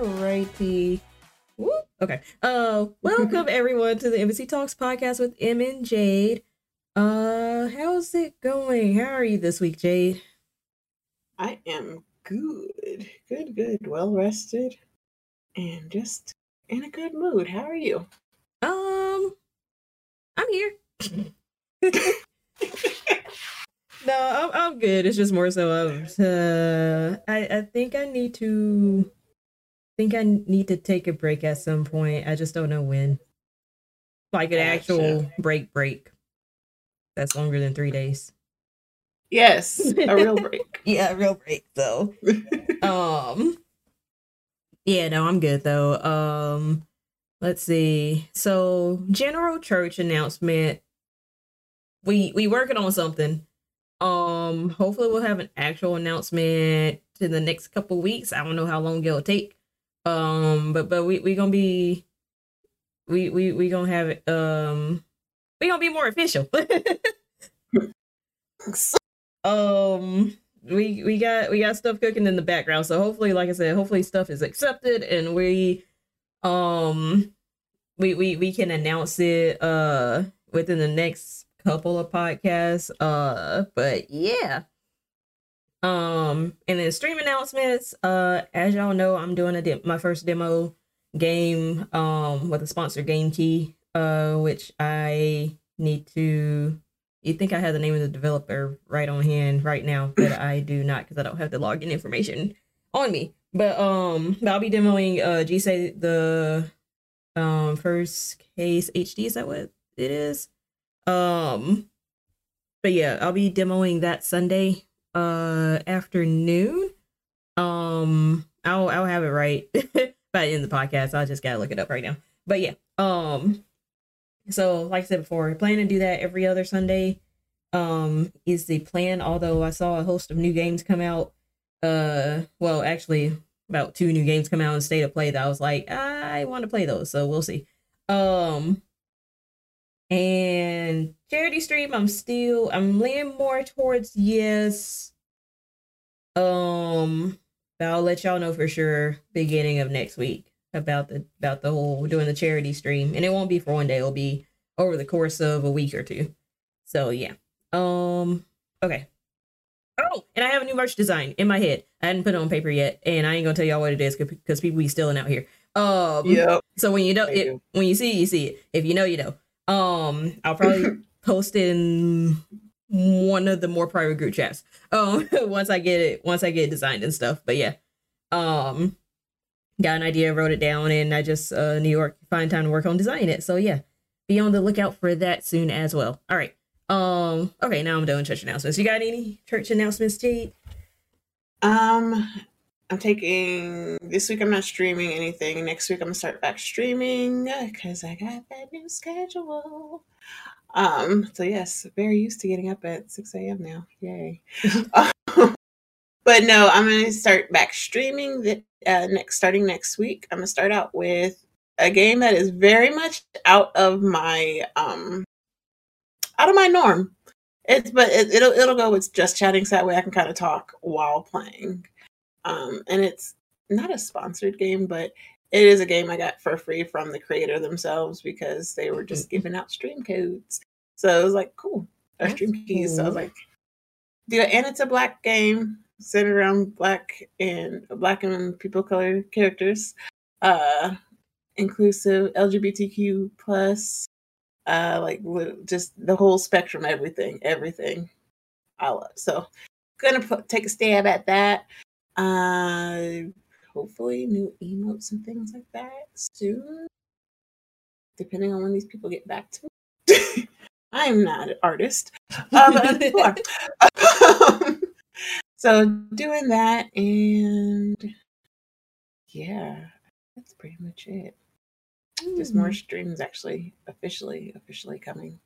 Alrighty. Whoop. Okay. Uh, welcome everyone to the Embassy Talks podcast with M and Jade. Uh, how's it going? How are you this week, Jade? I am good, good, good, well rested, and just in a good mood. How are you? Um, I'm here. no, I'm I'm good. It's just more so of uh, I I think I need to think I need to take a break at some point. I just don't know when. Like an Gotcha. actual break break. That's longer than three days. Yes, a real break. Yeah, a real break though. um Yeah, no, I'm good though. Um let's see. So general church announcement. We we working on something. Um hopefully we'll have an actual announcement in the next couple weeks. I don't know how long it'll take. Um but but we we gonna be we we we gonna have it um we gonna be more official. um we we got we got stuff cooking in the background. So hopefully like i said hopefully stuff is accepted and we um we we we can announce it uh within the next couple of podcasts. Uh but yeah um and then stream announcements uh as y'all know i'm doing a de- my first demo game um with a sponsor game key uh which i need to you think I have the name of the developer right on hand right now, but I do not because I don't have the login information on me. But um, but I'll be demoing uh G say the um first case HD. Is that what it is? Um, but yeah, I'll be demoing that Sunday uh afternoon. Um, I'll I'll have it right by the end of the podcast. I just gotta look it up right now. But yeah, um, so like I said before, plan to do that every other Sunday. Um, is the plan. Although I saw a host of new games come out. Uh, well, actually, about two new games come out in state of play that I was like, I want to play those. So we'll see. Um, and charity stream, I'm still I'm leaning more towards yes. Um, but I'll let y'all know for sure beginning of next week about the about the whole doing the charity stream. And it won't be for one day it'll be over the course of a week or two. So yeah. Um okay. Oh and i have a new merch design in my head. I hadn't put it on paper yet and i ain't gonna tell y'all what it is because people be stealing out here. Um yep. so when you know it when you see it you see it. If you know you know um i'll probably post it in one of the more private group chats um once i get it once i get it designed and stuff but yeah um got an idea, wrote it down, and I just uh New York find time to work on designing it. So yeah, be on the lookout for that soon as well. All right. Um. Okay. Now I'm doing church announcements. You got any church announcements, Jade? Um, I'm taking this week. I'm not streaming anything. Next week I'm gonna start back streaming because I got that new schedule. Um. So yes, very used to getting up at 6 a.m. now. Yay. but no, I'm gonna start back streaming that uh, next starting next week. I'm gonna start out with a game that is very much out of my um out of my norm. It's but it, it'll it'll go with just chatting so that way I can kind of talk while playing. Um, and it's not a sponsored game, but it is a game I got for free from the creator themselves because they were just giving out stream codes. So it was like, cool, That's stream keys. So I was like, do it, and it's a black game centered around black and black and people color characters, uh, inclusive LGBTQ plus, uh, like just the whole spectrum, everything, everything. I love. So gonna put, take a stab at that. Uh, hopefully new emotes and things like that soon. Depending on when these people get back to me. I'm not an artist. Uh, but other people are. Um, so doing that and yeah, that's pretty much it. Just more streams actually officially officially coming.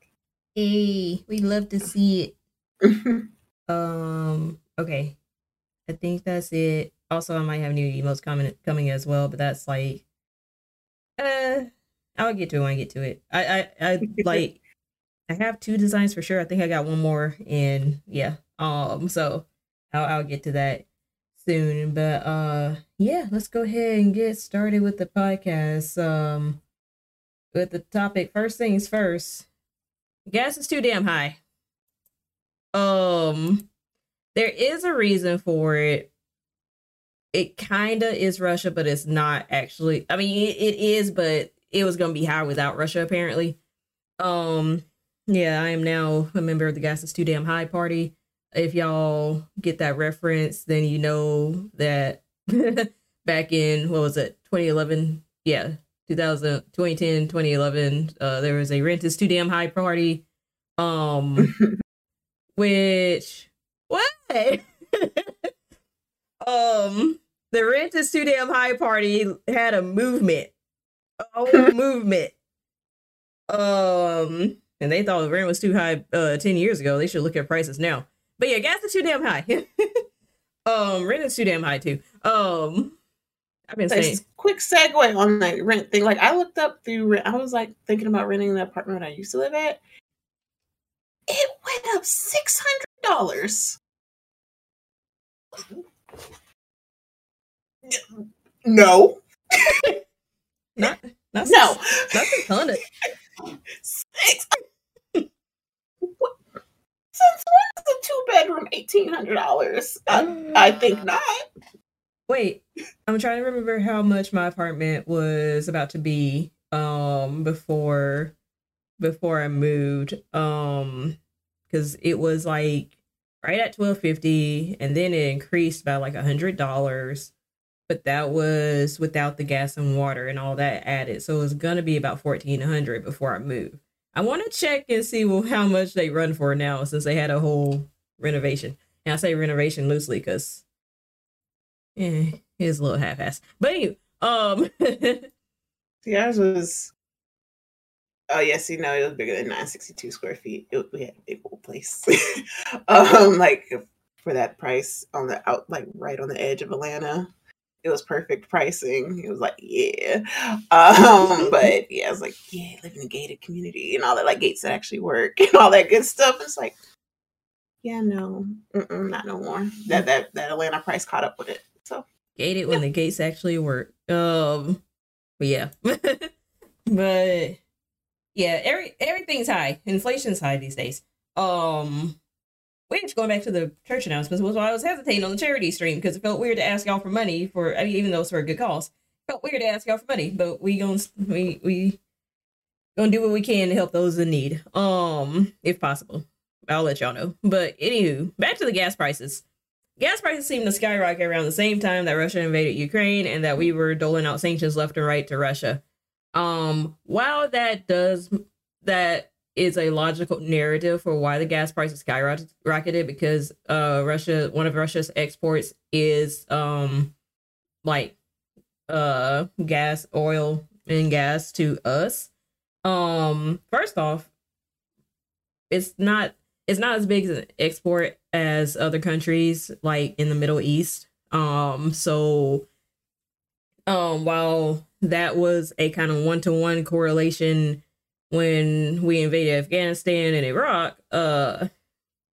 Hey, we love to see it. Um. Okay. I think that's it. Also, I might have new emails coming coming as well, but that's like, uh, I'll get to it when I get to it. I I, I like. I have two designs for sure. I think I got one more, and yeah. Um. So I'll I'll get to that soon. But uh yeah, let's go ahead and get started with the podcast. Um with the topic first things first. Gas is too damn high. Um there is a reason for it. It kind of is Russia, but it's not actually. I mean, it, it is, but it was going to be high without Russia apparently. Um yeah, I am now a member of the Gas is Too Damn High party. If y'all get that reference, then you know that back in what was it, 2011? Yeah, 2000, 2010, 2011, uh, there was a Rent is Too Damn High party. Um, which what? Um, the Rent is Too Damn High party had a movement, a whole movement. Um, and they thought the rent was too high uh 10 years ago. They should look at prices now. But yeah, gas is too damn high. um, rent is too damn high too. Um I've been saying quick segue on that rent thing. Like I looked up through rent. I was like thinking about renting the apartment I used to live at. It went up six hundred dollars. No. not not no. Not a ton of Six. Since when is a two bedroom eighteen hundred dollars? I, I think not. Wait, I'm trying to remember how much my apartment was about to be um before before I moved. Um because it was like right at twelve fifty and then it increased by like a hundred dollars. But that was without the gas and water and all that added. So it was gonna be about fourteen hundred before I move I want to check and see well, how much they run for now since they had a whole renovation. And I say renovation loosely because eh, it's a little half-assed. But anyway, um, the ours was. Oh yes, you know it was bigger than 962 square feet. It, we had a big old place, um, like for that price on the out, like right on the edge of Atlanta it was perfect pricing. It was like, yeah. Um, but yeah, I was like, yeah, live in a gated community and all that, like gates that actually work and all that good stuff. It's like, yeah, no, not no more. That that that Atlanta price caught up with it. So gated yeah. when the gates actually work. Um, but yeah, but yeah, every everything's high. Inflation's high these days. Um, which going back to the church announcements was why I was hesitating on the charity stream because it felt weird to ask y'all for money for I mean even though it's for a good cause. Felt weird to ask y'all for money, but we going we we gonna do what we can to help those in need. Um, if possible. I'll let y'all know. But anywho, back to the gas prices. Gas prices seem to skyrocket around the same time that Russia invaded Ukraine and that we were doling out sanctions left and right to Russia. Um, while that does that is a logical narrative for why the gas prices skyrocketed because uh Russia one of Russia's exports is um like uh gas oil and gas to us. Um first off it's not it's not as big as an export as other countries like in the Middle East. Um so um while that was a kind of one-to-one correlation when we invaded Afghanistan and Iraq, uh,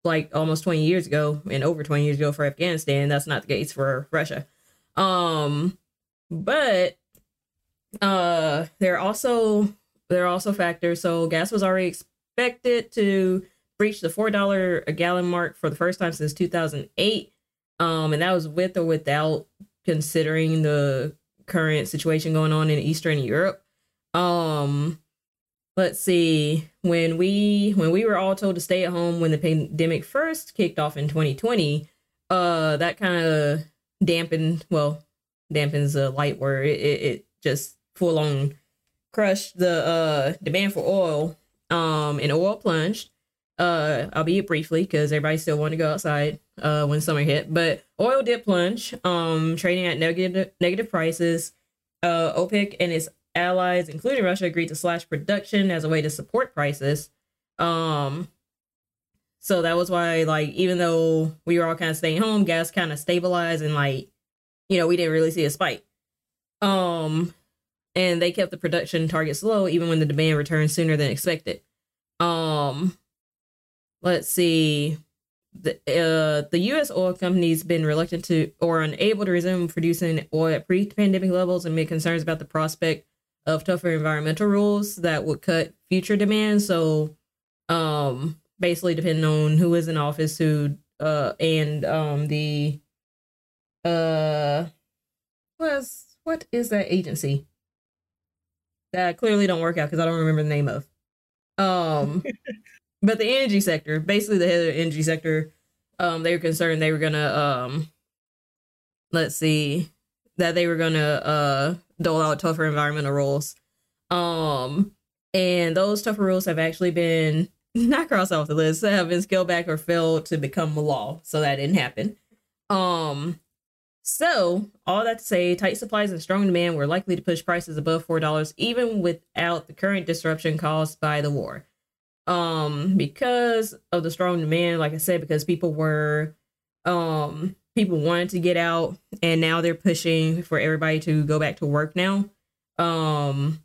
like almost 20 years ago and over 20 years ago for Afghanistan. That's not the case for Russia. Um, but uh, there are also there are also factors. So gas was already expected to breach the four dollar a gallon mark for the first time since 2008. Um, and that was with or without considering the current situation going on in Eastern Europe. Um, let's see. When we when we were all told to stay at home when the pandemic first kicked off in 2020 uh that kind of dampened well dampens a light word. It, it, it just full on crushed the uh demand for oil um and oil plunged. Uh albeit briefly because everybody still wanted to go outside uh when summer hit but oil did plunge um trading at negative negative prices uh opec and its allies, including Russia, agreed to slash production as a way to support prices. Um, so that was why, like, even though we were all kind of staying home, gas kind of stabilized and, like, you know, we didn't really see a spike. Um, and they kept the production targets low even when the demand returned sooner than expected. Um, let's see. The uh, the U.S. oil companies been reluctant to or unable to resume producing oil at pre-pandemic levels amid concerns about the prospect of tougher environmental rules that would cut future demand. So, um, basically, depending on who is in office, who uh, and um, the uh, was what is that agency that clearly don't work out because I don't remember the name of. Um, but the energy sector, basically the head of the energy sector, um, they were concerned they were gonna um, let's see, that they were gonna uh dole out tougher environmental rules. Um, and those tougher rules have actually been not crossed off the list, have been scaled back or failed to become a law. So that didn't happen. Um, so all that to say, tight supplies and strong demand were likely to push prices above four dollars, even without the current disruption caused by the war. Um, because of the strong demand, like I said, because people were um people wanted to get out and now they're pushing for everybody to go back to work now. Um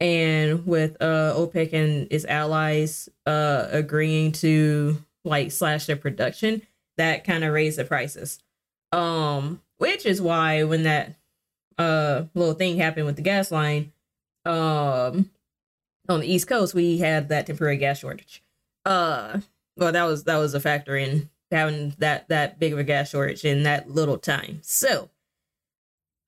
and with uh OPEC and its allies uh agreeing to like slash their production, that kind of raised the prices. Um which is why when that uh little thing happened with the gas line um on the east coast we had that temporary gas shortage. Uh well that was that was a factor in having that that big of a gas shortage in that little time. So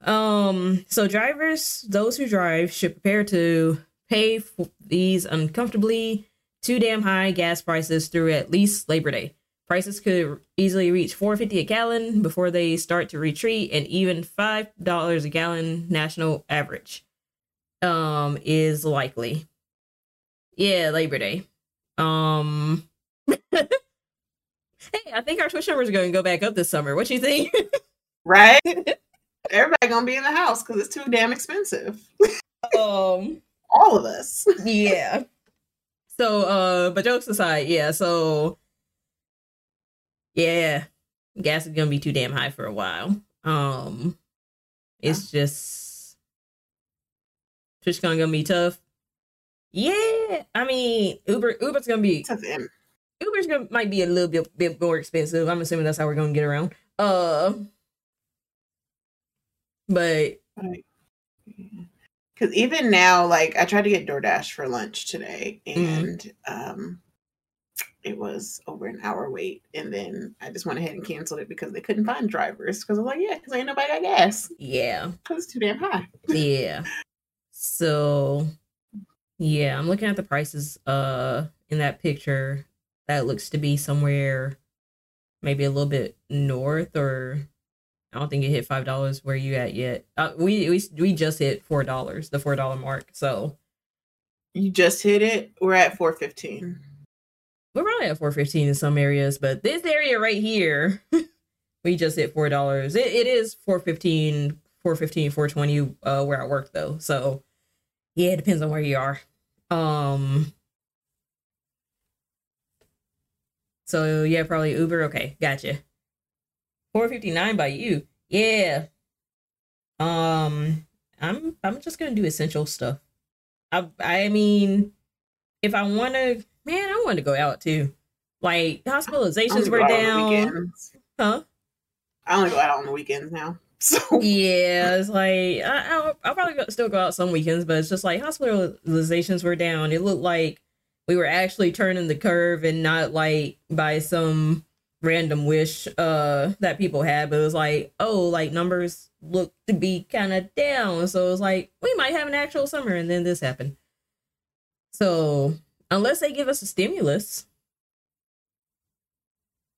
um so drivers those who drive should prepare to pay for these uncomfortably too damn high gas prices through at least labor day. Prices could easily reach 450 a gallon before they start to retreat, and even five dollars a gallon national average um is likely. Yeah, Labor Day. Um Hey, I think our Twitch numbers are going to go back up this summer. What you think? right? Everybody gonna be in the house because it's too damn expensive. um, all of us. yeah. So, uh, but jokes aside, yeah. So yeah, gas is gonna be too damn high for a while. Um, it's yeah. just gonna gonna be tough. Yeah, I mean Uber Uber's gonna be Uber's gonna might be a little bit bit more expensive. I'm assuming that's how we're gonna get around. Uh, but because even now, like I tried to get DoorDash for lunch today, mm-hmm. and mm-hmm. um it was over an hour wait. And then I just went ahead and canceled it because they couldn't find drivers. Because I'm like, yeah, because ain't nobody got gas. Yeah. Because it's too damn high. yeah. So, yeah, I'm looking at the prices uh in that picture. That looks to be somewhere maybe a little bit north or I don't think it hit five dollars where you at yet. Uh, we we we just hit four dollars, the four dollar mark. So you just hit it. We're at four fifteen we're probably at 415 in some areas, but this area right here, we just hit four dollars. It, it is 415, 415, 420 uh where I work though. So yeah, it depends on where you are. Um so yeah, probably Uber. Okay, gotcha. 459 by you. Yeah. Um I'm I'm just gonna do essential stuff. I I mean if I wanna man, I wanted to go out too. Like hospitalizations were down. Huh? I only go out on the weekends now. So yeah, it's like I, will I'll probably go, still go out some weekends, but it's just like hospitalizations were down. It looked like we were actually turning the curve and not like by some random wish uh that people had, but it was like, oh, like numbers look to be kind of down. So it was like we might have an actual summer, and then this happened. So unless they give us a stimulus.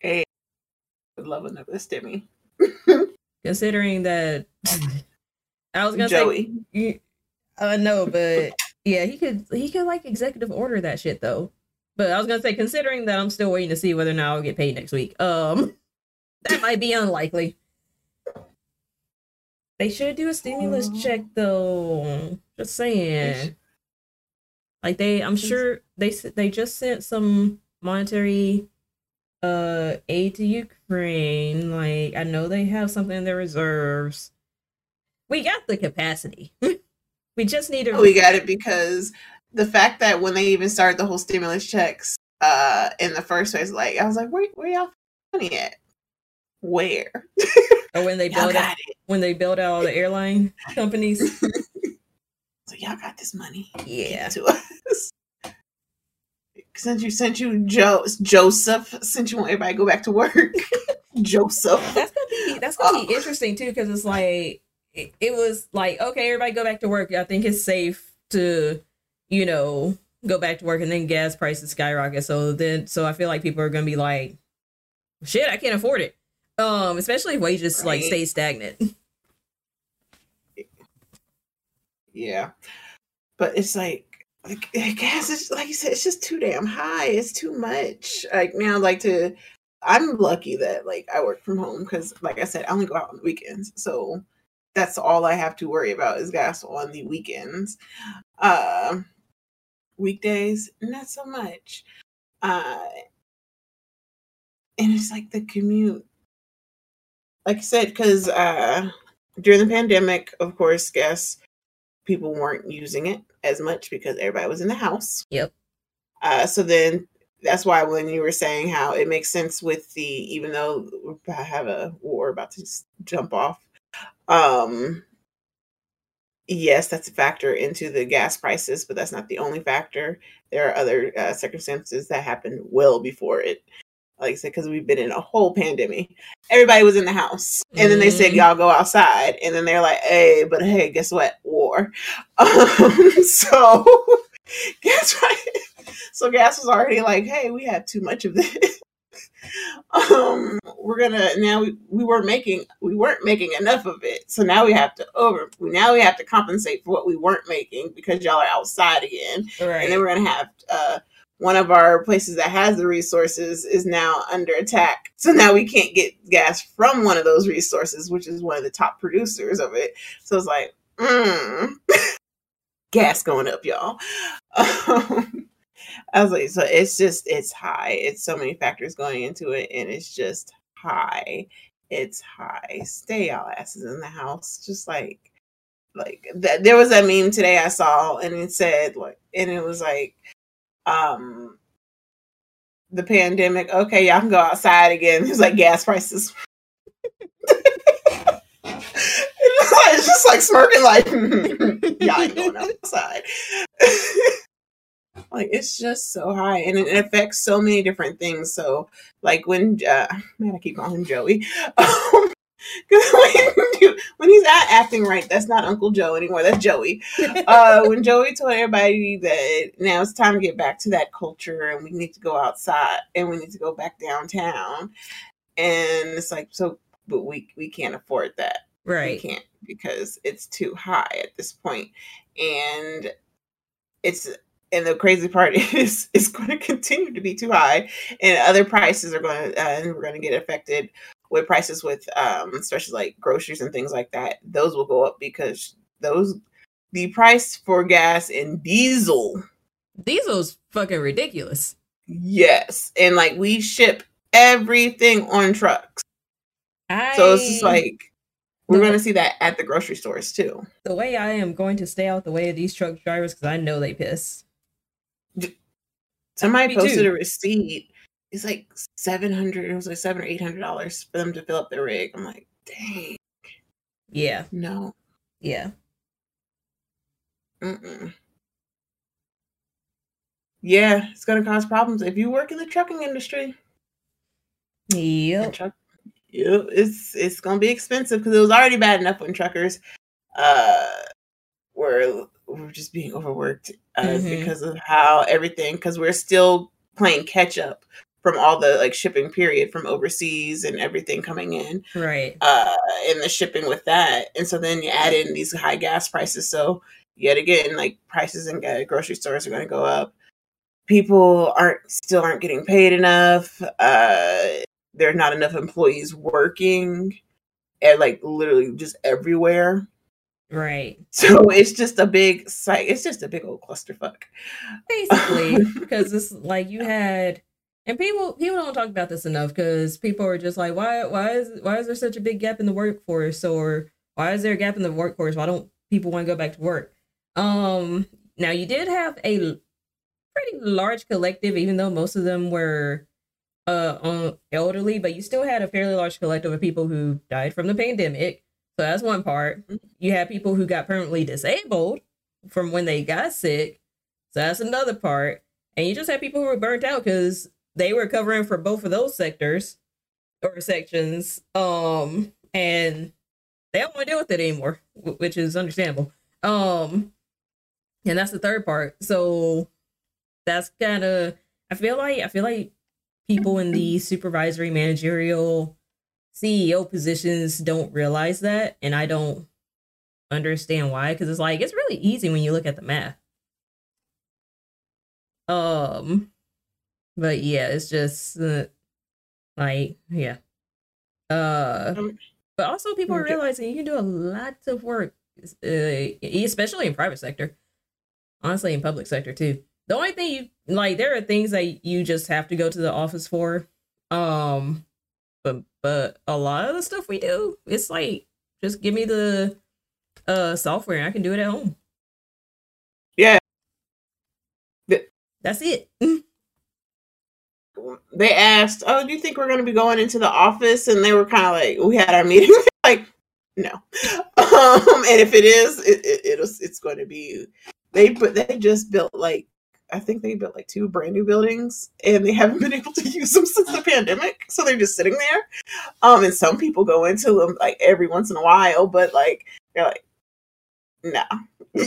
Hey, would love another stimmy. Considering that, I was gonna Joey. say, I uh, know, but yeah, he could he could like executive order that shit though. But I was gonna say, considering that I'm still waiting to see whether or not I'll get paid next week, um, that might be unlikely. They should do a stimulus check though. Just saying. Like they, I'm sure they they just sent some monetary uh aid to Ukraine. Like I know they have something in their reserves. We got the capacity. we just need to. We got it because the fact that when they even started the whole stimulus checks uh in the first place, like I was like, where where y'all money at? Where? Or when they build out, it. when they build out all the airline companies. So y'all got this money. Yeah. to us. Since you sent you Joe Joseph, since you want everybody to go back to work. Joseph. That's gonna be that's gonna be interesting too, because it's like it, it was like, okay, everybody go back to work. I think it's safe to, you know, go back to work and then gas prices skyrocket. So then so I feel like people are gonna be like, shit, I can't afford it. Um, especially if wages like stay stagnant. Yeah. But it's like like gas is like you said, it's just too damn high. It's too much. Like now, like to I'm lucky that like I work from home because like I said, I only go out on the weekends. So that's all I have to worry about is gas on the weekends. Um weekdays, not so much. Uh and it's like the commute. Like I said, because uh during the pandemic, of course, gas people weren't using it as much because everybody was in the house. Yep. Uh, so then that's why when you were saying how it makes sense with the even though we have a war about to jump off, um, yes, that's a factor into the gas prices, but that's not the only factor. There are other uh, circumstances that happened well before it. Like I said, because we've been in a whole pandemic. Everybody was in the house. And then they said, Mhm. y'all go outside. And then they're like, hey, but hey, guess what? War. Um, so gas right. So gas was already like, hey, we have too much of this. um, we're gonna now we, we weren't making we weren't making enough of it. So now we have to over now we have to compensate for what we weren't making because y'all are outside again Right. and then we're gonna have uh, one of our places that has the resources is now under attack. So now we can't get gas from one of those resources, which is one of the top producers of it. So it's like, mm, gas going up, y'all. Um, I was like, so it's just it's high. It's so many factors going into it, and it's just high. It's high. Stay y'all asses in the house, just like like that there was a meme today I saw and it said like and it was like um the pandemic, okay, y'all can go outside again. It's like gas prices. it's just like smirking like y'all ain't going outside. like it's just so high and it affects so many different things. So like when uh man, I keep calling him Joey. Um, 'cause when, when he's not acting right, that's not Uncle Joe anymore. That's Joey. Uh, when Joey told everybody that now it's time to get back to that culture and we need to go outside and we need to go back downtown, and it's like so, but we we can't afford that. right. We can't because it's too high at this point, and it's and the crazy part is it's going to continue to be too high, and other prices are going to uh, and we're going to get affected with prices with um especially like groceries and things like that. Those will go up because those the price for gas and diesel Diesel's fucking ridiculous. yes and like we ship everything on trucks I, so it's just like we're going to see that at the grocery stores too the way I am going to stay out the way of these truck drivers because I know they piss. somebody posted too. a receipt it's like 700 it was like 7 or 800 dollars for them to fill up their rig i'm like dang Yeah, no yeah. Mm-mm. yeah it's going to cause problems if you work in the trucking industry Yep. truck Yep, it's it's gonna be expensive because it was already bad enough when truckers uh were were just being overworked uh, Mhm. because of how everything because we're still playing catch up from all the like shipping period from overseas and everything coming in Right. uh and the shipping with that. And so then you add in these high gas prices. So yet again like prices in ga- grocery stores are going to go up. People aren't still aren't getting paid enough. Uh there are not enough employees working and like literally just everywhere. Right. so it's just a big site it's just a big old clusterfuck. Basically, because it's like you had, and people people don't talk about this enough because people are just like, why why is why is there such a big gap in the workforce or why is there a gap in the workforce? Why don't people want to go back to work? Um. Now you did have a pretty large collective, even though most of them were uh on elderly, but you still had a fairly large collective of people who died from the pandemic. So that's one part. You had people who got permanently disabled from when they got sick. So that's another part. And you just had people who were burnt out because they were covering for both of those sectors or sections. Um, and they don't want to deal with it anymore, which is understandable. Um, and that's the third part. So that's kind of I feel like I feel like people in the supervisory managerial CEO positions don't realize that, and I don't understand why. Because it's like it's really easy when you look at the math. Um, but yeah, it's just uh, like yeah. Uh, um, but also people are realizing you can do a lot of work, uh, especially in private sector. Honestly, in public sector too. The only thing you like, there are things that you just have to go to the office for. Um, but but a lot of the stuff we do, it's like just give me the uh software and I can do it at home. Yeah. That's it. they asked, "Oh, do you think we're going to be going into the office?" And they were kind of like, "We had our meeting." like, no. Um, and if it is, it, it, it's it's going to be. They put they just built like I think they built like two brand new buildings and they haven't been able to use them since the pandemic. So they're just sitting there. Um, and some people go into them like every once in a while, but like they're like, no,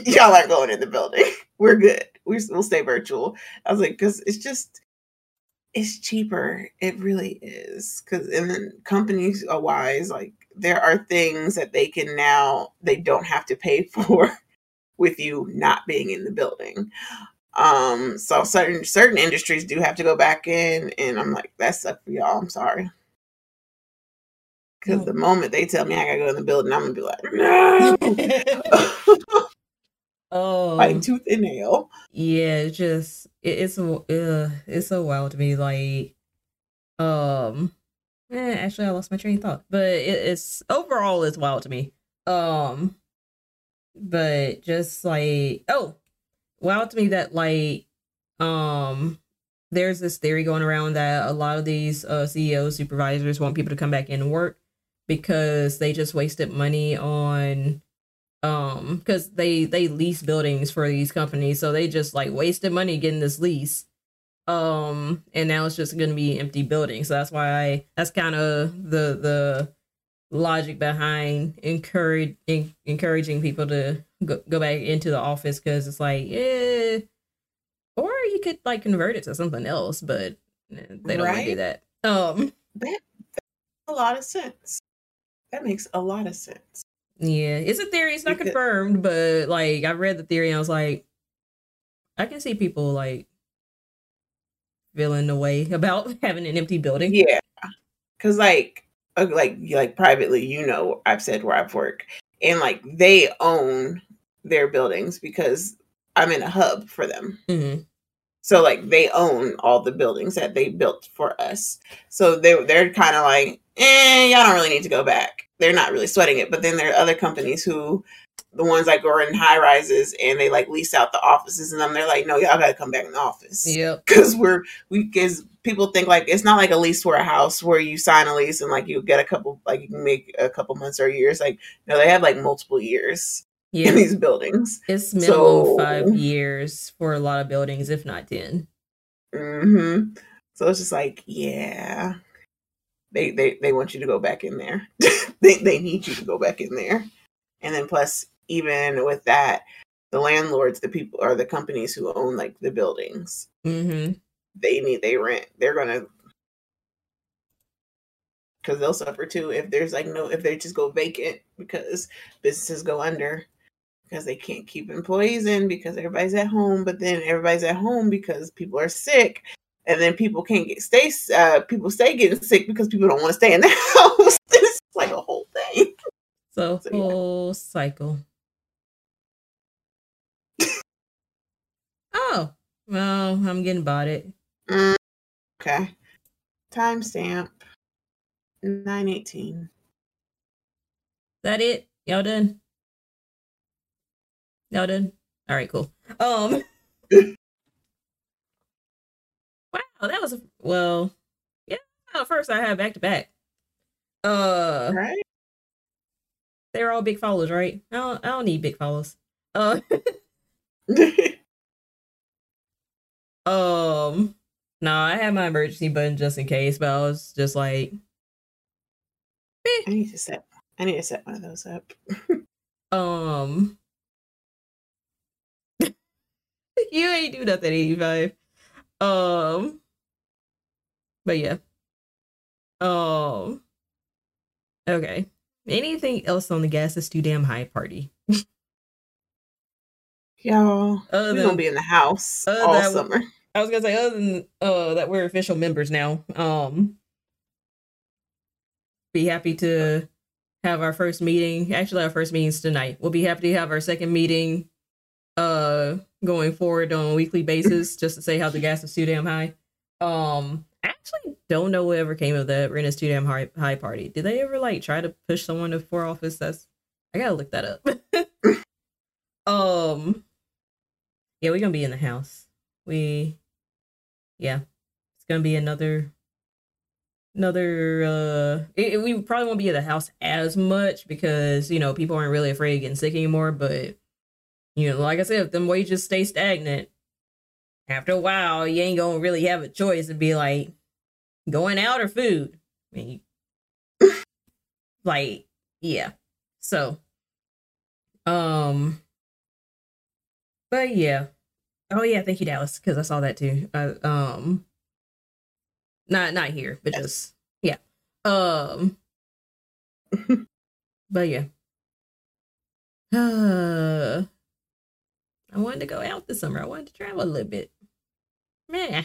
y'all aren't going in the building. We're good. We, will stay virtual. I was like, because it's just, it's cheaper. It really is. Because, and then companies wise, like, there are things that they can now, they don't have to pay for with you not being in the building. Um, so certain certain industries do have to go back in, and I'm like, that sucks for y'all. I'm sorry. Because the moment they tell me I gotta go in the building, I'm gonna be like, no. oh, fighting tooth and nail. Yeah, it's just it, it's uh, it's so wild to me. Like, um, eh, actually, I lost my train of thought, but it, it's overall it's wild to me. Um, but just like oh, wild to me that like um there's this theory going around that a lot of these uh, CEOs, supervisors want people to come back in and work because they just wasted money on um because they they lease buildings for these companies so they just like wasted money getting this lease. Um and now it's just gonna be empty buildings. So that's why i that's kind of the the logic behind encourage in, encouraging people to go, go back into the office because it's like eh or you could like convert it to something else but they don't right? want to do that. Um. That, that makes a lot of sense. That makes a lot of sense yeah it's a theory it's not confirmed but like i read the theory and i was like i can see people like feeling the way about having an empty building yeah because like uh, like like privately, you know, I've said where I've worked, and like they own their buildings because I'm in a hub for them. Mm-hmm. So like they own all the buildings that they built for us. So they they're kind of like, eh, y'all don't really need to go back. They're not really sweating it. But then there are other companies who the ones like are in high rises and they like lease out the offices and them they're like no y'all gotta come back in the office. Yeah because we're we because people think like it's not like a lease for a house where you sign a lease and like you get a couple like you can make a couple months or years like no they have like multiple years yeah. in these buildings. It's minimum so, five years for a lot of buildings if not 10 mm-hmm. So it's just like yeah they they, they want you to go back in there they, they need you to go back in there and then plus even with that, the landlords, the people, or the companies who own like the buildings, mm-hmm. they need they rent. They're gonna because they'll suffer too if there's like no if they just go vacant because businesses go under because they can't keep employees in because everybody's at home but then everybody's at home because people are sick and then people can't get stay uh people stay getting sick because people don't want to stay in the house it's like a whole thing the so, whole yeah. cycle Oh, well, I'm getting bought it. Mm, okay. Timestamp 918. That it? Y'all done? Y'all done? All right, cool. Um. wow, that was a, well. Yeah, At first, I had back to back. Uh, Right? they're all big follows, right? I don't, I don't need big follows. Uh, um, no, I had my emergency button just in case, but I was just like, I need to set. I need to set one of those up. um, you ain't do nothing, eighty five. Um, but yeah. Oh. okay. Anything else on the gas is too damn high party? Y'all, Other we're gonna be in the house all summer. I was gonna say other than uh that we're official members now. Um be happy to have our first meeting. Actually our first meeting's tonight. We'll be happy to have our second meeting uh going forward on a weekly basis just to say how the gas is too damn high. Um actually don't know what ever came of that Rent is too damn high high party. Did they ever like try to push someone to for office? That's I gotta look that up. um yeah, we're gonna be in the house. We yeah it's gonna be another another uh it- we probably won't be at the house as much because you know people aren't really afraid of getting sick anymore but you know like i said if them wages stay stagnant after a while you ain't gonna really have a choice to be like going out or food i mean like yeah so um but yeah Oh yeah, thank you, Dallas, because I saw that too. Uh, um, not not here, but just yeah. Um, but yeah. Uh, I wanted to go out this summer. I wanted to travel a little bit. Meh.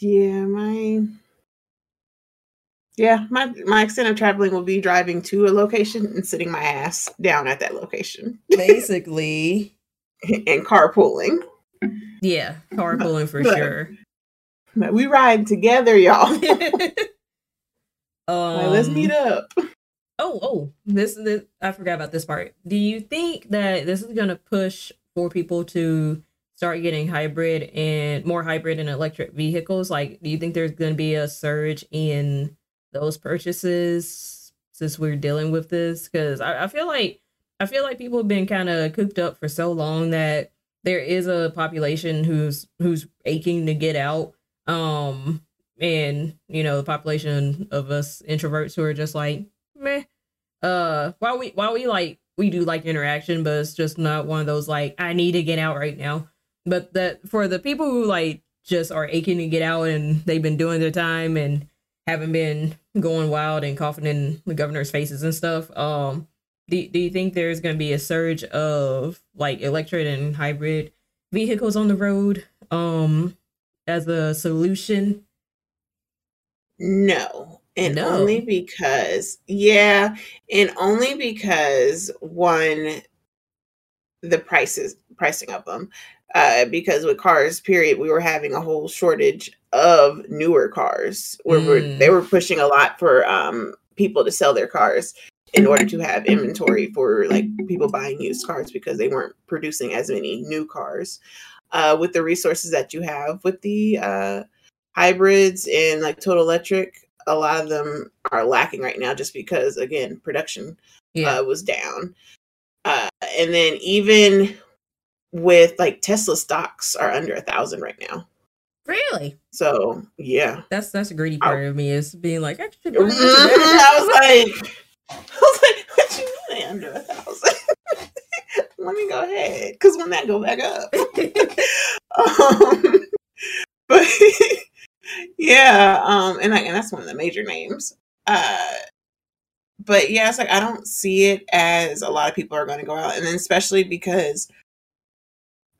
Yeah, my yeah, my my extent of traveling will be driving to a location and sitting my ass down at that location Basically, and carpooling. yeah, carpooling for But- sure. But we ride together, y'all. um, Like, let's meet up. Oh, oh, this this I forgot about this part. Do you think that this is gonna push for people to start getting hybrid and more hybrid and electric vehicles? Like, do you think there's gonna be a surge in those purchases since we're dealing with this? Because I, I feel like I feel like people have been kind of cooped up for so long that there is a population who's who's aching to get out. Um, and you know the population of us introverts who are just like meh. Uh, while we while we like we do like interaction, but it's just not one of those like I need to get out right now. But that for the people who like just are aching to get out and they've been doing their time and haven't been going wild and coughing in the governor's faces and stuff. Um, do do you think there's gonna be a surge of like electric and hybrid vehicles on the road? Um, as a solution. No. And No. only because, yeah, and only because one, the prices, pricing of them. Uh, because with cars, period, we were having a whole shortage of newer cars. Where we're, Mm. they were pushing a lot for um people to sell their cars in order to have inventory for like people buying used cars because they weren't producing as many new cars. Uh, with the resources that you have with the uh hybrids and like total electric a lot of them are lacking right now just because again production Yeah. uh, was down uh, and then even with like tesla stocks are under a thousand right now. Really? so yeah. That's that's a greedy I- part of me is being like, I should i was like i was like what you mean under a thousand? Let me go ahead because when that go back up. Um, but yeah, um, and I, and that's one of the major names. Uh, but yeah, it's like I don't see it as a lot of people are going to go out, and then especially because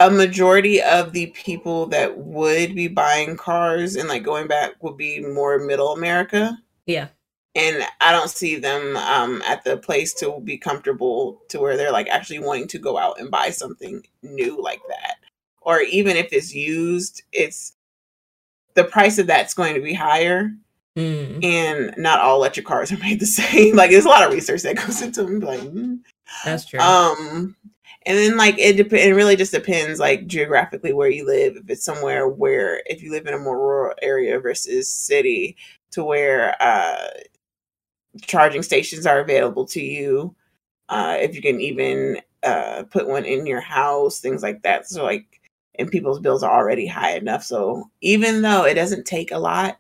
a majority of the people that would be buying cars and like going back would be more middle America, yeah. and I don't see them um, at the place to be comfortable to where they're like actually wanting to go out and buy something new like that. Or even if it's used, it's the price of that's going to be higher, Mm, and not all electric cars are made the same. like there's a lot of research that goes into them. Like, mm. that's true. um, And then like it dep- it really just depends like geographically where you live. If it's somewhere where if you live in a more rural area versus city, to where uh, charging stations are available to you. Uh, if you can even uh, put one in your house, things like that. So like, and people's bills are already high enough. So even though it doesn't take a lot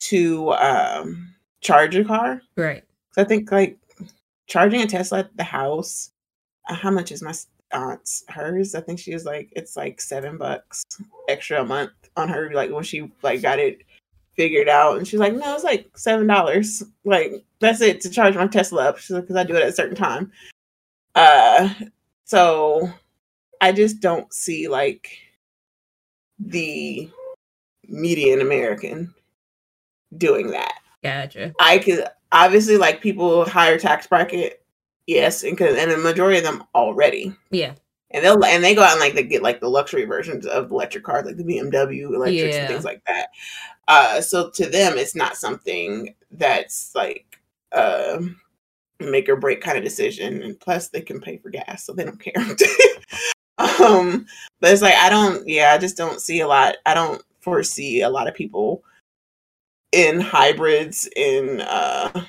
to um, charge a car, right? So I think like charging a Tesla at the house. Uh, how much is my aunt's hers? I think she was like it's like seven bucks extra a month on her. Like when she like got it figured out. And she's like, no, it's like seven dollars. Like that's it to charge my Tesla up. She's like, because I do it at a certain time. Uh, so I just don't see like the median American doing that. Gotcha. I could obviously like people higher tax bracket, yes, and cause, and the majority of them already. Yeah. And they'll and they go out and like they get like the luxury versions of electric cars, like the BMW electrics Yeah. and things like that. Uh, so to them, it's not something that's like uh, make or break kind of decision. And plus, they can pay for gas, so they don't care. um, but it's like I don't. Yeah, I just don't see a lot. I don't foresee a lot of people in hybrids in uh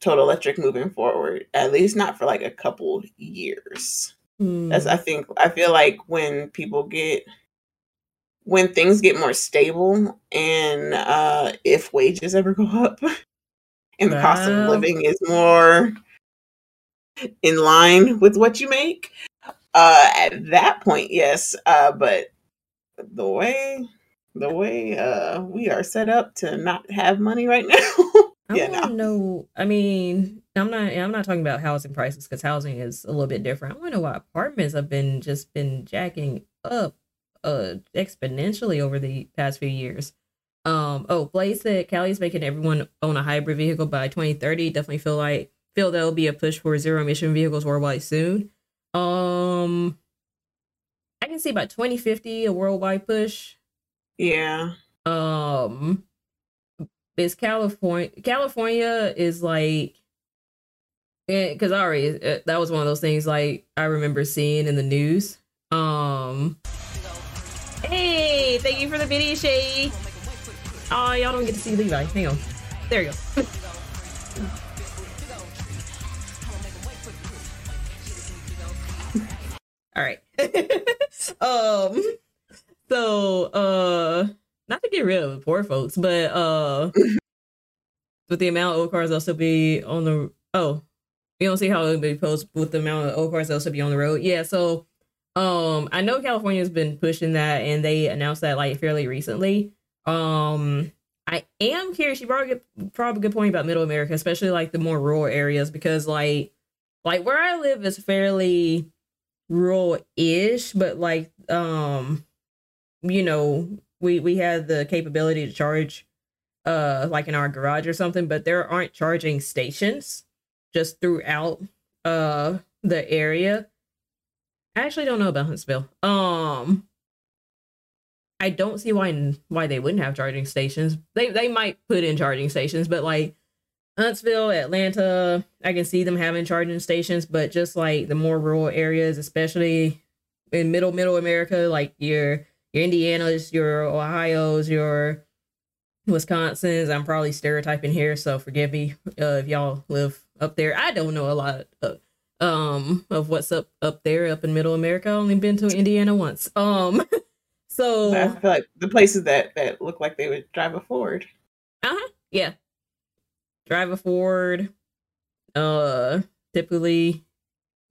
total electric moving forward. At least not for like a couple years. That's Hmm. I think I feel like when people get when things get more stable and uh if wages ever go up and the cost of living is more in line with what you make, uh at that point, yes. Uh but the way the way uh we are set up to not have money right now. I yeah, want to no. know. I mean, I'm not. I'm not talking about housing prices because housing is a little bit different. I want to know why apartments have been just been jacking up, uh, exponentially over the past few years. Um. Oh, Blaze said Cali's making everyone own a hybrid vehicle by 2030. Definitely feel like feel there'll be a push for zero emission vehicles worldwide soon. Um. I can see by 2050 a worldwide push. Yeah. um is california california is like because i already uh, that was one of those things like i remember seeing in the news. Um hey thank you for the video shay. Oh y'all don't get to see levi. Hang on. There you go. All right. Um so uh not to get rid of the poor folks, but uh with the amount of old cars that'll still be on the oh, you don't see how it'll be posed with the amount of old cars that'll still be on the road. Yeah, so um I know California's been pushing that and they announced that like fairly recently. Um I am curious, you brought a good probably a good point about middle America, especially like the more rural areas, because like like where I live is fairly rural-ish, but like um you know we we have the capability to charge uh like in our garage or something but there aren't charging stations just throughout uh the area. I actually don't know about huntsville. Um i don't see why why they wouldn't have charging stations. They they might put in charging stations but like huntsville atlanta i can see them having charging stations but just like the more rural areas especially in middle middle america like your your Indiana's, your Ohio's, your Wisconsin's. I'm probably stereotyping here, so forgive me uh, if y'all live up there. I don't know a lot of, um of what's up up there up in Middle America. I only been to Indiana once. Um, so I feel like the places that that look like they would drive a Ford. uh-huh, yeah, drive a Ford. Uh, typically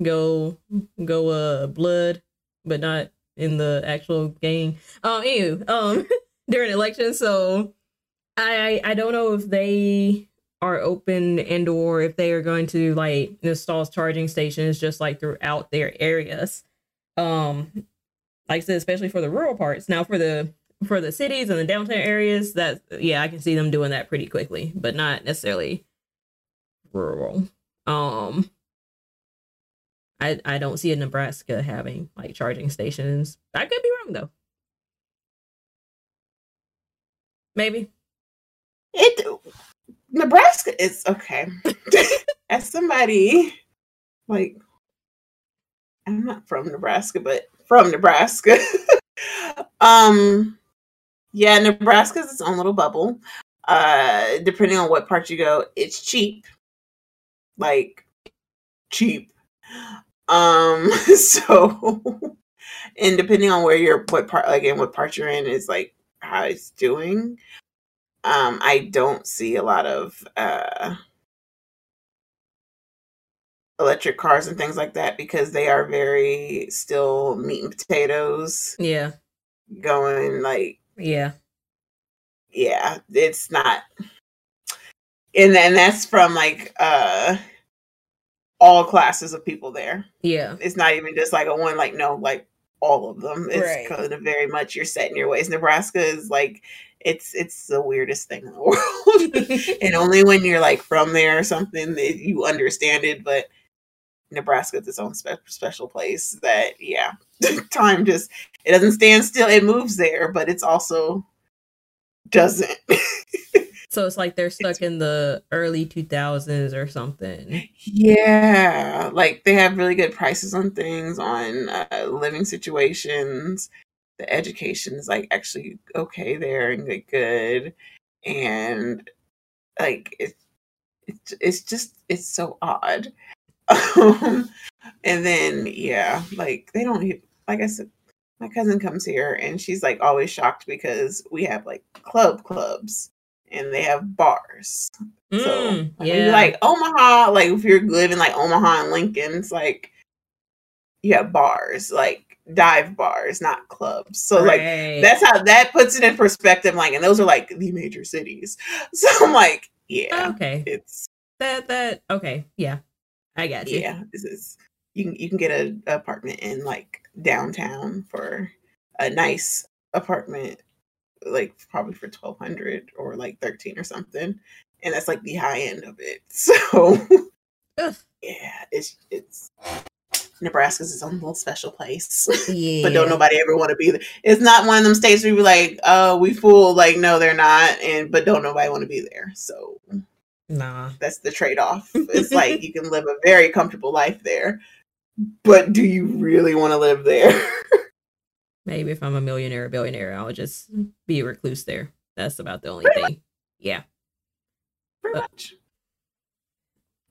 go go uh blood, but not in the actual game. Um, anywho, um, during elections, so I I don't know if they are open and or if they are going to like install charging stations just like throughout their areas. Um, like I said, especially for the rural parts. Now for the for the cities and the downtown areas, that yeah, I can see them doing that pretty quickly, but not necessarily rural. Um, I I don't see a Nebraska having like charging stations. I could be wrong though. Maybe. It Nebraska is okay. As somebody like I'm not from Nebraska, but from Nebraska. um, yeah, Nebraska's its own little bubble. Uh, depending on what part you go, it's cheap, like cheap. Um, so, and depending on where you're, what part, like, and what part you're in, is like how it's doing. Um, I don't see a lot of uh electric cars and things like that because they are very still meat and potatoes Yeah. going like Yeah. yeah it's not and then that's from like uh all classes of people there. Yeah. it's not even just like a one like no like all of them. It's Right. kind of very much you're set in your ways. Nebraska is like it's it's the weirdest thing in the world. And only when you're like from there or something that you understand it but nebraska is its own spe- special place that yeah time just it doesn't stand still. It moves there but it's also doesn't so it's like they're stuck in the early 2000s or something. yeah like they have really good prices on things on uh, living situations. The education is like actually okay there and like, good. And like it, it it's just it's so odd. Um, and then yeah like they don't like i said my cousin comes here and she's like always shocked because we have like club clubs and they have bars so Mm, like, yeah. like Omaha, like if you're living like Omaha and Lincoln, it's like you have bars, like dive bars, not clubs. So like that's how that puts it in perspective. Like, and those are like the major cities. So I'm like, yeah, okay. it's That that okay. Yeah. I got you. yeah, this is you can you can get a apartment in like downtown for a nice apartment, like probably for twelve hundred or like thirteen or something, and that's like the high end of it. So Ugh. yeah, it's it's Nebraska's its own little special place. Yeah. but don't nobody ever want to be there. It's not one of them states where you be like, oh, we fool. Like, no, they're not. And but don't nobody want to be there. So Nah. that's the trade off. It's like you can live a very comfortable life there, but do you really want to live there? Maybe if I'm a millionaire or billionaire, I'll just be a recluse there. That's about the only Pretty thing. Yeah. Pretty Uh, much.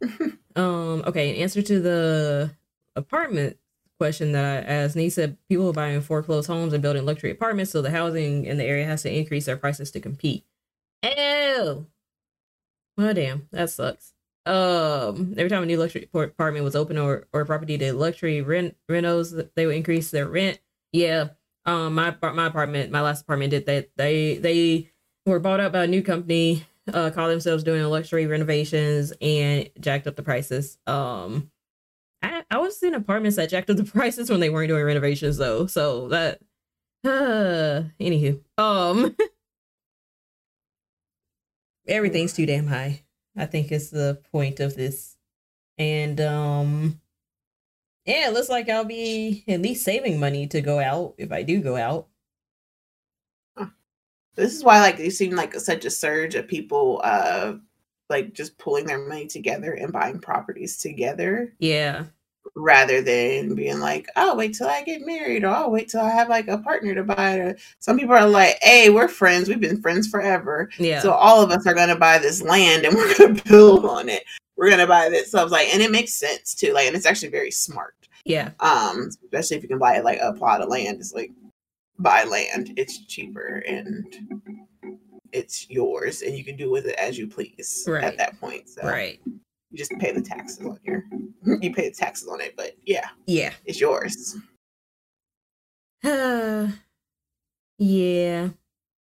Um, okay, in answer to the apartment question that I asked, Nee said people are buying foreclosed homes and building luxury apartments, so the housing in the area has to increase their prices to compete. Oh, well, damn, that sucks. Um, every time a new luxury apartment was open or or property did luxury rent renos, they would increase their rent. Yeah. Um, my my apartment, my last apartment did that. They they were bought out by a new company uh call themselves doing luxury renovations and jacked up the prices. Um I, I was in apartments that jacked up the prices when they weren't doing renovations though. So that uh anywho. Um everything's too damn high. I think is the point of this. And um yeah, it looks like I'll be at least saving money to go out if I do go out. This is why like you seem like such a surge of people uh like just pulling their money together and buying properties together Yeah. rather than being like, oh, wait till I get married or oh, wait till I have like a partner to buy it. Or some people are like, hey, we're friends. We've been friends forever. Yeah. So all of us are going to buy this land and we're going to build on it. We're going to buy this. So I was like, and it makes sense too. Like, and it's actually very smart. yeah. Um, especially if you can buy like a plot of land. It's like buy land. It's cheaper and it's yours and you can do with it as you please Right. at that point. So Right. you just pay the taxes on your you pay the taxes on it, but yeah, Yeah. it's yours. Uh, yeah.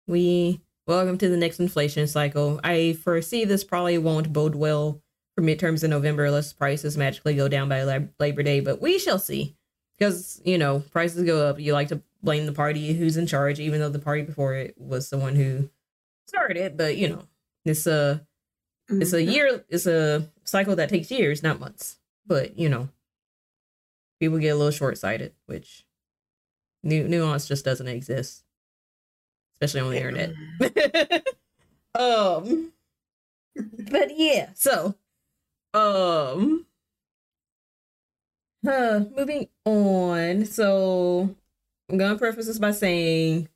We welcome to the next inflation cycle. I foresee this probably won't bode well for midterms in November unless prices magically go down by Lab- Labor Day, but we shall see. Because, you know, prices go up. You like to blame the party who's in charge, even though the party before it was the one who started it. But, you know, it's a it's a Mhm. year it's a cycle that takes years not months but you know people get a little short-sighted which nu- nuance just doesn't exist especially on the internet um but yeah so um Uh, moving on. So I'm gonna preface this by saying,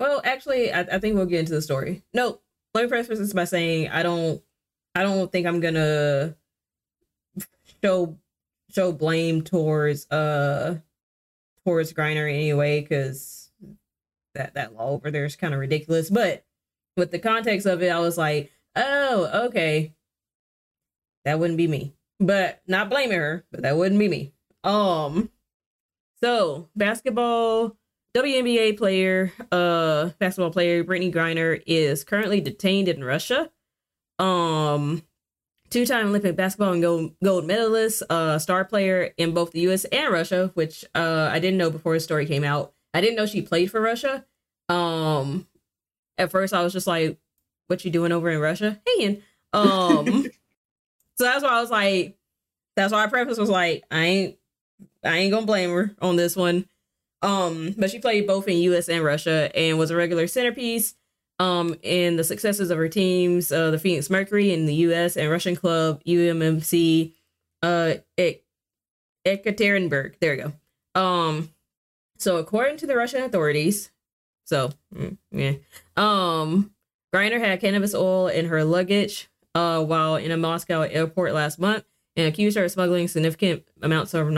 well, actually, I, I think we'll get into the story. No, let me preface this by saying I don't, I don't think I'm gonna show show blame towards uh towards Griner anyway, because that that law over there is kind of ridiculous. But with the context of it, I was like, oh, okay, that wouldn't be me. But not blaming her, but that wouldn't be me. Um, so basketball WNBA player, uh, basketball player Brittney Griner is currently detained in Russia. Um, two-time Olympic basketball and gold gold medalist, uh, star player in both the U.S. and Russia, which uh I didn't know before the story came out. I didn't know she played for Russia. Um, at first I was just like, "What you doing over in Russia?" And um, so that's why I was like, that's why I preface was like, I ain't, I ain't gonna blame her on this one. Um, but she played both in U.S. and Russia and was a regular centerpiece um in the successes of her teams, uh, the Phoenix Mercury in the U.S. and Russian club UMMC, uh, Ek- Ekaterinburg. There we go. Um, so according to the Russian authorities, so mm, yeah, um, Griner had cannabis oil in her luggage, uh, while in a Moscow airport last month, and accused her of smuggling significant amounts of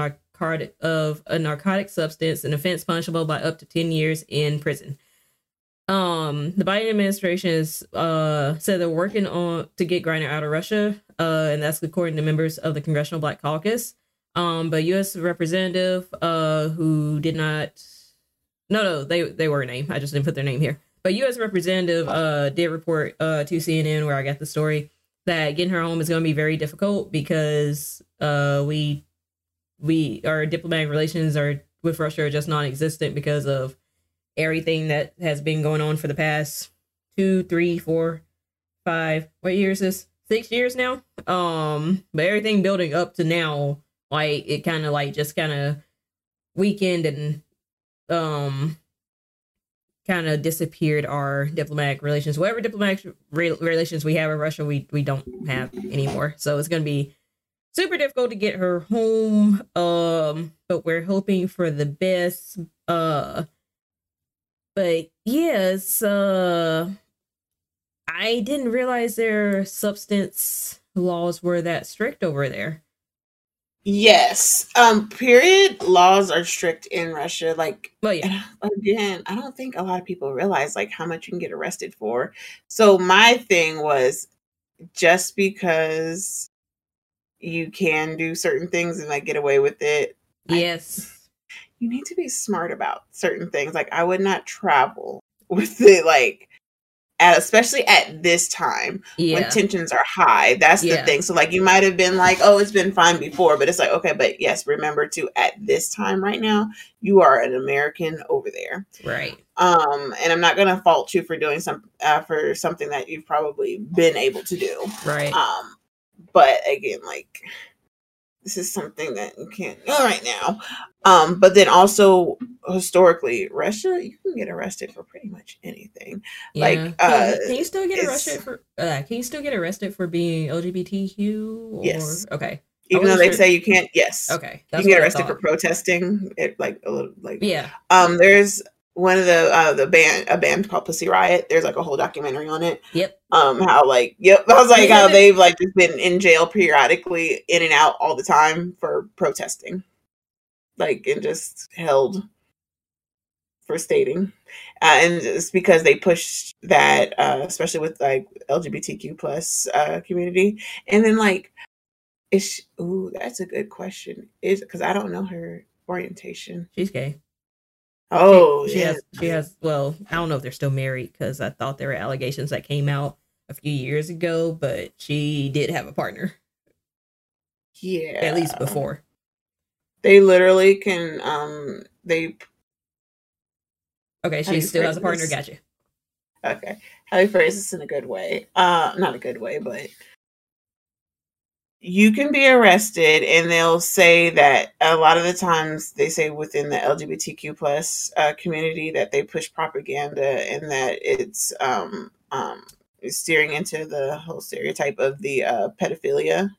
of a narcotic substance, an offense punishable by up to ten years in prison. Um, the Biden administration is uh said they're working on to get Griner out of Russia, uh, and that's according to members of the Congressional Black Caucus. Um, but U.S. representative, uh, who did not, no, no, they they were named. I just didn't put their name here. But U.S. representative, uh, did report, uh, to CNN where I got the story that getting her home is going to be very difficult because, uh, we, we our diplomatic relations are with Russia are just non-existent because of everything that has been going on for the past two, three, four, five. What years is this? Six years now. Um, but everything building up to now, like it kind of like just kind of weakened and um kind of disappeared our diplomatic relations. Whatever diplomatic re- relations we have with Russia, we we don't have anymore. So it's gonna be super difficult to get her home. Um, but we're hoping for the best. Uh but yes, uh I didn't realize their substance laws were that strict over there. Yes. Um, period laws are strict in Russia. Like Well, yeah. again, I don't think a lot of people realize like how much you can get arrested for. So my thing was just because you can do certain things and like get away with it, I- Yes. you need to be smart about certain things. Like I would not travel with it like at, especially at this time Yeah. when tensions are high. That's Yeah. the thing. So like you might have been like, oh, it's been fine before, but it's like, okay, but yes, remember to at this time right now, you are an American over there. Right. Um, and I'm not gonna fault you for doing some uh, for something that you've probably been able to do. Right. Um, but again, like this is something that you can't do right now. Um, but then also historically, Russia, you can get arrested for pretty much anything. like, Yeah. uh, can, can you still get arrested for uh can you still get arrested for being LGBTQ or Yes. okay. Even though they sure- say you can't, yes. Okay. you can get arrested for protesting. It like a little like Yeah. um there's one of the uh the band a band called Pussy Riot. There's like a whole documentary on it. Yep. Um how like yep, I was like how they've like just been in jail periodically in and out all the time for protesting. Like and just held for stating. Uh, and it's because they push that uh especially with like LGBTQ plus uh community. And then like is she, ooh, that's a good question. Is because I don't know her orientation. She's gay. Oh, she yeah. has she has well, I don't know if they're still married because I thought there were allegations that came out a few years ago, but she did have a partner yeah. at least before. They literally can um they Okay, she still has a partner. this? Gotcha. okay. How do you phrase this in a good way? Uh not a good way, but you can be arrested and they'll say that a lot of the times they say within the lgbtq plus uh, community that they push propaganda and that it's um um steering into the whole stereotype of the uh pedophilia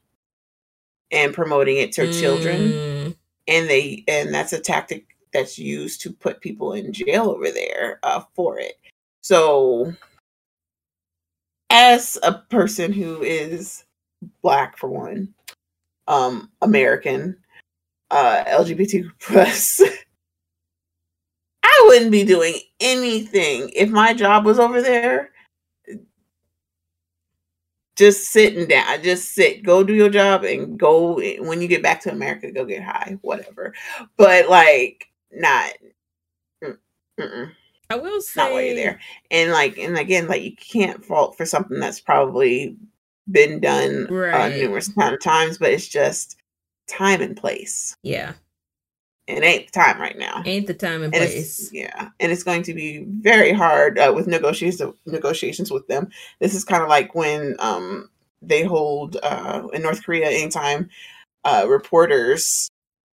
and promoting it to children Mm, and they and that's a tactic that's used to put people in jail over there uh, for it. So, as a person who is black for one, um, American, uh, LGBT plus. I wouldn't be doing anything if my job was over there. Just sitting down, just sit, go do your job, and go when you get back to America, go get high, whatever. But like, not. Mm-mm. I will say not while you're there, and like, and again, like you can't fault for something that's probably been done uh, Right. uh, numerous amount of times, but it's just time and place. Yeah. It ain't the time right now. Ain't the time and And place. yeah, and it's going to be very hard uh, with negotiations negotiations with them. This is kind of like when um, they hold uh, in North Korea anytime uh, reporters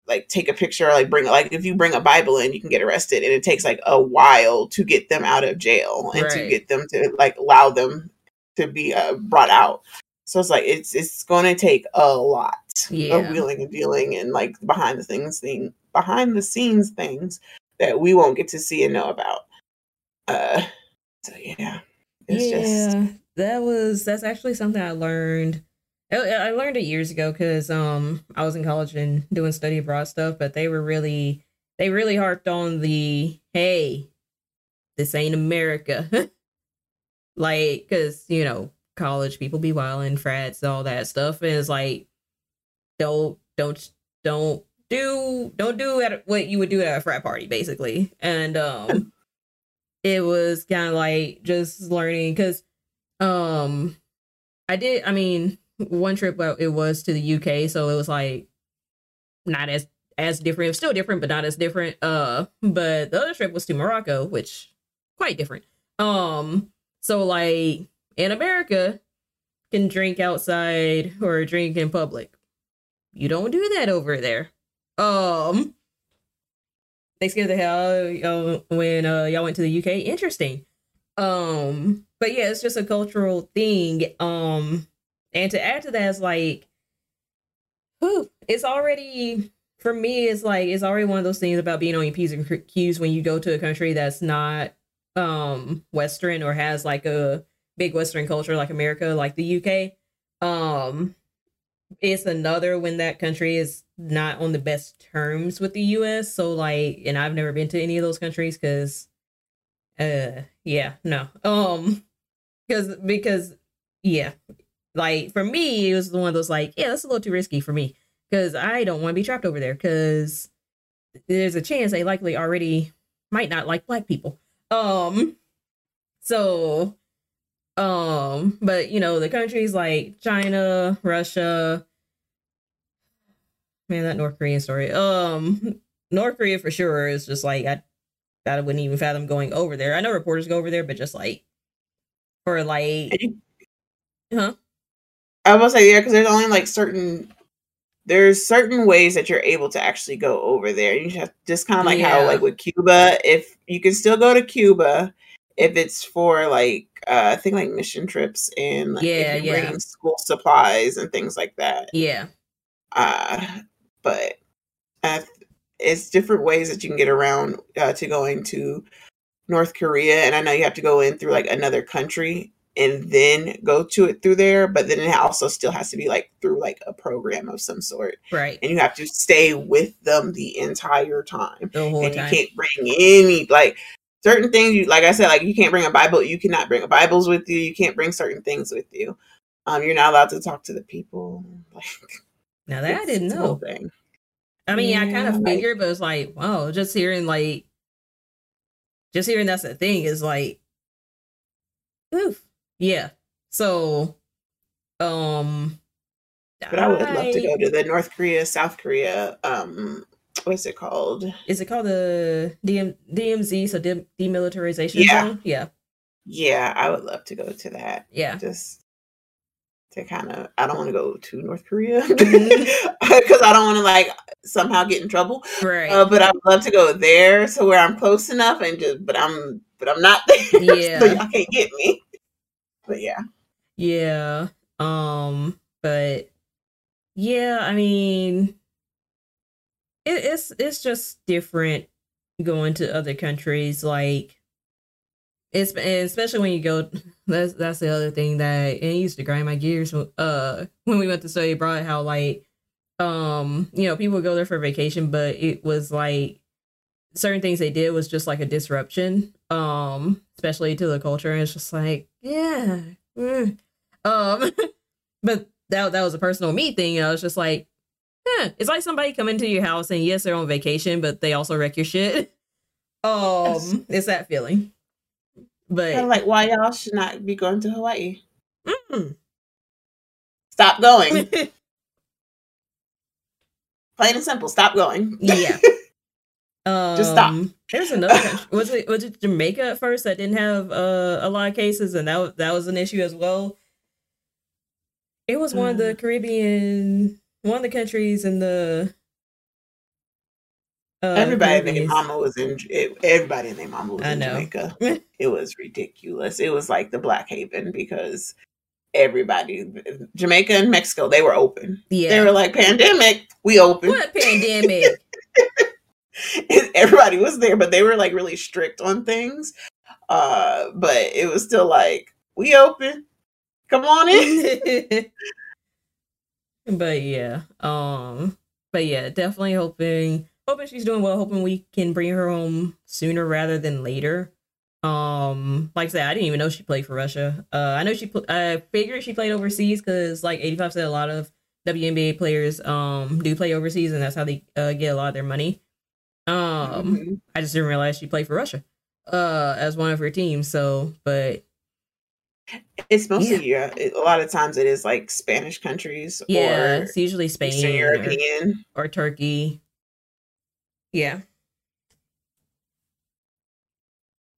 like take a picture, like bring like if you bring a Bible in, you can get arrested, and it takes like a while to get them out of jail and to get them to like allow them to be uh, brought out. So it's like it's it's going to take a lot Yeah. of wheeling and dealing and like behind the things thing behind the scenes things that we won't get to see and know about. Uh, so yeah, it's yeah, just that was that's actually something I learned. I, I learned it years ago because um I was in college and doing study abroad stuff, but they were really they really harped on the hey, this ain't America, like because you know college people be wild wilding frats all that stuff, and it's like don't don't don't do don't do at what you would do at a frat party basically, and um it was kind of like just learning because um i did i mean one trip well, it was to the uk so it was like not as as different still different but not as different uh but the other trip was to morocco which quite different. Um so like in america can drink outside or drink in public you don't do that over there um they scared the hell y'all when uh, y'all went to the UK. Interesting. Um, but yeah, it's just a cultural thing. Um, and to add to that, it's like, whew, it's already for me. It's like it's already one of those things about being on your p's and q's when you go to a country that's not um Western or has like a big Western culture like America, like the UK. Um, it's another when that country is not on the best terms with the US. So like and I've never been to any of those countries cuz uh yeah, no. Um cuz because yeah. Like for me it was one of those like, yeah, that's a little too risky for me cuz I don't want to be trapped over there cuz there's a chance they likely already might not like black people. Um so um but you know the countries like China, Russia, man, that North Korean story. Um, North Korea for sure is just like I, I wouldn't even fathom going over there. I know reporters go over there, but just like for like, huh? I was say yeah, because there's only like certain there's certain ways that you're able to actually go over there. You have just kind of like how like with Cuba, if you can still go to Cuba if it's for like uh, I think like mission trips and like Yeah, yeah. bringing school supplies and things like that. Yeah, Uh, but uh, it's different ways that you can get around uh, to going to North Korea, and I know you have to go in through like another country and then go to it through there. But then it also still has to be like through like a program of some sort, right. and you have to stay with them the entire time. The whole and time. you can't bring any like certain things. You like I said, like you can't bring a Bible. You cannot bring a Bibles with you. You can't bring certain things with you. Um, you're not allowed to talk to the people. Like now that I didn't it's a whole know. thing. I mean, I kind Yeah, of figured, but it's like, wow, just hearing like, just hearing that's the thing is like, oof, yeah. So, um, But I would love to go to the North Korea, South Korea. Um, what's it called? Is it called the DM, DMZ? So de- demilitarization Yeah. zone? Yeah, Yeah, I would love to go to that. yeah. Just to kind of, I don't want to go to North Korea because Mhm. I don't want to like somehow get in trouble. Right. Uh, but I would love to go there, so where I'm close enough and just, but I'm, but I'm not there, Yeah. so y'all can't get me. But yeah, Yeah. Um, but yeah, I mean it, it's it's just different going to other countries. Like it's especially when you go. That's that's the other thing that it used to grind my gears. Uh, when we went to study abroad, how like um you know people go there for vacation, but it was like certain things they did was just like a disruption um especially to the culture and it's just like yeah mm. um but that that was a personal me thing i was just like yeah it's like somebody coming to your house and yes they're on vacation but they also wreck your shit um yes. it's that feeling but of like why y'all should not be going to hawaii mm. stop going plain and simple stop going yeah Um, Just stop. Um, there's another country. Was it was it Jamaica at first that didn't have uh, a lot of cases, and that that was an issue as well. It was one of the mm. Caribbean, one of the countries in the. Uh, everybody named Mama was in. It, everybody named Mama was in. Jamaica. it was ridiculous. It was like the Black Haven because everybody, Jamaica and Mexico, they were open. Yeah, they were like pandemic. We open. What pandemic? Everybody was there, but they were like really strict on things. Uh, but it was still like, we open. Come on in. but yeah. Um but yeah, definitely hoping hoping she's doing well, hoping we can bring her home sooner rather than later. Um, like I said, I didn't even know she played for Russia. Uh, I know she. Pl- I figured she played overseas because, like, eighty five said a lot of WNBA players um do play overseas, and that's how they uh, get a lot of their money. Um, mm-hmm. I just didn't realize she played for Russia, uh, as one of her teams. So, but it's mostly yeah. A lot of times it is like Spanish countries. Yeah, it's usually Spain, Eastern European, or, or Turkey. Yeah,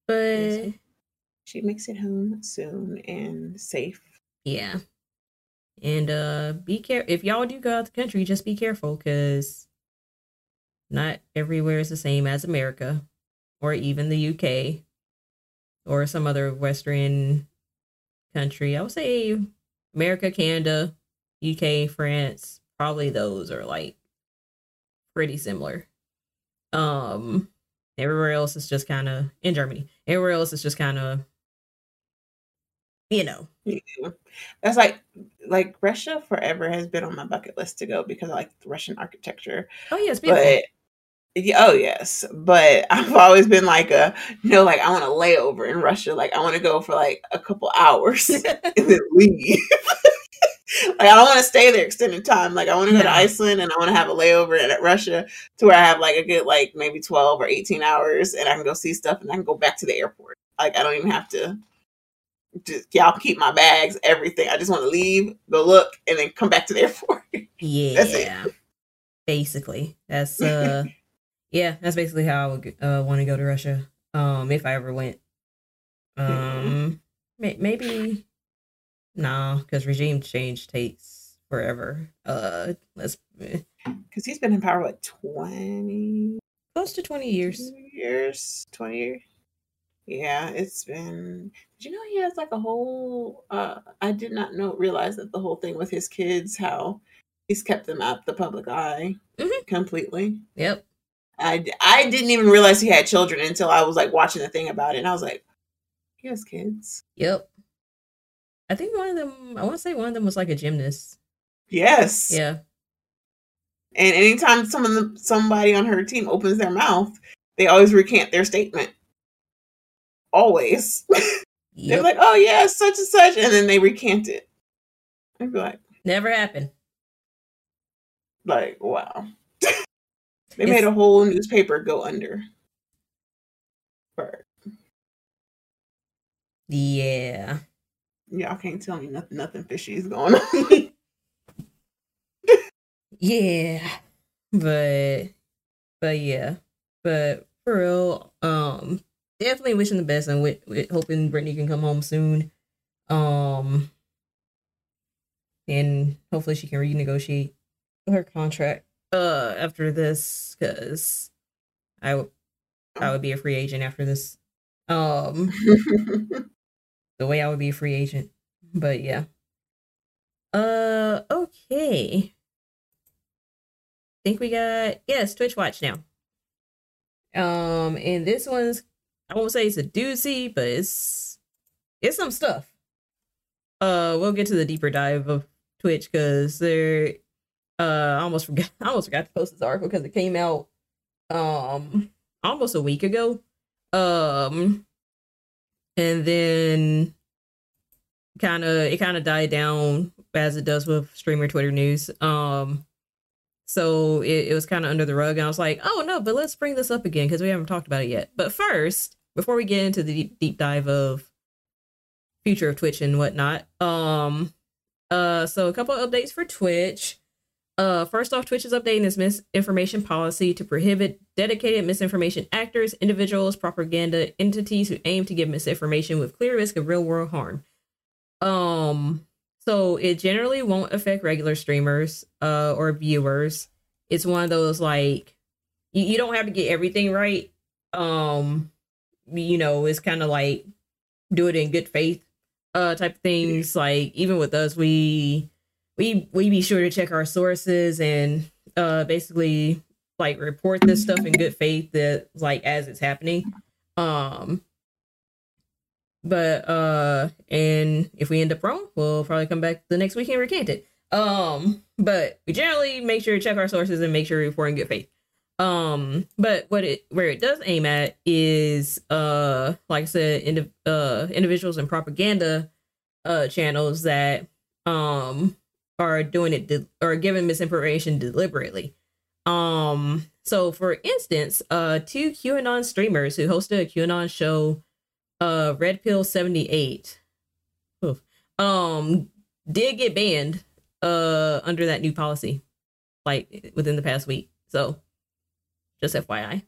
but she makes it home soon and safe. Yeah, and uh, be careful if y'all do go out the country. Just be careful because not everywhere is the same as America or even the UK or some other Western country. I would say America, Canada, UK, France, probably those are like pretty similar. Um everywhere else is just kind of in Germany. Everywhere else is just kind of you know. Yeah. That's like like Russia forever has been on my bucket list to go because I like Russian architecture. Oh yes, yeah, but Oh yes, but I've always been like a you know like I want to lay over in Russia. Like I want to go for like a couple hours and then leave. like I don't want to stay there extended time. Like I want to go to Iceland and I want to have a layover in at Russia to where I have like a good like maybe twelve or eighteen hours and I can go see stuff and I can go back to the airport. Like I don't even have to. Just y'all keep my bags, everything. I just want to leave, go look, and then come back to the airport. Yeah, that's it. Basically, that's uh yeah, that's basically how I would uh, want to go to Russia. Um, if I ever went. Um, may- maybe nah, because regime change takes forever. Uh, let's because eh. he's been in power what twenty close to twenty years. Years, twenty years. Yeah, it's been. Did you know he has like a whole? uh I did not know realize that the whole thing with his kids, how he's kept them out the public eye mm-hmm. completely. Yep. I, I didn't even realize he had children until I was like watching the thing about it, and I was like, he has kids. Yep. I think one of them. I want to say one of them was like a gymnast. Yes. Yeah. And anytime someone somebody on her team opens their mouth, they always recant their statement. Always. Yep. They're like, "Oh yeah, such and such," and then they recant it. I'd be like, "Never happened." Like, wow. They it's, made a whole newspaper go under. For yeah. Y'all can't tell me nothing nothing fishy is going on. yeah. But but yeah. But for real, um definitely wishing the best and with, with hoping Brittney can come home soon. Um and hopefully she can renegotiate her contract uh after this because I I would be a free agent after this. Um, the way I would be a free agent, but yeah. Uh, okay. think we got yes, Twitch Watch now. Um, and this one's I won't say it's a doozy, but it's it's some stuff. Uh, we'll get to the deeper dive of Twitch because they're uh I almost forgot I almost forgot to post this article because it came out um almost a week ago. Um and then kind of it kind of died down as it does with streamer Twitter news. Um so it, it was kind of under the rug and I was like, "Oh no, but let's bring this up again because we haven't talked about it yet." But first, before we get into the deep, deep dive of future of Twitch and whatnot, um uh so a couple updates for Twitch. Uh, first off, Twitch is updating its misinformation policy to prohibit dedicated misinformation actors, individuals, propaganda entities who aim to give misinformation with clear risk of real world harm. Um, so it generally won't affect regular streamers uh, or viewers. It's one of those like you, you don't have to get everything right. Um, you know, it's kind of like do it in good faith uh type of things. Like even with us, we we we be sure to check our sources and uh basically like report this stuff in good faith that like as it's happening. Um but uh and if we end up wrong we'll probably come back the next week and recant it. Um but we generally make sure to check our sources and make sure we report in good faith. Um but what it where it does aim at is uh like i said indi- uh individuals and propaganda uh channels that um are doing it de- or giving misinformation deliberately. Um, so for instance, uh, two QAnon streamers who hosted a QAnon show, uh, Red Pill seventy eight, um, did get banned, uh, under that new policy, like within the past week. So, just FYI,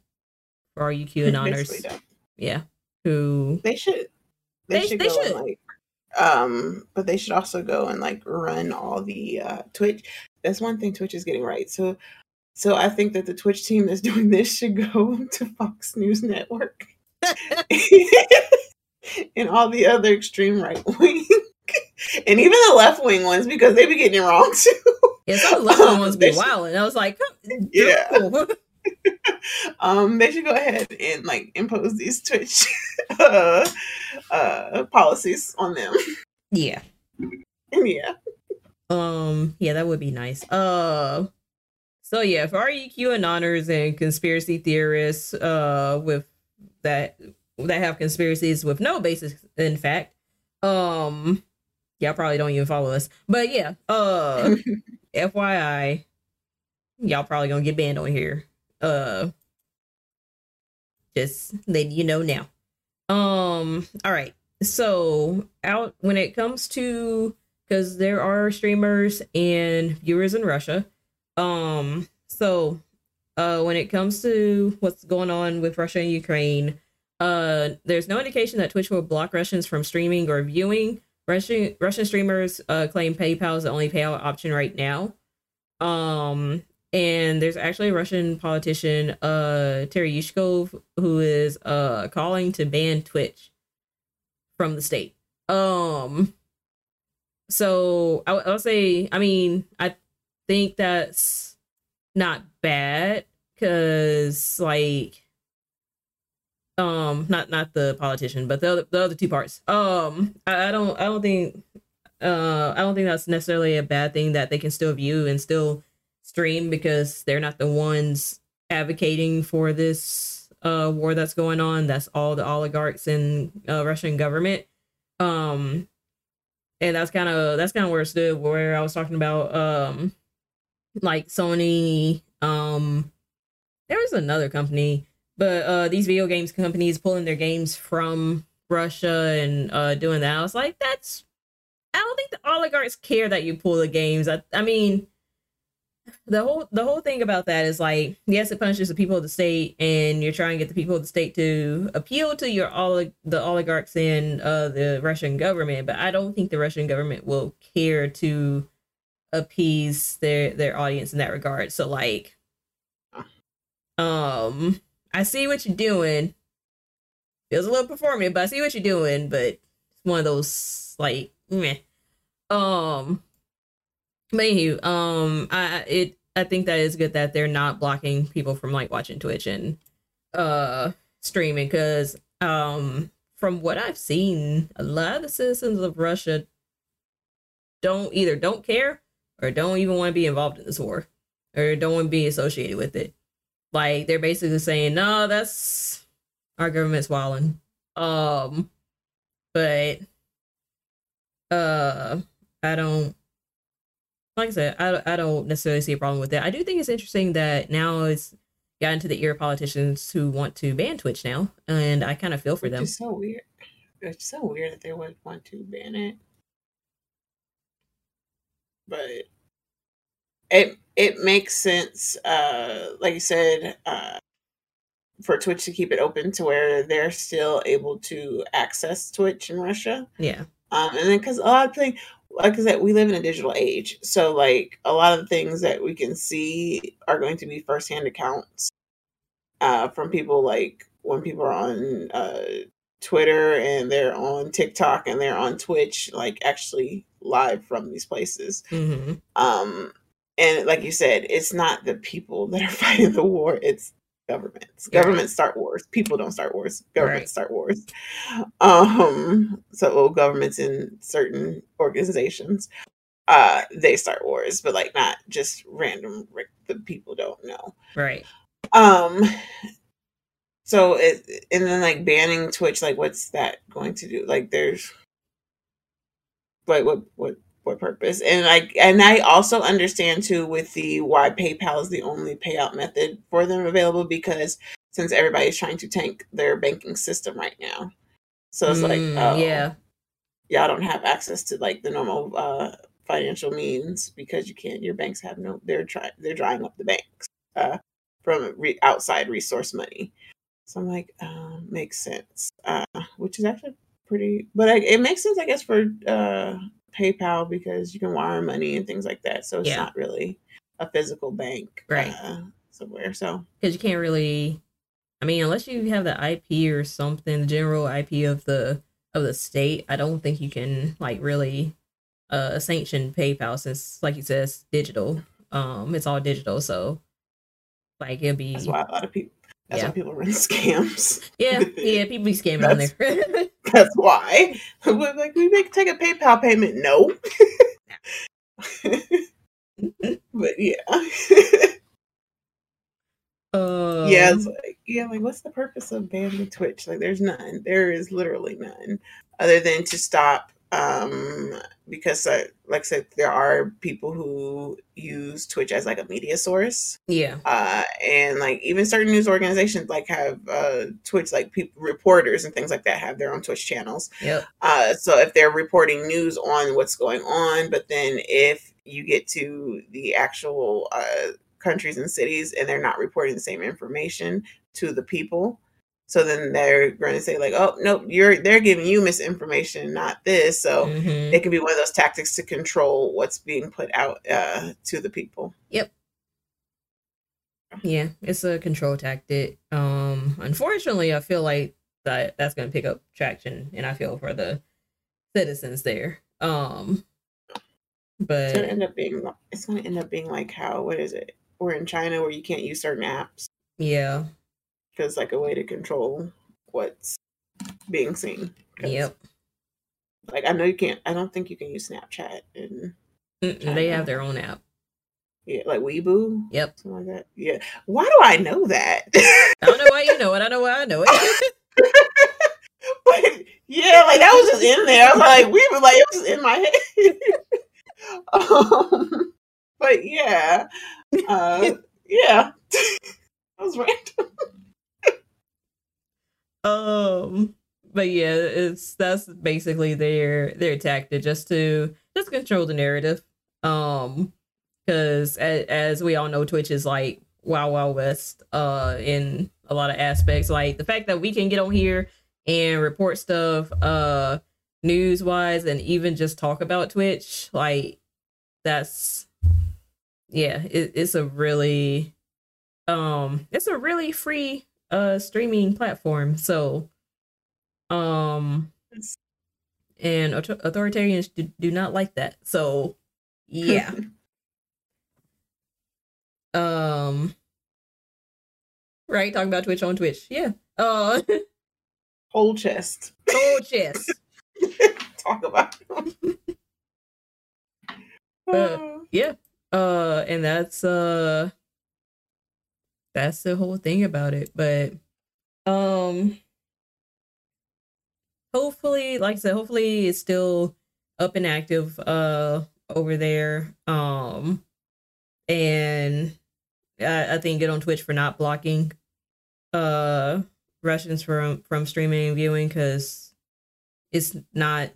for all you QAnoners, yeah, who they should they, they should they go should. like um but they should also go and like run all the uh twitch. That's one thing twitch is getting right. So so i think that the twitch team that's doing this should go to fox news network and all the other extreme right wing and even the left wing ones because they be getting it wrong too. Yeah some of the left wing um, ones be wild and i was like yeah um, they should go ahead and like impose these Twitch uh, uh, policies on them. Yeah. yeah. Um. Yeah, that would be nice. Uh. So yeah, for all you QAnoners and conspiracy theorists, uh, with that that have conspiracies with no basis in fact, um, y'all probably don't even follow us. But yeah, uh, FYI, y'all probably gonna get banned on here. Uh, just letting you know now. Um, all right. So out when it comes to because there are streamers and viewers in Russia. Um, so uh when it comes to what's going on with Russia and Ukraine, uh there's no indication that Twitch will block Russians from streaming or viewing. Russian Russian streamers uh claim PayPal is the only payout option right now. Um and there's actually a Russian politician, uh, Terry Yushkov, who is uh calling to ban Twitch from the state. Um, so I, I would say, I mean, I think that's not bad because, like, um, not not the politician, but the other the other two parts. Um, I, I don't I don't think uh I don't think that's necessarily a bad thing that they can still view and still stream because they're not the ones advocating for this uh, war that's going on. That's all the oligarchs and uh, Russian government. Um, and that's kind of that's kind of where it stood. Where I was talking about, um, like Sony. Um, there was another company, but uh, these video games companies pulling their games from Russia and uh, doing that. I was like, that's. I don't think the oligarchs care that you pull the games. I, I mean, the whole the whole thing about that is like yes it punishes the people of the state and you're trying to get the people of the state to appeal to your olig- the oligarchs and uh, the russian government but i don't think the russian government will care to appease their their audience in that regard so like um i see what you're doing feels a little performative but i see what you're doing but it's one of those like meh. um but anywho, um, I it I think that is good that they're not blocking people from like watching Twitch and uh streaming because um from what I've seen, a lot of the citizens of Russia don't either don't care or don't even want to be involved in this war or don't want to be associated with it. Like they're basically saying, no, that's our government's walling. Um, but uh, I don't. Like I said, I, I don't necessarily see a problem with that. I do think it's interesting that now it's gotten to the ear of politicians who want to ban Twitch now, and I kind of feel for Which them. is so weird. It's so weird that they would want to ban it. But it it makes sense, uh, like you said, uh, for Twitch to keep it open to where they're still able to access Twitch in Russia. Yeah, Um, and then because a lot of things, like I said, we live in a digital age, so like a lot of the things that we can see are going to be firsthand accounts uh, from people like when people are on uh, Twitter and they're on TikTok and they're on Twitch, like actually live from these places. hmm Um, and like you said, it's not the people that are fighting the war; it's governments. Yeah. Governments start wars. People don't start wars. Governments Right. start wars. Um, so governments in certain organizations, uh, they start wars, but like not just random. The people don't know. right. Um, so it and then like banning Twitch, like what's that going to do? Like there's like what what what purpose? And like and I also understand too with the why PayPal is the only payout method for them available because since everybody's trying to tank their banking system right now. So it's like Mm, oh, yeah, y'all don't have access to like the normal uh financial means because you can't your banks have no they're trying they're drying up the banks uh from re- outside resource money so i'm like um makes sense uh which is actually pretty but I, it makes sense i guess for uh paypal because you can wire money and things like that so it's Yeah. not really a physical bank Right. uh, somewhere so because you can't really. I mean, unless you have the IP or something, the general IP of the of the state, I don't think you can like really uh sanction PayPal since, like you said, it's digital. Um, it's all digital, so like it'll be that's why a lot of people that's Yeah. why people run scams yeah, yeah. People be scamming on there. That's why. We're like, we make take a PayPal payment. No. but yeah. um, yeah, it's like yeah, like what's the purpose of banning Twitch? Like there's none. There is literally none. Other than to stop um because uh, like I said, there are people who use Twitch as like a media source. yeah, uh, and like even certain news organizations like have uh, Twitch, like people, reporters and things like that have their own Twitch channels. yep, Uh, so if they're reporting news on what's going on, but then if you get to the actual uh, countries and cities and they're not reporting the same information to the people, so then they're going to say like, "Oh nope, you're they're giving you misinformation, not this." So mhm, it can be one of those tactics to control what's being put out uh, to the people. Yep. Yeah. It's a control tactic. Um, unfortunately, I feel like that that's gonna pick up traction, and I feel for the citizens there. Um, It's but gonna end up being it's gonna end up being like how what is it? We're in China where you can't use certain apps yeah, because like a way to control what's being seen. yep. Like I know you can't. I don't think you can use Snapchat and they have their own app. yeah, like Weibo, Yep. something like that. Yeah. Why do I know that? I don't know why you know it. I know why I know it. but yeah, like that was just in there. I was like, Weibo, like it was in my head. um, but yeah, uh, yeah, that was random. Um, but yeah, it's that's basically their their tactic just to just control the narrative. Um, because as, as we all know, Twitch is like Wild Wild West. Uh, in a lot of aspects, like the fact that we can get on here and report stuff, uh, news wise, and even just talk about Twitch, like that's yeah, it, it's a really um it's a really free uh streaming platform so um and authoritarians do, do not like that so yeah Um, right, talking about Twitch on Twitch. Yeah. Uh, Whole chest. whole chest. Talk about. Uh, yeah. Uh, and that's uh, that's the whole thing about it. But um, hopefully, like I said, hopefully it's still up and active uh over there. Um, and I, I think get on Twitch for not blocking uh Russians from from streaming and viewing because it's not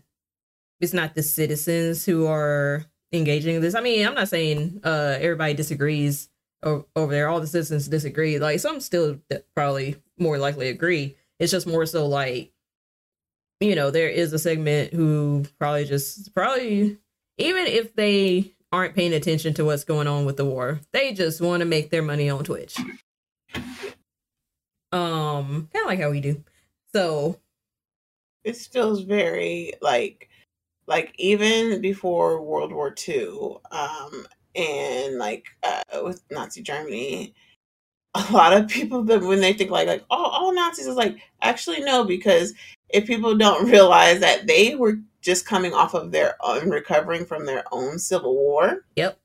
it's not the citizens who are engaging in this. I mean, I'm not saying uh everybody disagrees over there. All the citizens disagree. Like some still probably more likely agree. It's just more so like you know there is a segment who probably just probably even if they aren't paying attention to what's going on with the war, they just want to make their money on Twitch. Um, kind of like how we do. So it feels very like like even before World War II, um, and like uh, with Nazi Germany, a lot of people that when they think like like oh all Nazis is like actually no because if people don't realize that they were just coming off of their own recovering from their own civil war. Yep.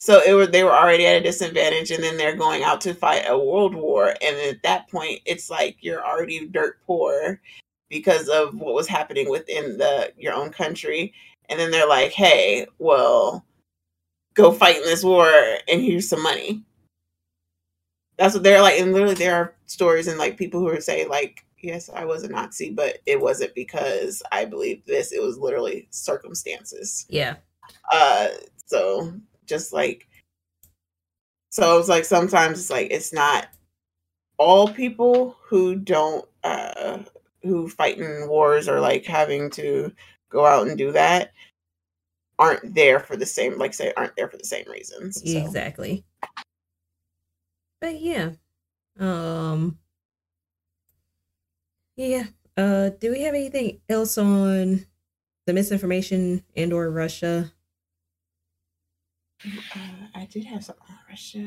So it was they were already at a disadvantage, and then they're going out to fight a world war, and at that point, it's like you're already dirt poor because of what was happening within the your own country, and then they're like, "Hey, well, go fight in this war, and here's some money." That's what they're like, and literally, there are stories and like people who are saying like, "Yes, I was a Nazi, but it wasn't because I believed this; it was literally circumstances." yeah, uh so just like so it's like sometimes it's like it's not all people who don't uh who fight in wars or like having to go out and do that aren't there for the same like say aren't there for the same reasons so. exactly. But yeah, um, yeah. Uh, do we have anything else on the misinformation and or Russia? Uh, I did have something on Russia.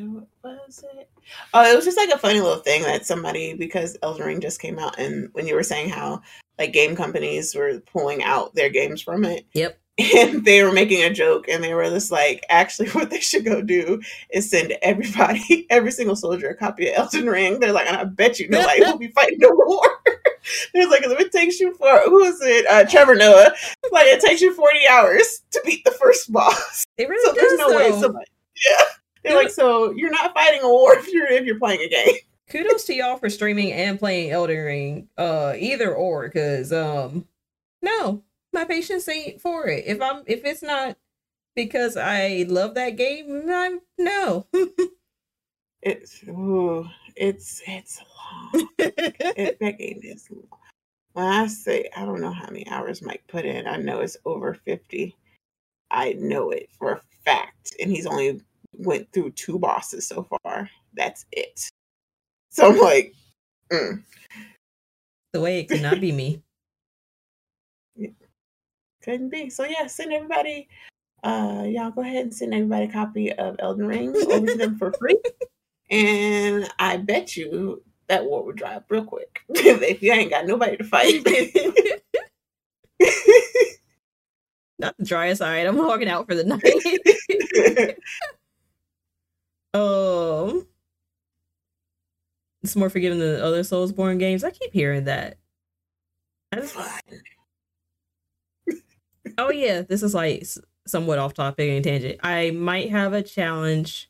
What was it? Oh, it was just like a funny little thing that somebody because Elden Ring just came out, and when you were saying how like game companies were pulling out their games from it, Yep. And they were making a joke, and they were just like, actually, what they should go do is send everybody, every single soldier, a copy of Elden Ring. They're like, and I bet you nobody will be fighting the war. There's like, if it takes you for who is it? Uh, Trevor Noah. It's like it takes you 40 hours to beat the first boss. It So really there's does. no way though. somebody. Yeah. They're like, so you're not fighting a war if you're if you're playing a game. Kudos to y'all for streaming and playing Elden Ring. Uh, either or, because um, no, my patience ain't for it. If I'm if it's not because I love that game, I'm no. It's ooh, it's it's long. it, that game is long. When I say I don't know how many hours Mike put in, I know it's over 50. I know it for a fact. And he's only went through two bosses so far. That's it. So I'm like, mm, the way it cannot be me. Couldn't be. So yeah, send everybody uh y'all go ahead and send everybody a copy of Elden Ring over to them for free. And I bet you that war would dry up real quick. if you ain't got nobody to fight. Not the driest. All right, I'm walking out for the night. um, it's more forgiving than the other Soulsborne games. I keep hearing that. I just, oh yeah, this is like somewhat off topic and tangent. I might have a challenge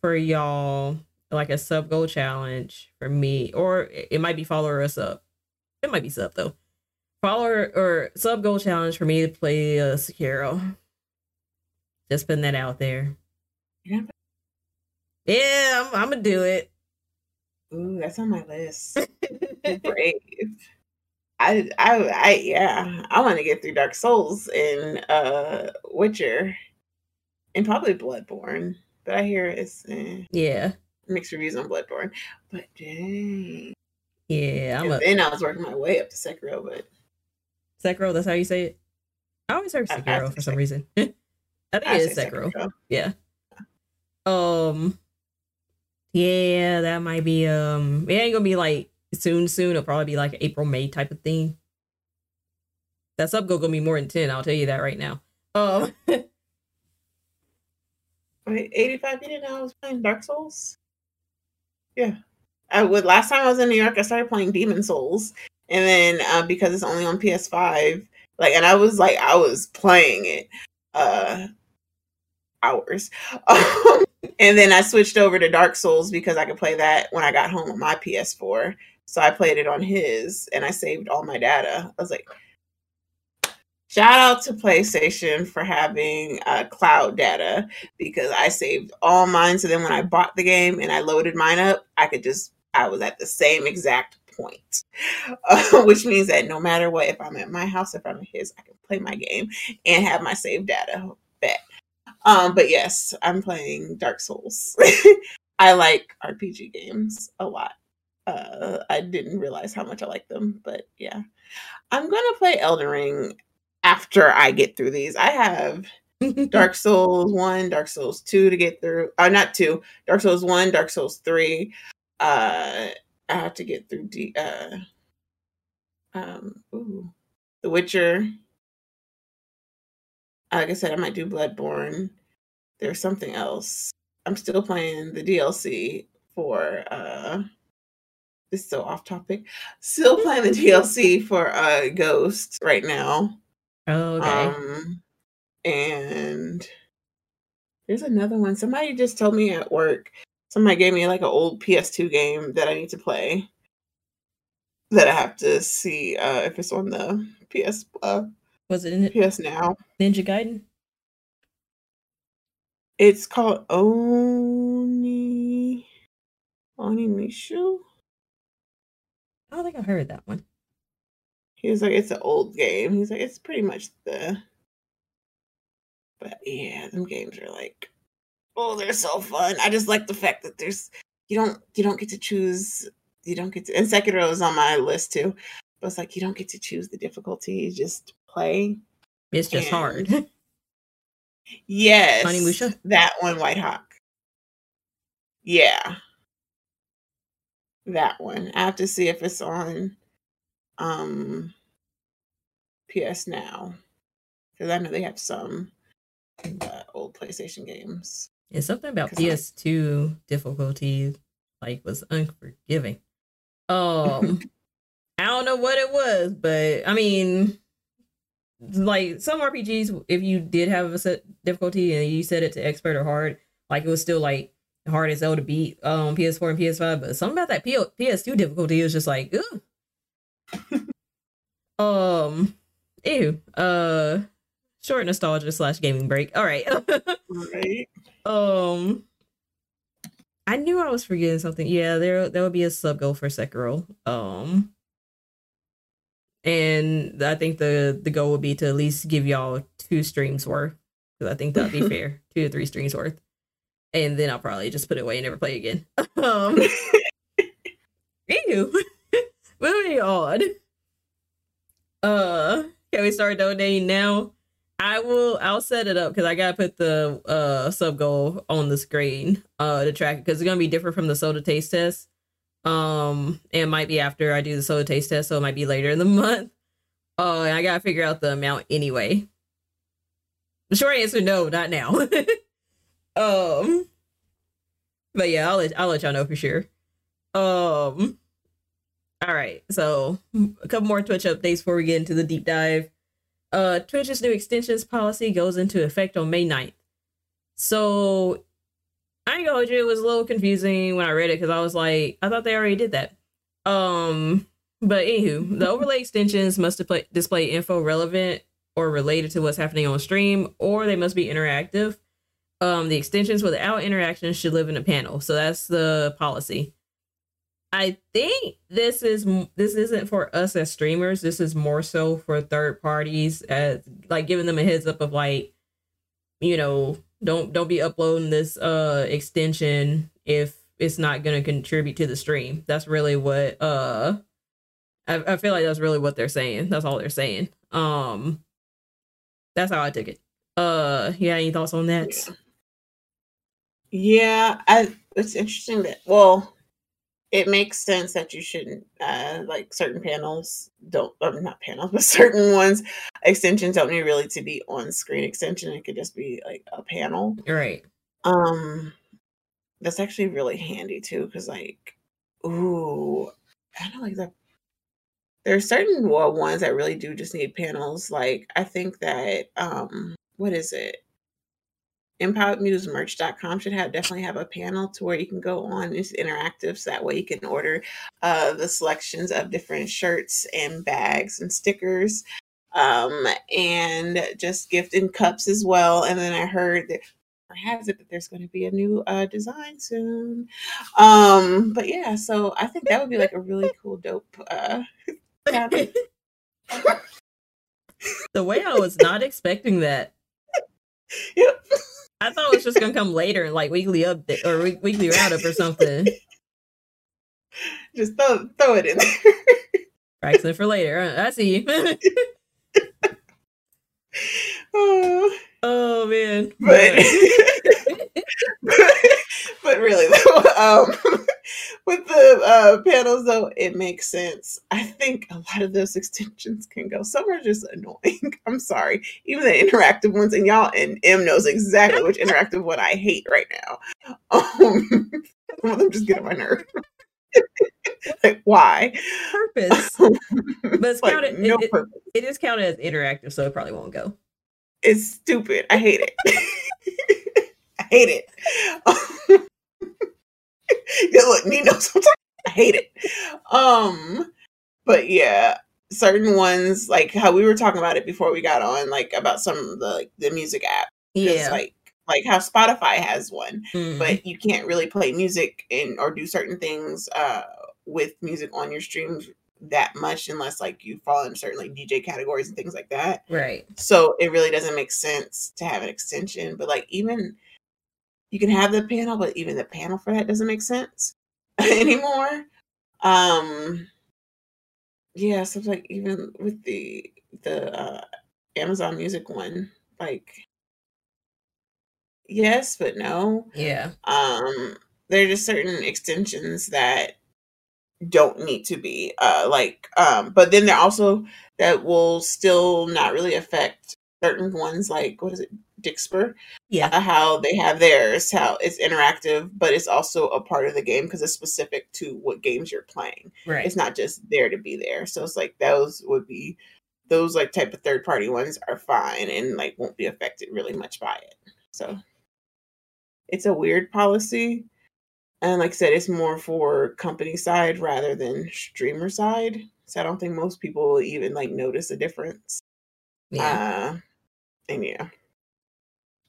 for y'all, like a sub goal challenge for me, or it might be follower us up. It might be sub though. Follower or sub goal challenge for me to play uh, Sekiro. Just putting that out there. Yeah. Yeah, I'm, I'm gonna do it. Ooh, that's on my list. Brave. I, I, I, yeah, I want to get through Dark Souls and uh Witcher, and probably Bloodborne. But I hear it's eh, yeah, mixed reviews on Bloodborne. But dang, yeah. I'm and a then I was working my way up to Sekiro. But Sekiro. That's how you say it. I always heard I- I Sekiro for some Sekiro. reason. I think I it is say Sekiro. Yeah. Um. Yeah, that might be um it ain't gonna be like soon soon. It'll probably be like April, May type of thing. That sub go gonna be more than 10, I'll tell you that right now. Um Wait, 85 you didn't know I was playing Dark Souls? Yeah. I would last time I was in New York, I started playing Demon Souls. And then uh, because it's only on PS5, like and I was like I was playing it uh hours. and then I switched over to Dark Souls because I could play that when I got home on my PS4. So I played it on his and I saved all my data. I was like, shout out to PlayStation for having uh, cloud data because I saved all mine. So then when I bought the game and I loaded mine up, I could just, I was at the same exact point, uh, which means that no matter what, if I'm at my house, if I'm at his, I can play my game and have my save data back. Um, but yes, I'm playing Dark Souls. I like RPG games a lot. Uh, I didn't realize how much I like them, but yeah. I'm gonna play Elden Ring after I get through these. I have Dark Souls 1, Dark Souls 2 to get through. Uh not 2. Dark Souls 1, Dark Souls 3. Uh I have to get through D uh um ooh, The Witcher. Like I said, I might do Bloodborne. There's something else. I'm still playing the DLC for uh is so off topic. Still playing the DLC for uh Ghost right now. Oh, okay. Um and there's another one. Somebody just told me at work. Somebody gave me like an old PS2 game that I need to play. That I have to see uh if it's on the PS uh Was it in it? PS Now. Ninja Gaiden? It's called Oni Onimusha. I don't think I heard that one. He was like, it's an old game. He's like, it's pretty much the. But yeah, them games are like, oh, they're so fun. I just like the fact that there's you don't you don't get to choose. You don't get to. And Sekiro is on my list too. But it's like you don't get to choose the difficulty. You just play. It's just And- hard. Yes, Onimusha? that one, White Hawk. Yeah, that one. I have to see if it's on um PS Now because I know they have some uh, old PlayStation games. It's something about PS2 difficulty like was unforgiving. Um I don't know what it was, but I mean like some RPGs if you did have a set difficulty and you set it to expert or hard, like it was still like hard as hell to beat um PS4 and PS5, but something about that P- PS2 difficulty is just like, um ew. Uh short nostalgia slash gaming break. All right. Right? Um, I knew I was forgetting something. Yeah, there there would be a sub goal for Sekiro. Um, and I think the the goal would be to at least give y'all two streams worth because I think that'd be fair, two to three streams worth. And then I'll probably just put it away and never play again. Um, ew. Moving on. Uh, can we start donating now? I will. I'll set it up because I gotta put the uh sub goal on the screen uh to track it because it's gonna be different from the soda taste test. Um, and it might be after I do the soda taste test, so it might be later in the month. Uh, and I gotta figure out the amount anyway. The short answer, no, not now. Um, but yeah, I'll let I'll let y'all know for sure. Um, all right, so a couple more Twitch updates before we get into the deep dive uh Twitch's new extensions policy goes into effect on May 9th. So I ain't gonna hold you, it was a little confusing when I read it because I was like, I thought they already did that. Um, but anywho, the overlay extensions must display, display info relevant or related to what's happening on stream, or they must be interactive. Um, the extensions without interaction should live in a panel. So that's the policy. I think this is this isn't for us as streamers. This is more so for third parties, as like giving them a heads up of like, you know, don't don't be uploading this uh extension if it's not going to contribute to the stream. That's really what uh I, I feel like that's really what they're saying. That's all they're saying. Um, that's how I took it. Uh, yeah, any thoughts on that? Yeah, I it's interesting that well, it makes sense that you shouldn't uh like certain panels don't um, not panels but certain ones extensions don't need really to be on screen extension. It could just be like a panel. Right. um that's actually really handy too because like ooh i don't like that. There are certain well, ones that really do just need panels like i think that um what is it empoweredmusemerch.com should have definitely have a panel to where you can go on it's interactive so that way you can order uh the selections of different shirts and bags and stickers um and just gift and cups as well and then i heard that or has it that there's going to be a new uh design soon um but yeah so i think that would be like a really cool dope uh the way I was not expecting that. Yep. I thought it was just gonna come later, in like weekly update or week- weekly roundup or something. just throw, throw it in there Practicing for later. I see. oh. oh man. but but really though, um, with the uh, panels though, it makes sense. I think a lot of those extensions can go. Some are just annoying. I'm sorry, even the interactive ones, and y'all and M knows exactly which interactive one I hate right now. Um, them just getting on my nerve. like why? purpose. But it's Like, counted. no it, it- purpose. it is counted as interactive, so it probably won't go. It's stupid. I hate it. I hate it. yeah, look, Nino, sometimes I hate it. Um, but yeah, certain ones like how we were talking about it before we got on, like about some of the like the music app. Yeah. like like how Spotify has one, Mhm. but you can't really play music and or do certain things uh with music on your streams that much unless like you fall in certain like DJ categories and things like that. right. So it really doesn't make sense to have an extension. But like even you can have the panel, but even the panel for that doesn't make sense anymore. Um yeah, so like even with the the uh Amazon Music one, like yes, but no. Yeah. Um there are just certain extensions that don't need to be uh like um but then there also that will still not really affect certain ones like what is it Dixper Yeah. uh, how they have theirs how it's interactive but it's also a part of the game because it's specific to what games you're playing Right. it's not just there to be there so it's like those would be those like type of third party ones are fine and like won't be affected really much by it so it's a weird policy and like I said, it's more for company side rather than streamer side. So I don't think most people will even like notice a difference. yeah. Uh, and yeah,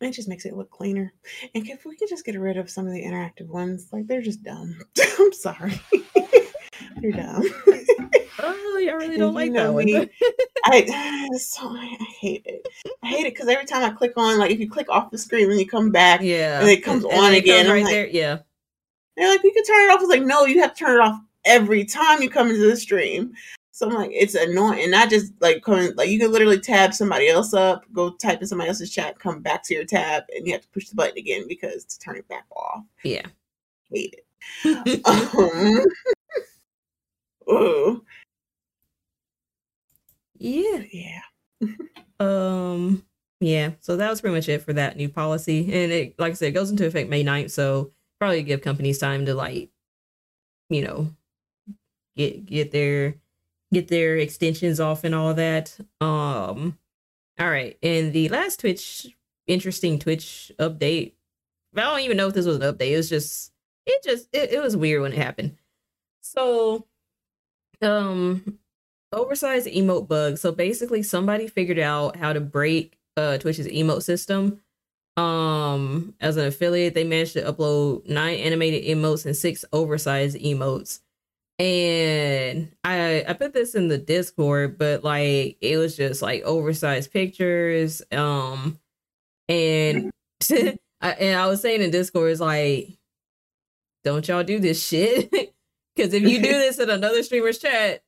it just makes it look cleaner. And if we could just get rid of some of the interactive ones, like they're just dumb. I'm sorry, they're dumb. oh, y'all really don't like that one. me. I so I hate it. I hate it because every time I click on, like if you click off the screen and you come back, yeah. And it comes And on again, right like- there. Yeah. They're like, you can turn it off. I was like, no, you have to turn it off every time you come into the stream. So I'm like, it's annoying. And not just like coming, like you can literally tab somebody else up, go type in somebody else's chat, come back to your tab, and you have to push the button again because to turn it back off. Yeah. Hate it. Um, ooh, yeah. yeah. Um. Yeah. So that was pretty much it for that new policy, and it, like I said, it goes into effect May 9th, So probably give companies time to like, you know, get get their get their extensions off and all that. Um. All right. And the last Twitch interesting Twitch update. I don't even know if this was an update. It was just it just it, it was weird when it happened. So um oversized emote bug. So basically somebody figured out how to break uh Twitch's emote system. Um as an affiliate, they managed to upload nine animated emotes and six oversized emotes. And I I put this in the Discord, but like it was just like oversized pictures. Um and I, and I was saying in Discord, is like, don't y'all do this shit. Because if you do this in another streamer's chat,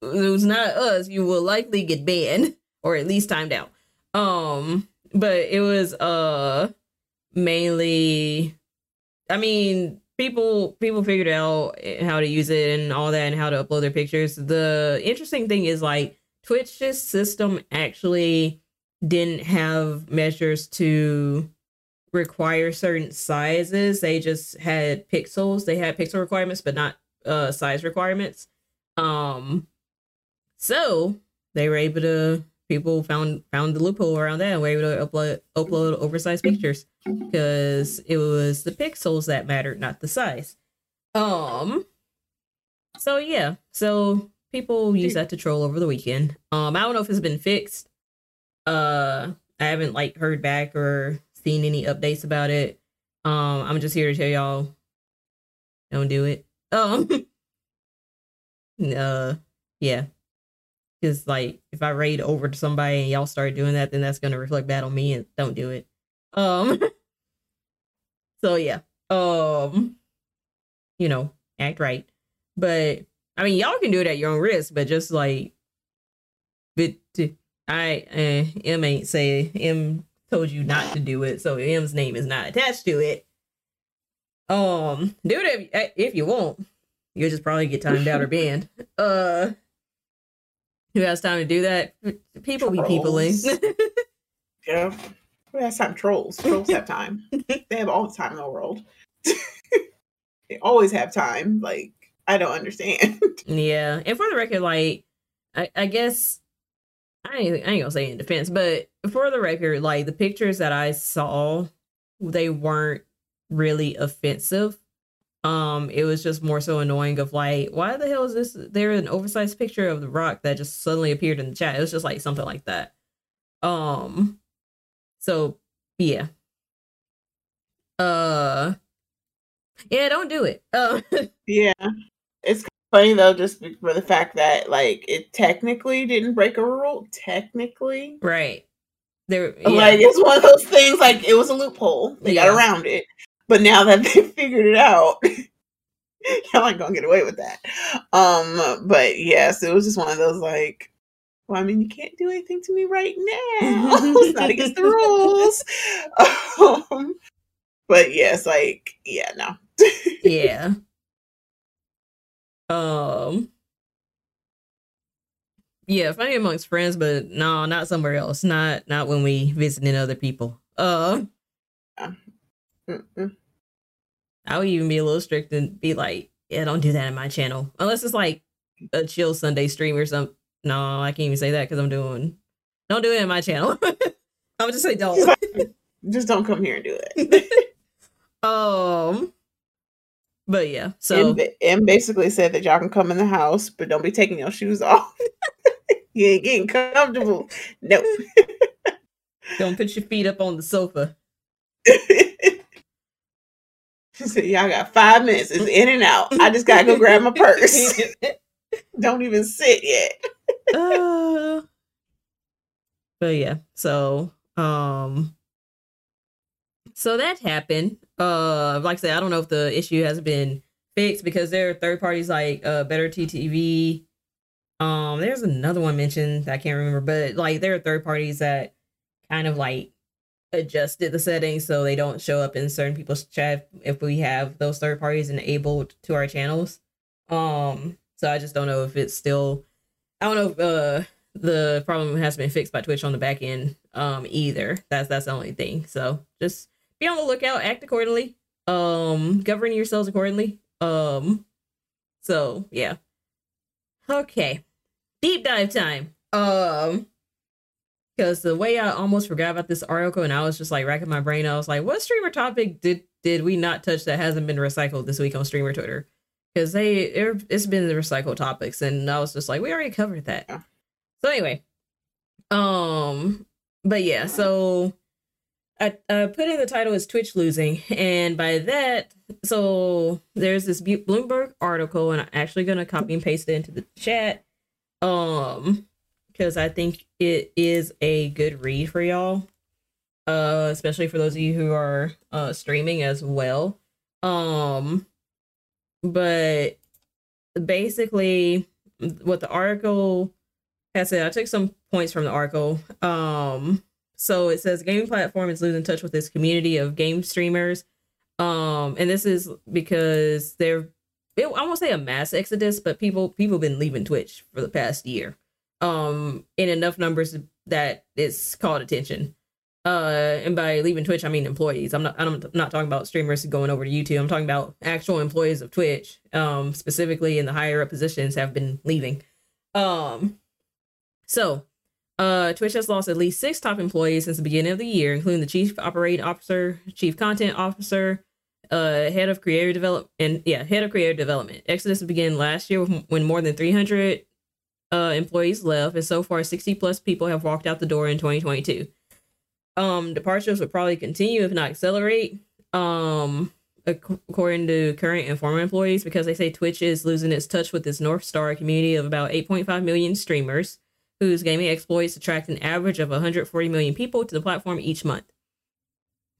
who's not us, you will likely get banned or at least timed out. Um, but it was uh mainly, I mean, people people figured out how to use it and all that and how to upload their pictures. The interesting thing is like Twitch's system actually didn't have measures to require certain sizes. They just had pixels. They had pixel requirements, but not uh size requirements. Um so they were able to people found found the loophole around that and were able to upload upload oversized pictures because it was the pixels that mattered, not the size. Um so yeah, so people use that to troll over the weekend. Um I don't know if it's been fixed. Uh I haven't like heard back or seen any updates about it. Um I'm just here to tell y'all don't do it. Um uh yeah because like if I raid over to somebody and y'all start doing that, then that's gonna reflect bad on me and don't do it. Um so yeah. Um you know, act right. But I mean y'all can do it at your own risk, but just like but I uh, M ain't say M told you not to do it, so M's name is not attached to it. Um, do it if, if you want. You'll just probably get timed out or banned. Uh who has time to do that? People eh? trolls. be peopling. yeah. Who has time? Trolls. Trolls have time. they have all the time in the world. they always have time. Like, I don't understand. yeah. And for the record, like, I, I guess I ain't, I ain't gonna say in defense, but for the record, like the pictures that I saw, they weren't really offensive. Um, it was just more so annoying of like, why the hell is this there an oversized picture of the rock that just suddenly appeared in the chat? It was just like something like that. Um so yeah. Uh yeah, don't do it. Uh yeah. It's funny though, just for the fact that like it technically didn't break a rule. Technically. Right. There yeah. like it's one of those things like it was a loophole. They yeah. got around it. But now that they figured it out, y'all ain't gonna get away with that. Um, but yes, it was just one of those like, well, I mean, you can't do anything to me right now. it's not against the rules. Um, but yes, like, yeah, no. yeah. Um. Yeah, funny amongst friends, but no, not somewhere else. Not not when we visiting other people. Uh. Mm-mm. I would even be a little strict and be like, yeah, don't do that in my channel. Unless it's like a chill Sunday stream or something. No, I can't even say that because I'm doing, don't do it in my channel. I would just say don't. just don't come here and do it. um, but yeah, so. And, basically said that y'all can come in the house, but don't be taking your shoes off. you ain't getting comfortable. Nope. don't put your feet up on the sofa. She said, Y'all got five minutes. It's in and out. I just gotta go grab my purse. Don't even sit yet. uh, but yeah, so um so that happened. Uh like I said, I don't know if the issue has been fixed because there are third parties like uh Better TTV. Um, there's another one mentioned I can't remember, but like there are third parties that kind of like adjusted the settings so they don't show up in certain people's chat if we have those third parties enabled to our channels. Um, so I just don't know if it's still. I don't know if uh the problem has been fixed by Twitch on the back end um either. That's that's the only thing. So just be on the lookout, act accordingly, um, govern yourselves accordingly. Um, so yeah. Okay, deep dive time. Um, because the way I almost forgot about this article and I was just like racking my brain, I was like, what streamer topic did did we not touch that hasn't been recycled this week on streamer Twitter? Because they it's been the recycled topics, and I was just like, we already covered that. So anyway, um, but yeah, so I uh, put in the title is Twitch losing, and by that, so there's this Bloomberg article, and I'm actually gonna copy and paste it into the chat. Um, because I think it is a good read for y'all, uh, especially for those of you who are uh, streaming as well. Um, but basically, what the article has said, I took some points from the article. Um, so it says gaming platform is losing touch with its community of game streamers. Um, and this is because they're it, I won't say a mass exodus, but people people been leaving Twitch for the past year. Um, in enough numbers that it's called attention. Uh, and by leaving Twitch, I mean employees. I'm not I'm not talking about streamers going over to YouTube. I'm talking about actual employees of Twitch, um, specifically in the higher up positions have been leaving. Um, so uh, Twitch has lost at least six top employees since the beginning of the year, including the chief operating officer, chief content officer, uh, head of creative development, and yeah, head of creative development. Exodus began last year when more than 300 uh, employees left, and so far 60 plus people have walked out the door in 2022. Um, departures would probably continue if not accelerate. Um, according to current and former employees, because they say Twitch is losing its touch with its North Star community of about 8.5 million streamers whose gaming exploits attract an average of 140 million people to the platform each month.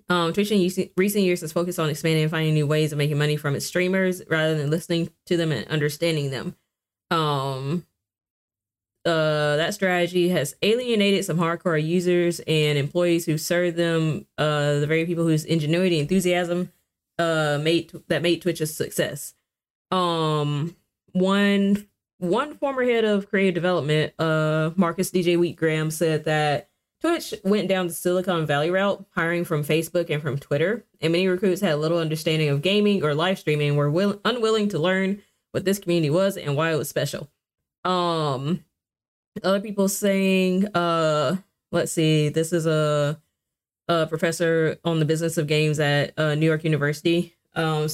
Um, Twitch in recent years has focused on expanding and finding new ways of making money from its streamers rather than listening to them and understanding them. Uh, that strategy has alienated some hardcore users and employees who serve them, uh, the very people whose ingenuity and enthusiasm uh, made that made Twitch a success. Um, one one former head of creative development, uh, Marcus DJWheat Graham, said that Twitch went down the Silicon Valley route, hiring from Facebook and from Twitter, and many recruits had little understanding of gaming or live streaming, were will- unwilling to learn what this community was and why it was special. Um, other people saying, uh, let's see, this is a, a professor on the business of games at uh, New York University, um,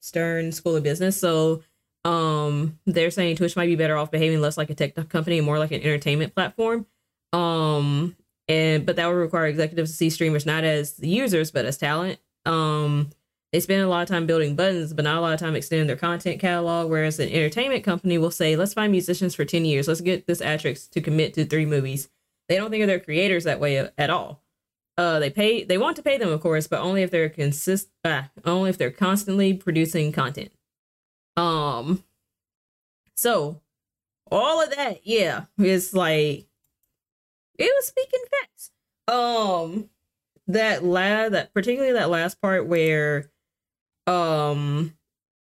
Stern School of Business. So um, they're saying Twitch might be better off behaving less like a tech company and more like an entertainment platform. Um, and but that would require executives to see streamers not as users but as talent. Um, they spend a lot of time building buttons, but not a lot of time extending their content catalog. Whereas an entertainment company will say, "Let's find musicians for ten years. Let's get this actress to commit to three movies." They don't think of their creators that way at all. Uh, they pay. They want to pay them, of course, but only if they're consist. Uh, only if they're constantly producing content. Um, so all of that, yeah, it's like it was speaking facts. Um, that lad, that particularly that last part where, um,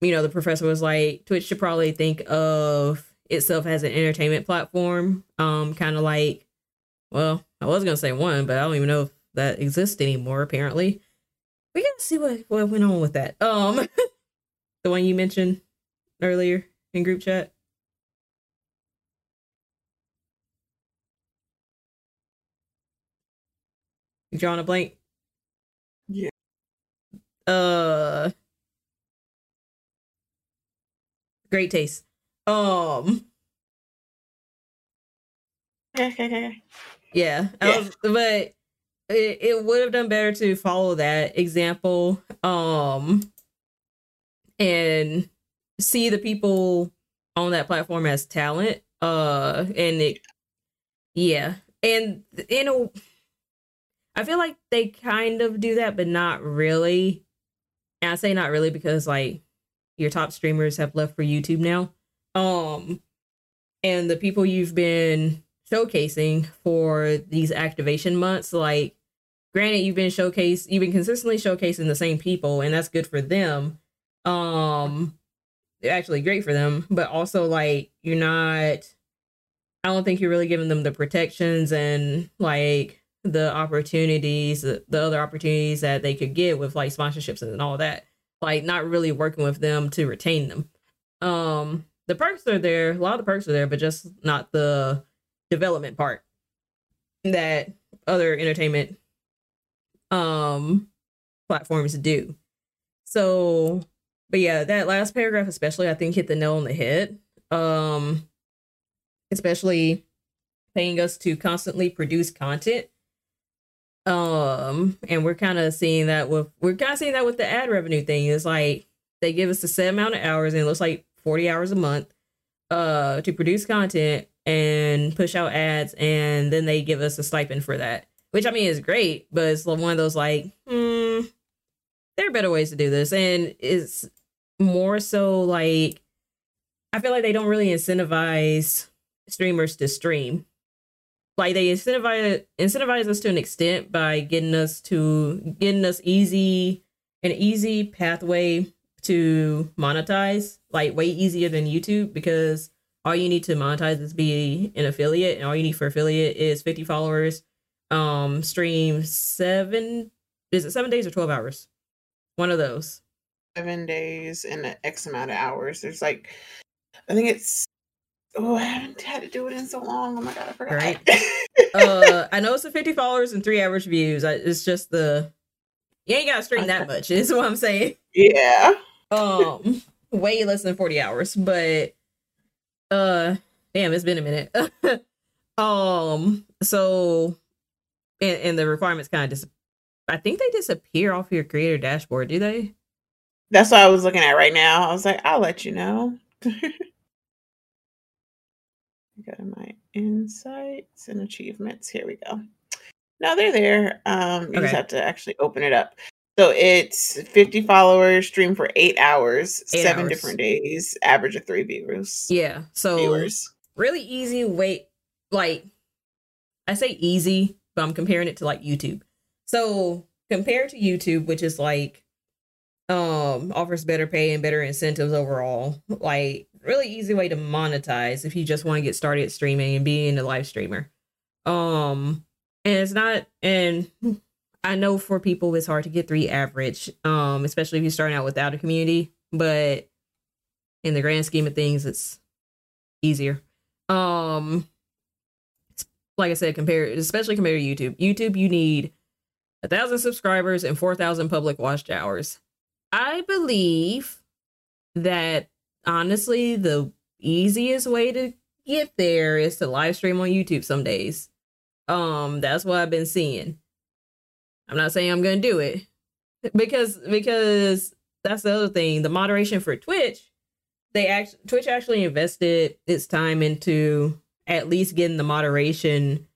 you know, the professor was like, Twitch should probably think of itself as an entertainment platform. Um, kind of like, well, I was gonna say one, but I don't even know if that exists anymore. Apparently, we gotta see what what went on with that. Um, the one you mentioned earlier in group chat? Drawing a blank? Uh great taste. Um yeah. yeah. Was, but it, it would have done better to follow that example. Um and see the people on that platform as talent. Uh, and it, yeah, and you know, I feel like they kind of do that, but not really. And I say not really because like your top streamers have left for YouTube now. Um, and the people you've been showcasing for these activation months, like, granted, you've been showcased, you've been consistently showcasing the same people, and that's good for them. Um, actually great for them, but also like you're not I don't think you're really giving them the protections and like the opportunities, the, the other opportunities that they could get with like sponsorships and all that. Like not really working with them to retain them. Um the perks are there, a lot of the perks are there, but just not the development part that other entertainment um platforms do. So but yeah, that last paragraph especially I think hit the nail on the head. Um especially paying us to constantly produce content. Um and we're kind of seeing that with we're kind of seeing that with the ad revenue thing. It's like they give us a set amount of hours and it looks like 40 hours a month uh to produce content and push out ads and then they give us a stipend for that. Which I mean is great, but it's one of those like, hmm, there are better ways to do this. And it's more so like I feel like they don't really incentivize streamers to stream. Like they incentivize incentivize us to an extent by getting us to getting us easy an easy pathway to monetize, like way easier than YouTube because all you need to monetize is be an affiliate, and all you need for affiliate is 50 followers. Um, stream seven is it seven days or 12 hours? One of those. Seven days and an X amount of hours. There's like, I think it's. Oh, I haven't had to do it in so long. Oh my god, I forgot. Right. uh, I know it's the 50 followers and three average views. I, it's just the you ain't gotta stream that much. Is what I'm saying. Yeah. Um, way less than 40 hours, but uh, damn, it's been a minute. um, so and, and the requirements kind of dis- I think they disappear off your creator dashboard, do they? That's what I was looking at right now. I was like, I'll let you know. go to my insights and achievements. Here we go. Now they're there. Um, you Okay. just have to actually open it up. So it's 50 followers, stream for eight hours, Eight seven hours. different days, average of three viewers. Yeah. So Viewers. really easy way like I say easy, but I'm comparing it to like YouTube. So compared to YouTube, which is like um offers better pay and better incentives overall, like really easy way to monetize if you just want to get started streaming and being a live streamer. Um and it's not and I know for people it's hard to get three average, um, especially if you're starting out without a community, but in the grand scheme of things, it's easier. Um like I said, compared especially compared to YouTube. YouTube, you need a thousand subscribers and four thousand public watch hours. I believe that honestly, the easiest way to get there is to live stream on YouTube some days. Um, that's what I've been seeing. I'm not saying I'm gonna do it because because that's the other thing. The moderation for Twitch, they actually Twitch actually invested its time into at least getting the moderation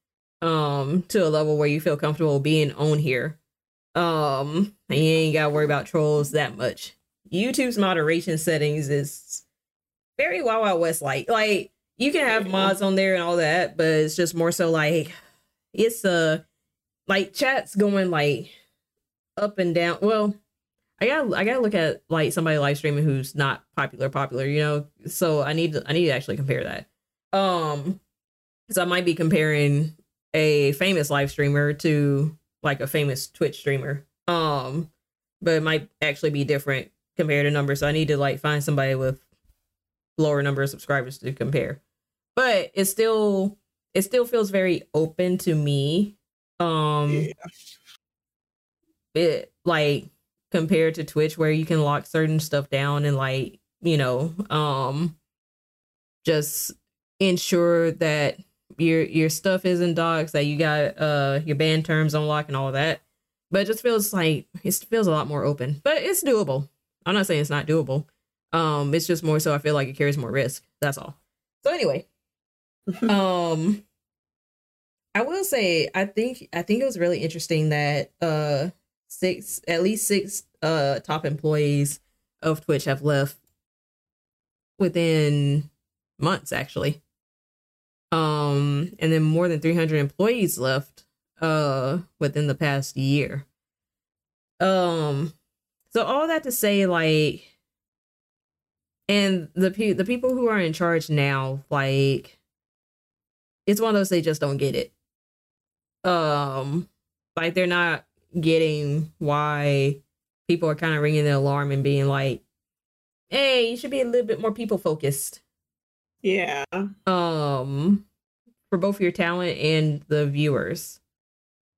um to a level where you feel comfortable being on here. Um, and you ain't gotta worry about trolls that much. YouTube's moderation settings is very Wild Wild West like. Like you can have mods on there and all that, but it's just more so like it's uh like chat's going like up and down. Well, I gotta I gotta look at like somebody live streaming who's not popular popular, you know. So I need to I need to actually compare that. Um, because I might be comparing a famous live streamer to like a famous Twitch streamer. Um, but it might actually be different compared to numbers. So I need to like find somebody with lower number of subscribers to compare. But it still it still feels very open to me. Um Yeah. it like compared to Twitch where you can lock certain stuff down and like, you know, um just ensure that your your stuff isn't docs, that you got uh your banned terms on lock and all of that. But it just feels like it feels a lot more open. But it's doable. I'm not saying it's not doable. Um it's just more so I feel like it carries more risk. That's all. So anyway, um I will say I think I think it was really interesting that uh six at least six uh top employees of Twitch have left within months actually. Um and then more than 300 employees left uh within the past year. Um so all that to say like and the pe- the people who are in charge now like it's one of those they just don't get it. Um like they're not getting why people are kind of ringing the alarm and being like, "Hey, you should be a little bit more people focused." Yeah. Um, for both your talent and the viewers.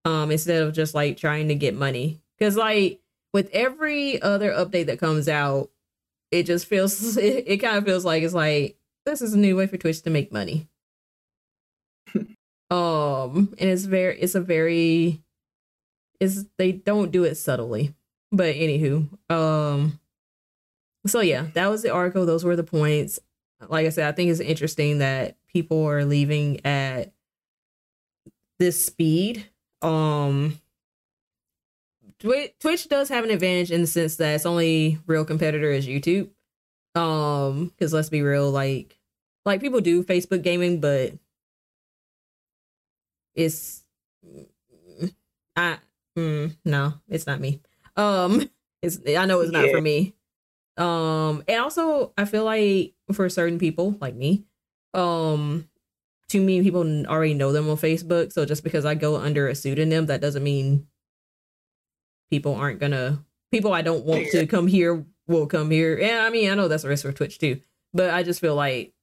Um, instead of just like trying to get money, because like with every other update that comes out, it just feels it, it kind of feels like it's like this is a new way for Twitch to make money. um, and it's very it's a very is they don't do it subtly. But anywho, um so yeah, that was the article. Those were the points. Like I said, I think it's interesting that people are leaving at this speed. Um Twitch does have an advantage in the sense that its only real competitor is YouTube. Um, because let's be real, like like people do Facebook gaming, but it's I mm, no, it's not me. Um, It's I know it's not Yeah. for me. Um, and also I feel like for certain people like me, um, too many people already know them on Facebook. So just because I go under a pseudonym, that doesn't mean people aren't gonna people I don't want to come here will come here. And I mean, I know that's a risk for Twitch too, but I just feel like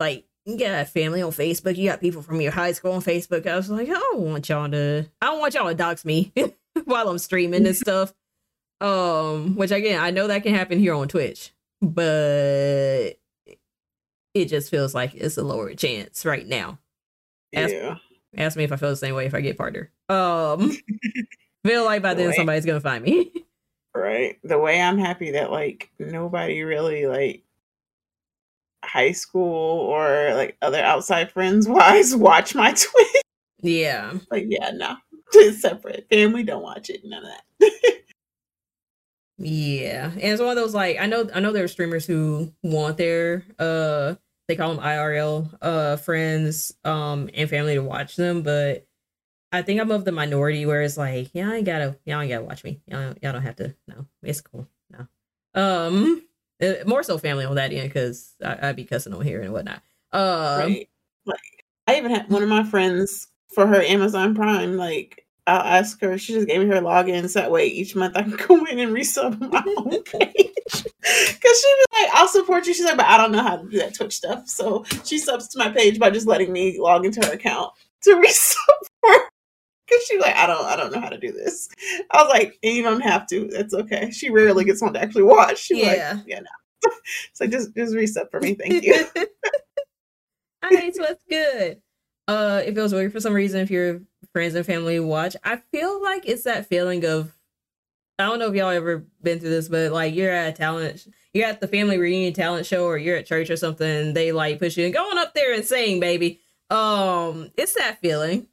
like you got family on Facebook, you got people from your high school on Facebook. I was like, I don't want y'all to I don't want y'all to dox me while I'm streaming and stuff. Um, which again, I know that can happen here on Twitch, but it just feels like it's a lower chance right now. Ask- Yeah. Ask me if I feel the same way if I get partner. Um, feel like by then Right. somebody's gonna find me. Right. The way I'm happy that like nobody really like high school or like other outside friends wise watch my Twitch. yeah, Like, yeah, no. It's separate. Family don't watch it. None of that. yeah, and it's one of those like I know I know there are streamers who want their uh they call them IRL uh friends um and family to watch them, but I think I'm of the minority where it's like yeah I ain't gotta y'all ain't gotta watch me y'all y'all don't have to no it's cool no um uh, more so family on that end because I'd be cussing on here and whatnot um right. Like I even had one of my friends for her Amazon Prime, like I'll ask her, she just gave me her login so that way each month I can go in and resub my own page. Cause she be like, I'll support you. She's like, but I don't know how to do that Twitch stuff. So she subs to my page by just letting me log into her account to resub her. Cause she's like, I don't I don't know how to do this. I was like, you don't have to. That's okay. She rarely gets one to actually watch. She's Yeah. like, yeah, no. so just just reset for me. Thank you. Alright, so that's good. Uh, if it was weird for some reason, if your friends and family watch, I feel like it's that feeling of I don't know if y'all ever been through this, but like you're at a talent, you're at the family reunion talent show, or you're at church or something, and they like push you and going up there and sing, baby. Um, it's that feeling.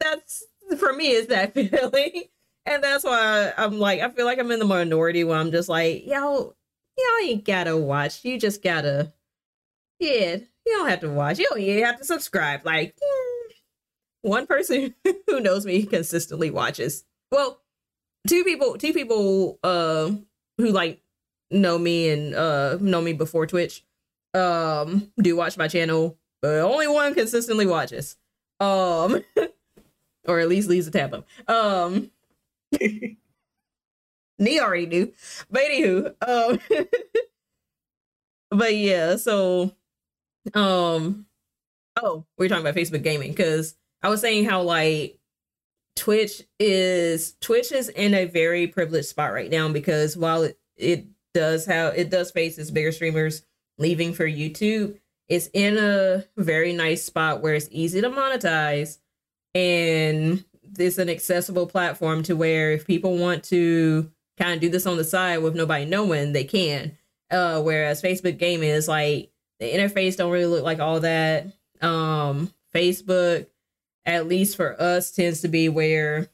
That's for me, it's that feeling, and that's why I'm like, I feel like I'm in the minority where I'm just like, y'all, y'all ain't gotta watch. You just gotta, yeah, you don't have to watch. You don't even have to subscribe. Like one person who knows me consistently watches. Well, two people, two people uh who like know me and uh know me before Twitch um do watch my channel, but only one consistently watches. Um or at least leaves a tab up. Um Nee already knew. But anywho, um but yeah, so um oh, we are talking about Facebook gaming because I was saying how like Twitch is Twitch is in a very privileged spot right now because while it, it does have it does face its bigger streamers leaving for YouTube, it's in a very nice spot where it's easy to monetize and it's an accessible platform to where if people want to kind of do this on the side with nobody knowing, they can. Uh, whereas Facebook gaming is like the interface don't really look like all that. Um, Facebook, at least for us, tends to be where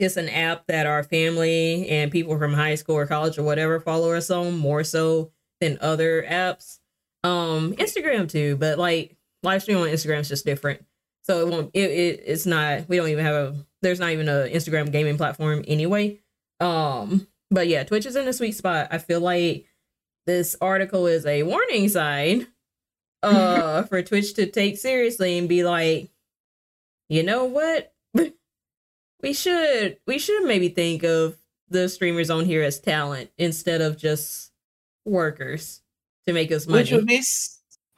it's an app that our family and people from high school or college or whatever follow us on more so than other apps. Um, Instagram too, but like live stream on Instagram is just different. So it won't. It, it it's not. We don't even have a. There's not even a Instagram gaming platform anyway. Um, but yeah, Twitch is in a sweet spot. I feel like this article is a warning sign uh for Twitch to take seriously and be like, you know what? we should we should maybe think of the streamers on here as talent instead of just workers to make us money. Which would be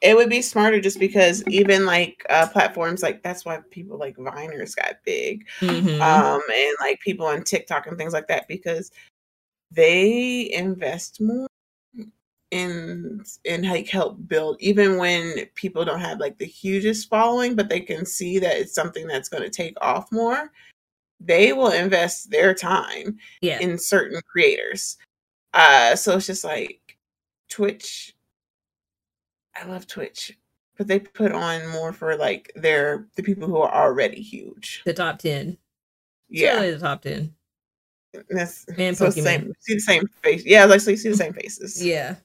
it would be smarter just because even like uh platforms like that's why people like Viners got big. Mhm. Um and like people on TikTok and things like that because they invest more in in like help build even when people don't have like the hugest following but they can see that it's something that's going to take off more they will invest their time yeah. in certain creators. Uh so it's just like Twitch I love Twitch, but they put on more for like their the people who are already huge. the top 10. Yeah. really the top 10. That's And so Pokemon. same see the same face. Yeah, like so you see the same faces Yeah.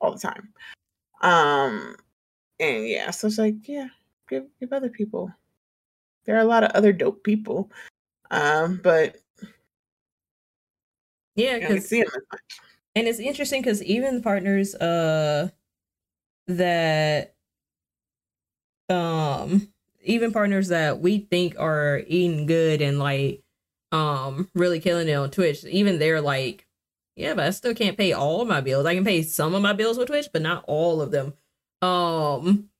all the time. Um and yeah, so it's like, yeah, give give other people. There are a lot of other dope people. Um, but Yeah, You don't get to because see them as much. and it's interesting because even partners uh that um even partners that we think are eating good and like um really killing it on Twitch, even they're like, yeah, but I still can't pay all my bills. I can pay some of my bills with Twitch, but not all of them. Um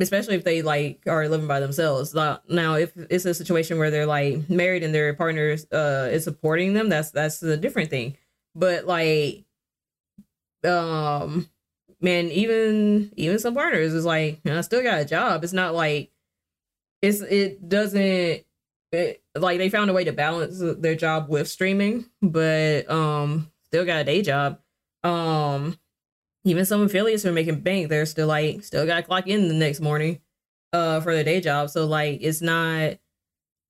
especially if they like are living by themselves. Now, if it's a situation where they're like married and their partners uh is supporting them, that's that's a different thing. But like um man, even even some partners is like, I still got a job. It's not like it's it doesn't it, like they found a way to balance their job with streaming, but um still got a day job. Um even some affiliates who are making bank, they're still like still gotta clock in the next morning uh for their day job. So like it's not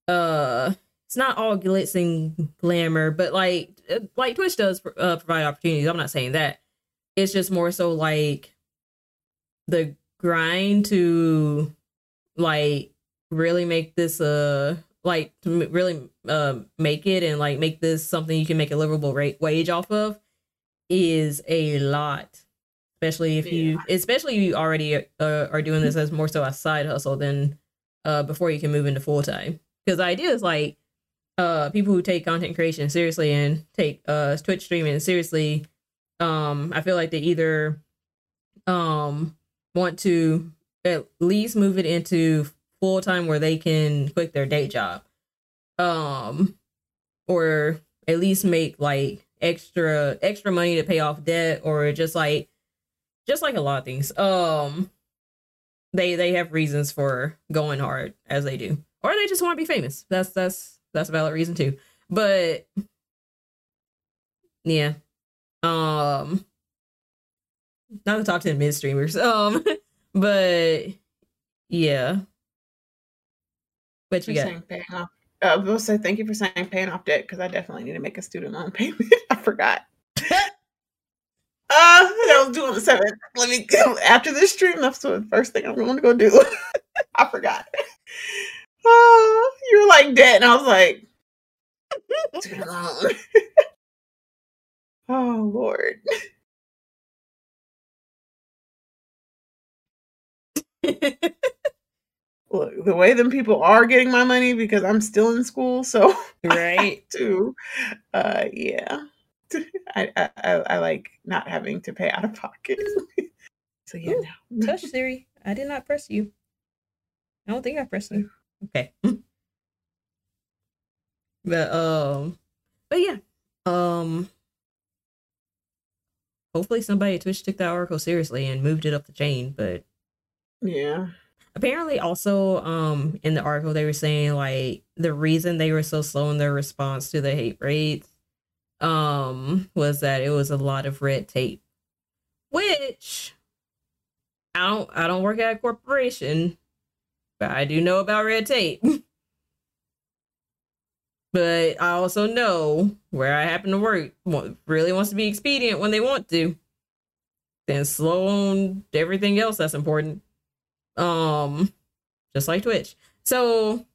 uh it's not all glitz and glamour, but like like Twitch does uh, provide opportunities. I'm not saying that. It's just more so like the grind to like really make this uh like to really uh make it and like make this something you can make a livable rate wage off of is a lot. Especially if you especially you already uh, are doing this as more so a side hustle than uh before you can move into full time because the idea is like uh people who take content creation seriously and take uh twitch streaming seriously um i feel like they either um want to at least move it into full time where they can quit their day job um or at least make like extra extra money to pay off debt or just like just like a lot of things. Um they they have reasons for going hard as they do. Or they just want to be famous. That's that's that's a valid reason too. But yeah um not the top 10 mid streamers um but yeah what you got off. Uh, I will say thank you for saying paying off debt because I definitely need to make a student loan payment. I forgot. Uh, that was on the seventh. Let me go after this stream. That's the first thing I'm going to go do. I forgot. Oh, you were like dead, and I was like, student loan. Oh Lord. Look, the way them people are getting my money because I'm still in school, so right too. Uh, yeah, I, I I like not having to pay out of pocket. so yeah, Ooh, no. touch Siri. I did not press you. I don't think I pressed you. Okay. but um but yeah. Um hopefully somebody at Twitch took that article seriously and moved it up the chain, but yeah, apparently also um in the article they were saying like the reason they were so slow in their response to the hate raids um was that it was a lot of red tape which i don't i don't work at a corporation but i do know about red tape but i also know where i happen to work really wants to be expedient when they want to. Then slow on everything else that's important. Um just like twitch. So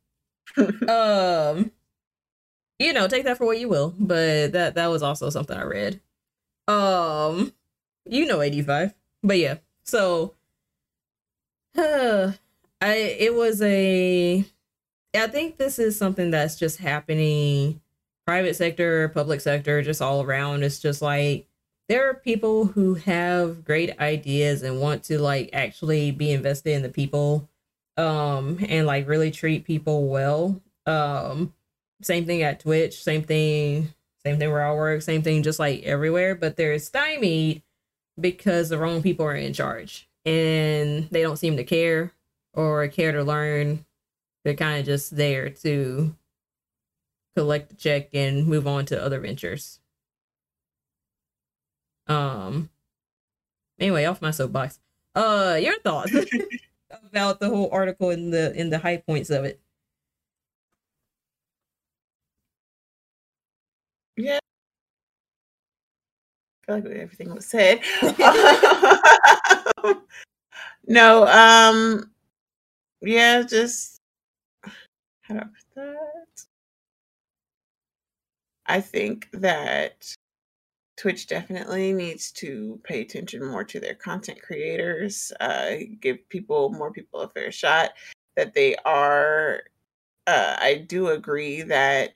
um you know take that for what you will but that that was also something i read. Um you know 85 but yeah. So uh, i it was a i think this is something that's just happening private sector public sector just all around. It's just like there are people who have great ideas and want to like actually be invested in the people um and like really treat people well. Um same thing at twitch same thing same thing where i work same thing just like everywhere. But they're stymied because the wrong people are in charge and they don't seem to care or care to learn they're kind of just there to collect the check and move on to other ventures um anyway off my soapbox uh your thoughts about the whole article and the in the high points of it yeah. I feel like everything was said. no, um, yeah, just I that? I think that Twitch definitely needs to pay attention more to their content creators, uh, give people more people a fair shot. That they are, uh, I do agree that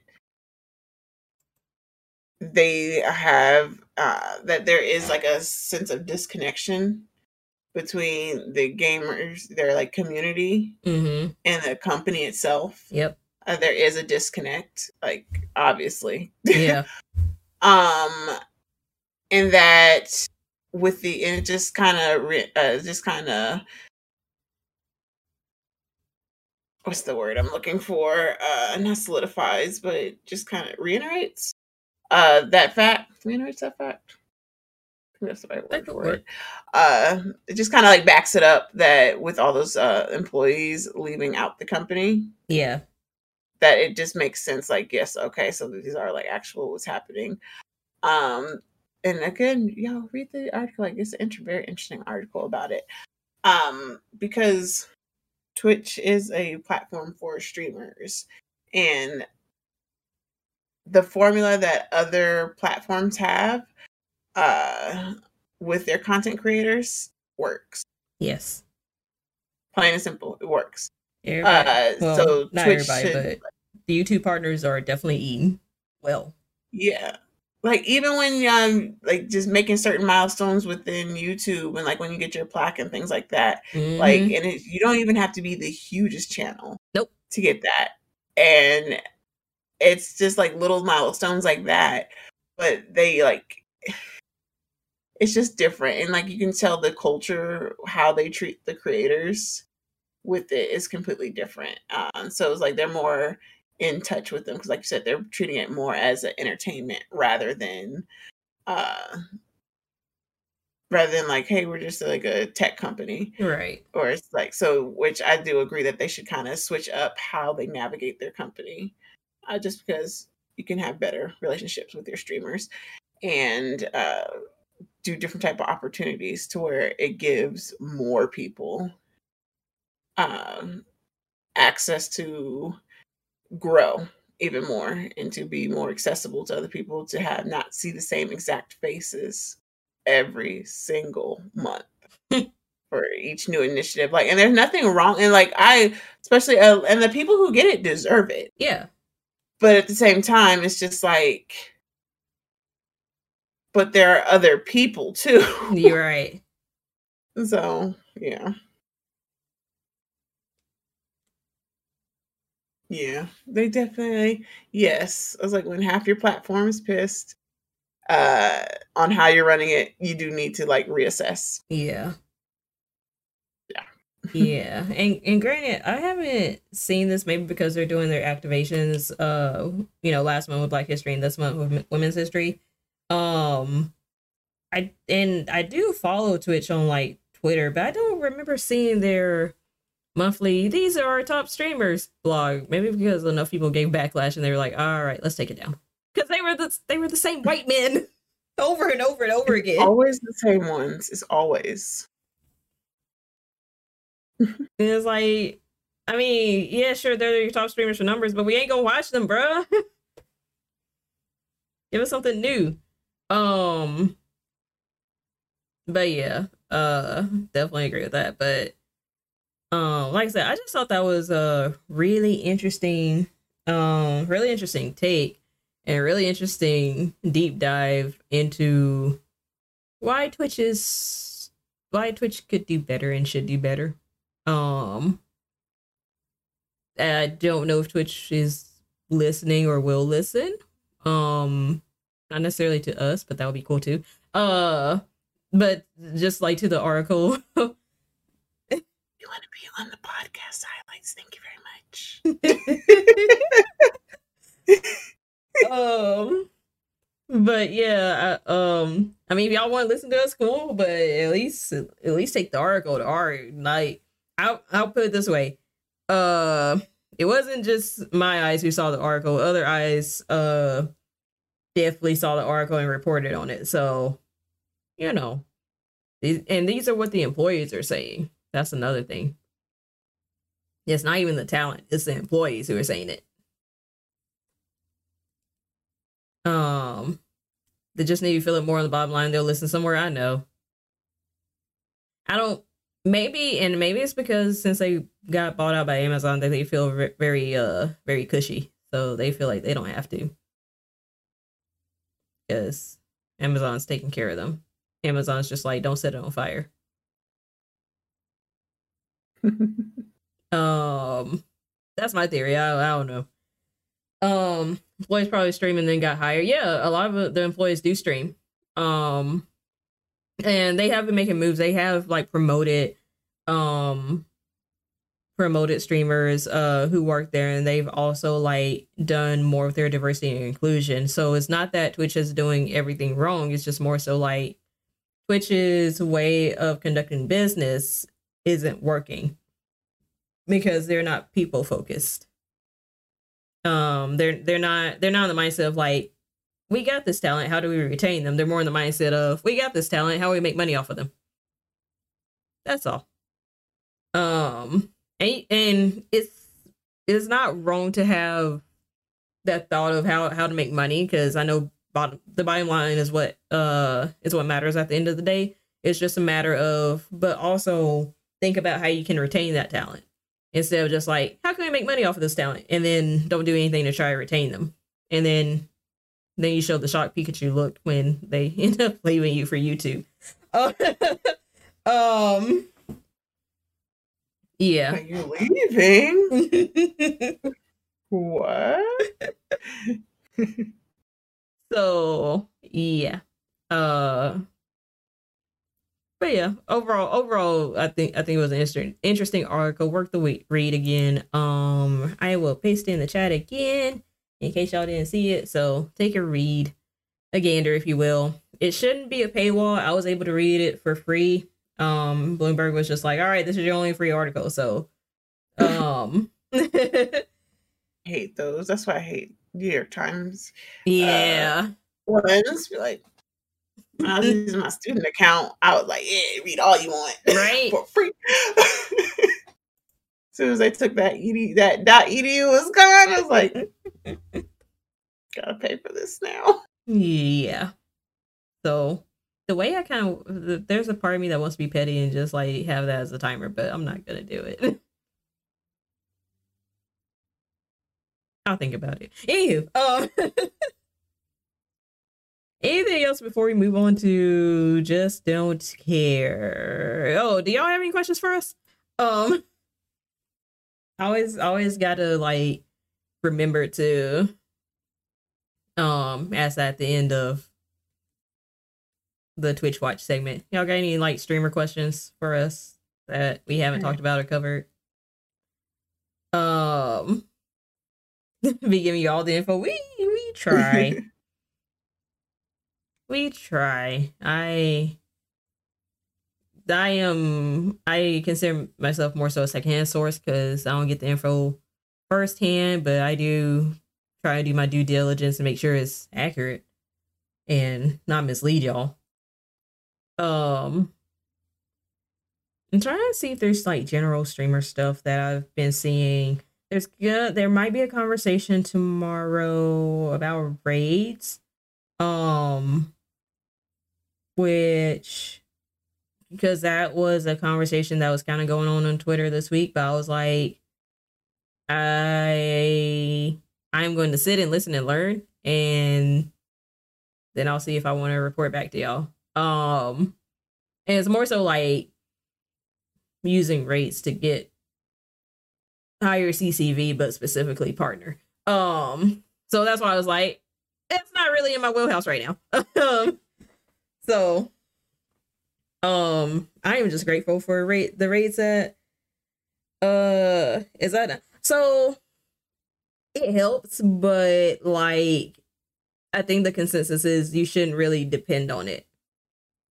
they have uh, that there is like a sense of disconnection between the gamers, their like community, mm-hmm. and the company itself. Yep. Uh, there is a disconnect, like obviously. Yeah. um, and that with the and it just kind of uh, just kind of what's the word I'm looking for? Uh, not solidifies, but just kind of reiterates uh that fact. Reiterates that fact. That's the right word for it. Uh, it just kind of like backs it up that with all those uh employees leaving out the company. Yeah. That it just makes sense. Like, yes, okay, so these are like actual what's happening. Um, and again, y'all read the article. Like, it's a very interesting article about it. Um, because Twitch is a platform for streamers, and the formula that other platforms have uh, with their content creators works. Yes. Plain and simple, it works. Everybody, uh, well, so not Twitch everybody, should, but the YouTube partners are definitely eating well. Yeah. Like even when um like just making certain milestones within YouTube and like when you get your plaque and things like that, mm-hmm. like and it, you don't even have to be the hugest channel. Nope. To get that, and it's just like little milestones like that, but they like it's just different and like you can tell the culture how they treat the creators with it is completely different um, so it's like they're more in touch with them because like you said they're treating it more as an entertainment rather than uh rather than like hey we're just like a tech company. Right. Or it's like so which i do agree that they should kind of switch up how they navigate their company uh, just because you can have better relationships with your streamers and uh, do different type of opportunities to where it gives more people um, access to grow even more and to be more accessible to other people to have not see the same exact faces every single month for each new initiative. Like and there's nothing wrong and like i especially uh, and the people who get it deserve it. Yeah. But at the same time it's just like but there are other people too. You're right. So yeah. Yeah they definitely yes. I was like when half your platform is pissed uh on how you're running it you do need to like reassess. Yeah. Yeah. And and granted, I haven't seen this maybe because they're doing their activations uh you know, last month with Black History and this month with Women's History. Um I and I do follow Twitch on like Twitter, but I don't remember seeing their monthly these are our top streamers blog. Maybe because enough people gave backlash and they were like, all right, let's take it down. Because they were the they were the same white men over and over and over again. Always the same ones. It's always it's like, I mean, yeah, sure, they're your top streamers for numbers, but we ain't gonna watch them, bro. Give us something new. Um, but yeah, uh, definitely agree with that. But um, like I said, I just thought that was a really interesting, um, really interesting take and really interesting deep dive into why Twitch is why Twitch could do better and should do better. Um, I don't know if Twitch is listening or will listen. Um, not necessarily to us, but that would be cool too. Uh, but just like to the article. you want to be on the podcast highlights? Thank you very much. um, but yeah, I, um, I mean, if y'all want to listen to us, cool. But at least, at least take the article to our Like, I'll I'll put it this way. Uh it wasn't just my eyes who saw the article. Other eyes uh definitely saw the article and reported on it. So, you know. and these are what the employees are saying. That's another thing. It's not even the talent, it's the employees who are saying it. Um, they just need to feel it more on the bottom line. They'll listen somewhere. I know. I don't. Maybe and maybe it's because since they got bought out by Amazon, that they feel very uh very cushy, so they feel like they don't have to because Amazon's taking care of them. Amazon's just like, don't set it on fire. um, that's my theory. I, I don't know. Um, employees probably stream and then got hired. Yeah, a lot of the employees do stream. Um, and they have been making moves. They have like promoted, um, promoted streamers uh who work there and they've also like done more with their diversity and inclusion. So it's not that twitch is doing everything wrong it's just more so like twitch's way of conducting business isn't working because they're not people focused um they're they're not they're not in the mindset of like we got this talent how do we retain them? They're more in the mindset of we got this talent how do we make money off of them. That's all. Um and, and it's it's not wrong to have that thought of how how to make money because I know bottom, the bottom line is what uh is what matters at the end of the day. It's just a matter of, but also think about how you can retain that talent instead of just like how can I make money off of this talent and then don't do anything to try to retain them and then then you show the shock Pikachu look when they end up leaving you for YouTube. um yeah. Are you leaving? what? so yeah. Uh but yeah, overall, overall, I think I think it was an interesting, interesting article. Worth the week read again. Um, I will paste it in the chat again in case y'all didn't see it. So take a read, a gander, if you will. It shouldn't be a paywall. I was able to read it for free um bloomberg was just like all right this is your only free article so um hate those that's why i hate new york times yeah uh, ones be like I was using my student account. I was like, "Yeah, read all you want, right, for free." as soon as I took that edu that dot edu was gone, I was like, "Gotta pay for this now." Yeah. So the way I kind of there's a part of me that wants to be petty and just like have that as a timer, but I'm not gonna do it. I'll think about it. Anywho, um, anything else before we move on to just don't care? Oh, do y'all have any questions for us? Um, always, always gotta like remember to um ask that at the end of the Twitch watch segment. Y'all got any like streamer questions for us that we haven't talked about or covered? Um, be giving you all the info. We we try. we try. I I am I consider myself more so a secondhand source because I don't get the info firsthand, but I do try to do my due diligence and make sure it's accurate and not mislead y'all. Um, I'm trying to see if there's like general streamer stuff that I've been seeing. There's good. There might be a conversation tomorrow about raids. Um, which because that was a conversation that was kind of going on on Twitter this week. But I was like, I I'm going to sit and listen and learn, and then I'll see if I want to report back to y'all. Um, and it's more so like using raids to get higher CCV, but specifically partner. Um, so that's why I was like, it's not really in my wheelhouse right now. um, so, um, I am just grateful for rate the rates that uh is that so it helps, but like I think the consensus is you shouldn't really depend on it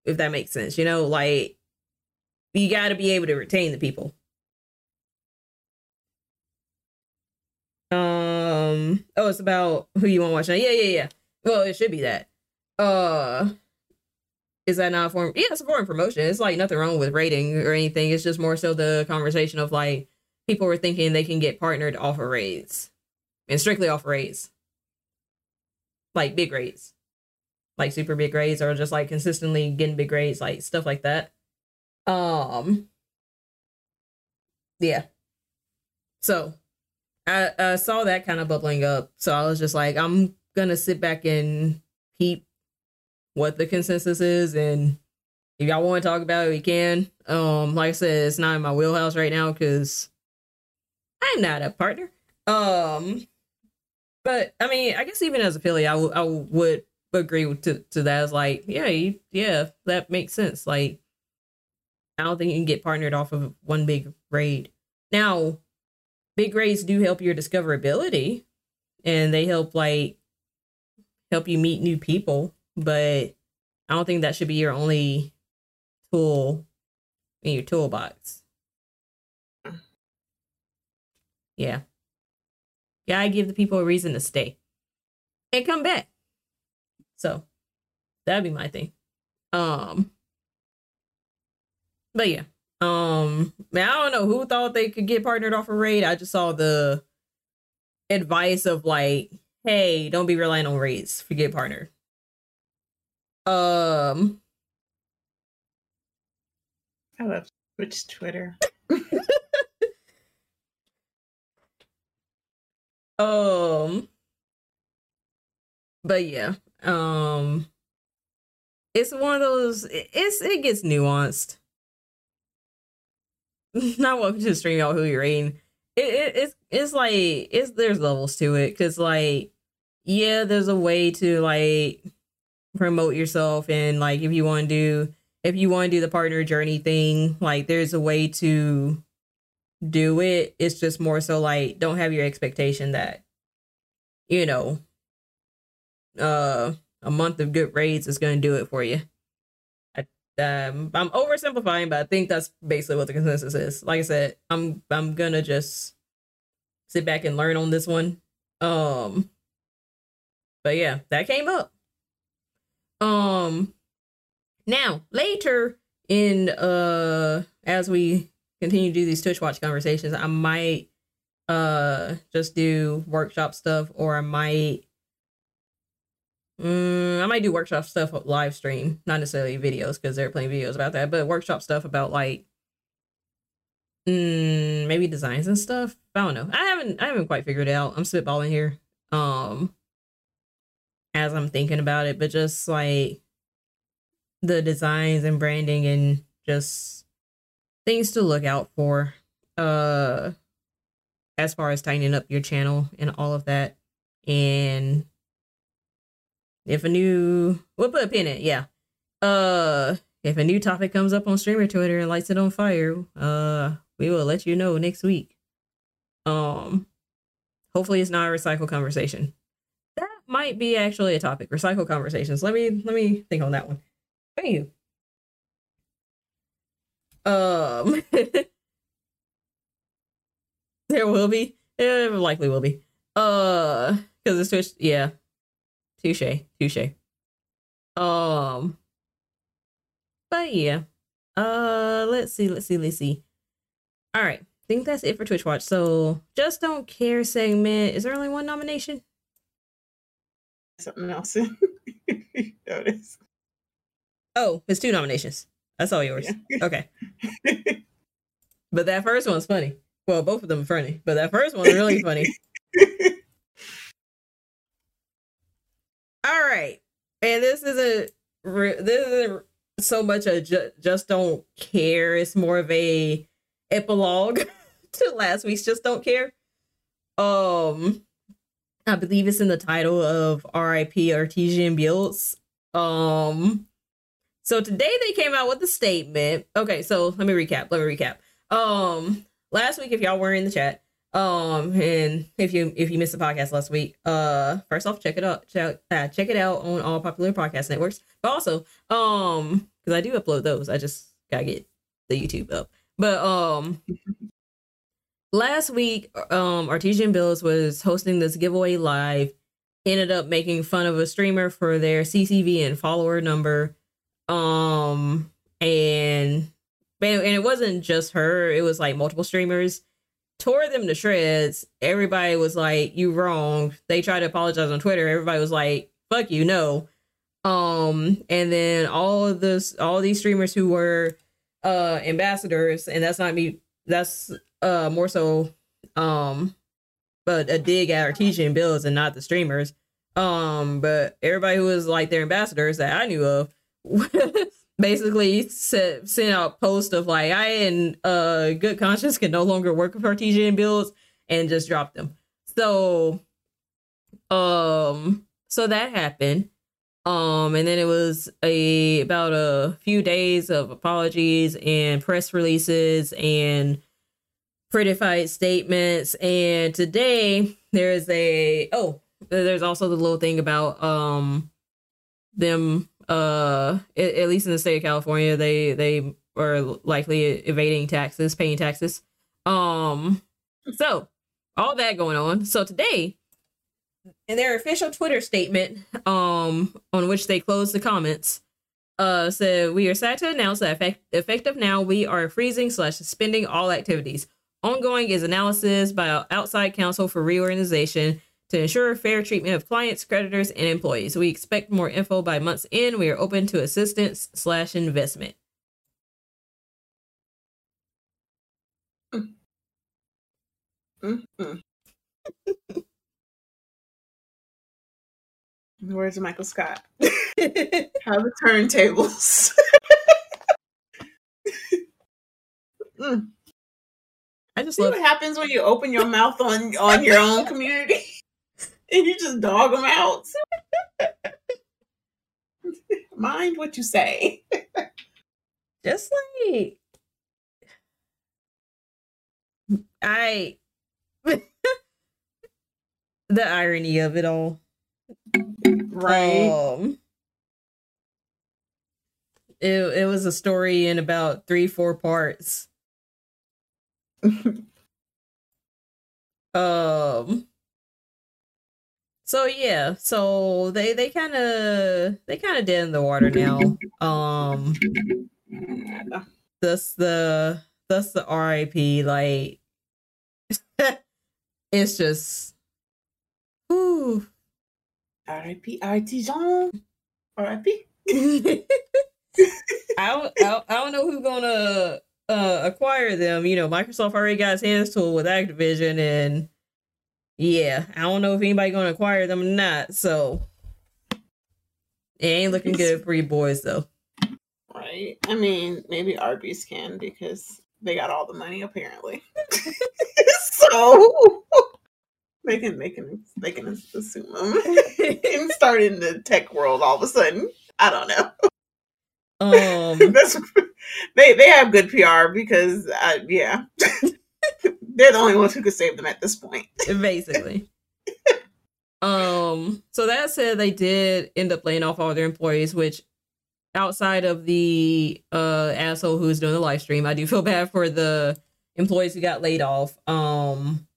if that makes sense. You know, like you got to be able to retain the people. Um. Oh, it's about who you want to watch now. Yeah, yeah, yeah. Well, it should be that. Uh, is that not a form? Yeah, it's a form of promotion. It's like nothing wrong with raiding or anything. It's just more so the conversation of like people were thinking they can get partnered off of raids and strictly off of raids. like big raids, like super big raids, or just like consistently getting big raids, like stuff like that. Um, yeah. So I, I saw that kind of bubbling up. So I was just like, I'm gonna sit back and peep what the consensus is, and if y'all want to talk about it, we can. Um, like I said, it's not in my wheelhouse right now because I'm not a partner. Um, but I mean, I guess even as a Philly, I, w- I would agree to, to that. It's like, yeah, you, yeah, that makes sense. Like, I don't think you can get partnered off of one big raid. Now, big raids do help your discoverability, and they help like help you meet new people. But I don't think that should be your only tool in your toolbox. Yeah. Yeah, I give the people a reason to stay and come back. So that'd be my thing. Um, but yeah. Um, man, I don't know who thought they could get partnered off a raid. I just saw the advice of like, hey, don't be relying on raids. Forget partner. Um, I love Twitch Twitter. um, but yeah, um, it's one of those. It's it gets nuanced. Not welcome to the stream, y'all. Who you're raiding? It, it it's it's like it's there's levels to it because like yeah, there's a way to like promote yourself and like if you want to do if you want to do the partner journey thing, like there's a way to do it. It's just more so like don't have your expectation that you know uh a month of good raids is going to do it for you. I, um, I'm oversimplifying, but I think that's basically what the consensus is. Like I said, I'm I'm gonna just sit back and learn on this one. Um, but yeah, that came up. Um, now later in uh as we continue to do these Twitch watch conversations, I might uh just do workshop stuff, or I might Mm, I might do workshop stuff live stream, not necessarily videos because they're playing videos about that, but workshop stuff about like mm, maybe designs and stuff. I don't know. I haven't I haven't quite figured it out. I'm spitballing here. Um as I'm thinking about it, but just like the designs and branding and just things to look out for uh as far as tightening up your channel and all of that and if a new we'll put a pin in it, yeah. Uh if a new topic comes up on streamer Twitter and lights it on fire, uh we will let you know next week. Um hopefully it's not a recycle conversation. That might be actually a topic, recycle conversations. Let me let me think on that one. Thank you. Um there will be. There likely will be. Uh because it's Twitch yeah Touche. Touche. Um. But yeah. Uh. Let's see. Let's see. Let's see. All right. I think that's it for Twitch Watch. So, just don't care segment. Is there only one nomination? Something else. Notice. Oh, it's two nominations. That's all yours. Yeah. Okay. but that first one's funny. Well, both of them are funny, but that first one's really funny. All right, and this isn't this isn't so much a ju- just don't care. It's more of a epilogue to last week's just don't care. Um, I believe it's in the title of R.I.P. Artesian Builds. Um, so today they came out with a statement. Okay, so let me recap. Let me recap. Um, last week, if y'all were in the chat, um, and if you if you missed the podcast last week, uh, first off, check it out. Check uh, check it out on all popular podcast networks. But also, um, because I do upload those, I just gotta get the YouTube up. But um, last week, um, Artesian Builds was hosting this giveaway live. Ended up making fun of a streamer for their CCV and follower number. Um, and and it wasn't just her; it was like multiple streamers tore them to shreds. Everybody was like, "You wrong." They tried to apologize on Twitter. Everybody was like, fuck you, no. Um, and then all of this, all these streamers who were uh ambassadors, and that's not me. That's uh more so um, but a dig at Artesian Builds and not the streamers. Um, but everybody who was like their ambassadors that I knew of basically sent, sent out posts of like I in uh good conscience can no longer work with Artesian builds and just dropped them. So um so that happened. Um and then it was a about a few days of apologies and press releases and pretty fight statements. And today there's a oh, there's also the little thing about um them uh at, least in the state of California they they are likely evading taxes, paying taxes. Um so all that going on. So today in their official Twitter statement, um, on which they closed the comments, uh, said we are sad to announce that effect- effective now we are freezing slash suspending all activities. Ongoing is analysis by outside counsel for reorganization to ensure fair treatment of clients, creditors, and employees. We expect more info by month's end. We are open to assistance slash investment. Mm-hmm. of Michael Scott? How the turntables. mm. I just See love what happens when you open your mouth on on your own community and you just dog them out. Mind what you say. just like I the irony of it all. Right. Um, it it was a story in about three four parts. um. So yeah, so they they kind of they kind of dead in the water now. Um. That's the that's the RIP. Like, it's just, ooh. R.I.P. Artisan. R.I.P. I don't, I don't, I don't know who's gonna uh, acquire them. You know, Microsoft already got its hands tool with Activision, and yeah, I don't know if anybody gonna acquire them or not. So it ain't looking good for you boys, though. Right. I mean, maybe Arby's can because they got all the money apparently. so they can they can they can assume them and start in the tech world all of a sudden. I don't know. Um, That's they they have good PR because uh, yeah, they're the only ones who could save them at this point. basically. um. So that said, they did end up laying off all their employees, which outside of the uh asshole who's doing the live stream, I do feel bad for the employees who got laid off. Um.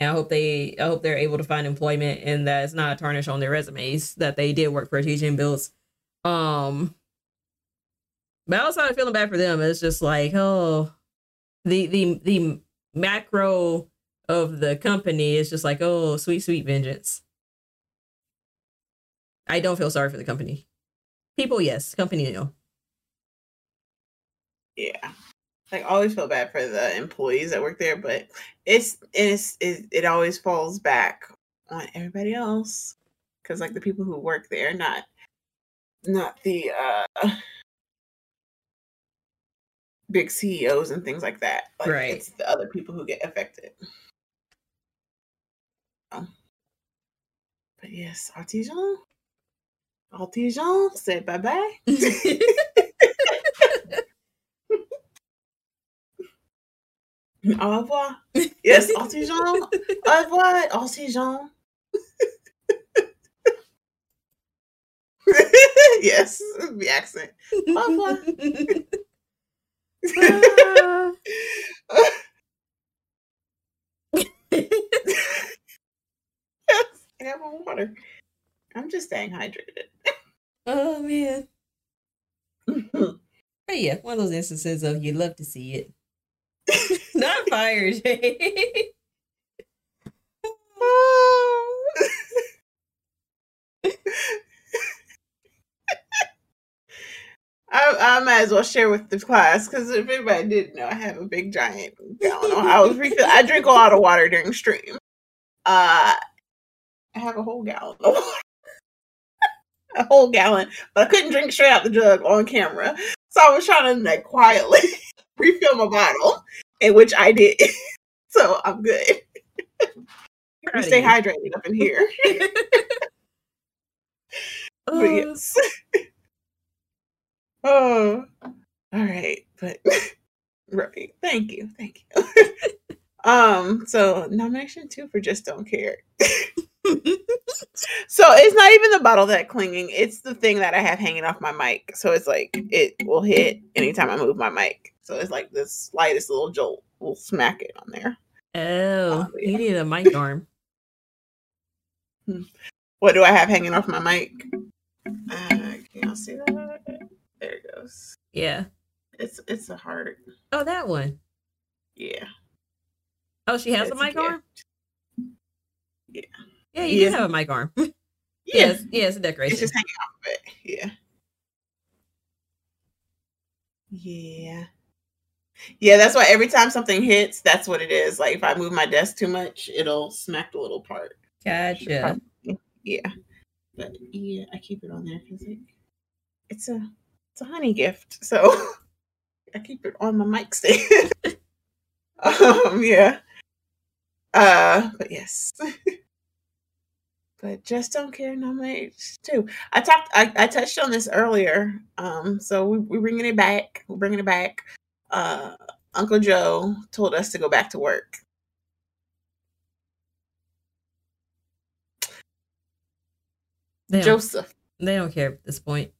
And I hope they, I hope they're able to find employment and that it's not a tarnish on their resumes that they did work for Artesian Builds. Um, but outside of feeling bad for them, it's just like, oh, the the the macro of the company is just like, oh, sweet sweet vengeance. I don't feel sorry for the company. People, yes. Company, no. Yeah. I always feel bad for the employees that work there, but it's it's it, it always falls back on everybody else because like the people who work there, not not the uh big CEOs and things like that. Like, Right. It's the other people who get affected. Um, but yes, Artisan. Artisan said bye bye. Au revoir. Yes, Artisan. Au revoir, Artisan. yes, the accent. Au revoir. Ah. I have more water. I'm just staying hydrated. oh man. But yeah, one of those instances of you'd love to see it. Not fire, Jay. I might as well share with the class because if anybody didn't know, I have a big giant gallon. I was refill. I drink a lot of water during stream. Uh, I have a whole gallon of water. a whole gallon, but I couldn't drink straight out the jug on camera. So I was trying to like quietly refill my bottle, in which I did. so I'm good. we stay hydrated up in here. but yes. Oh, all right. But right. Thank you. Thank you. um. So nomination two for just don't care. so it's not even the bottle that clinging; it's the thing that I have hanging off my mic. So it's like it will hit anytime I move my mic. So it's like the slightest little jolt will smack it on there. Oh, uh, yeah. you need a mic arm. Hmm. What do I have hanging off my mic? Uh, can y'all see that? There it goes. Yeah. It's it's a heart. Oh, that one. Yeah. Oh, she has a mic a arm. Yeah. Yeah, you yeah. do have a mic arm. yeah. Yes, yeah, it's a decoration. It's just hanging off of it. Yeah. Yeah. Yeah, that's why every time something hits, that's what it is. Like if I move my desk too much, it'll smack the little part. Gotcha. Yeah. But yeah, I keep it on there because like it's a it's a honey gift. So I keep it on my mic stand. um yeah. Uh but yes. but just don't care nominates too. I talked I, I touched on this earlier. Um so we, we're bringing it back. We're bringing it back. Uh Uncle Joe told us to go back to work. They Joseph. They don't care at this point.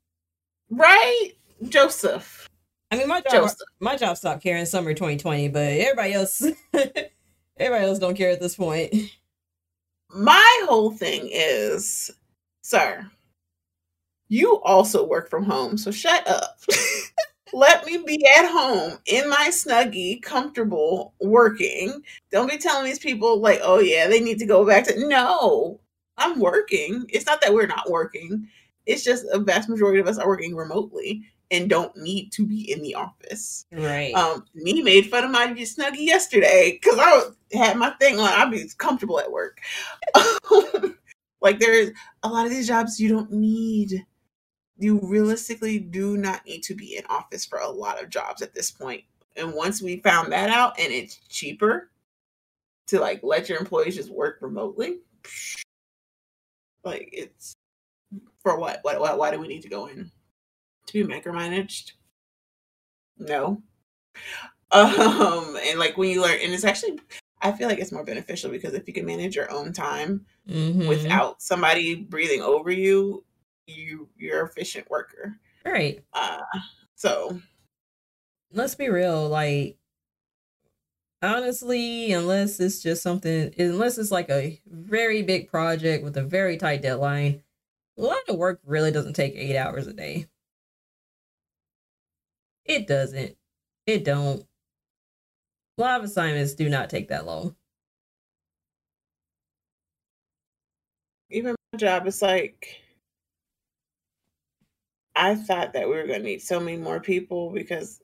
Right? Joseph. I mean my job Joseph. my job stopped caring summer 2020, but everybody else everybody else don't care at this point. My whole thing is, sir, you also work from home, so shut up. Let me be at home in my snuggie, comfortable, working. Don't be telling these people like, oh yeah, they need to go back to no. I'm working. It's not that we're not working. It's just a vast majority of us are working remotely and don't need to be in the office. Right. Um, me made fun of my snuggie yesterday because I had my thing on. I'd be comfortable at work. like there's a lot of these jobs you don't need. You realistically do not need to be in office for a lot of jobs at this point. And once we found that out, and it's cheaper to like let your employees just work remotely, like it's for what? What? What? Why do we need to go in to be micromanaged? No. Um, and like when you learn, and it's actually, I feel like it's more beneficial because if you can manage your own time mm-hmm. without somebody breathing over you, you you're efficient worker. Right. Uh, so let's be real, like honestly, unless it's just something, unless it's like a very big project with a very tight deadline, a lot of work really doesn't take eight hours a day. It doesn't. It don't. A lot of assignments do not take that long. Even my job is like I thought that we were gonna need so many more people because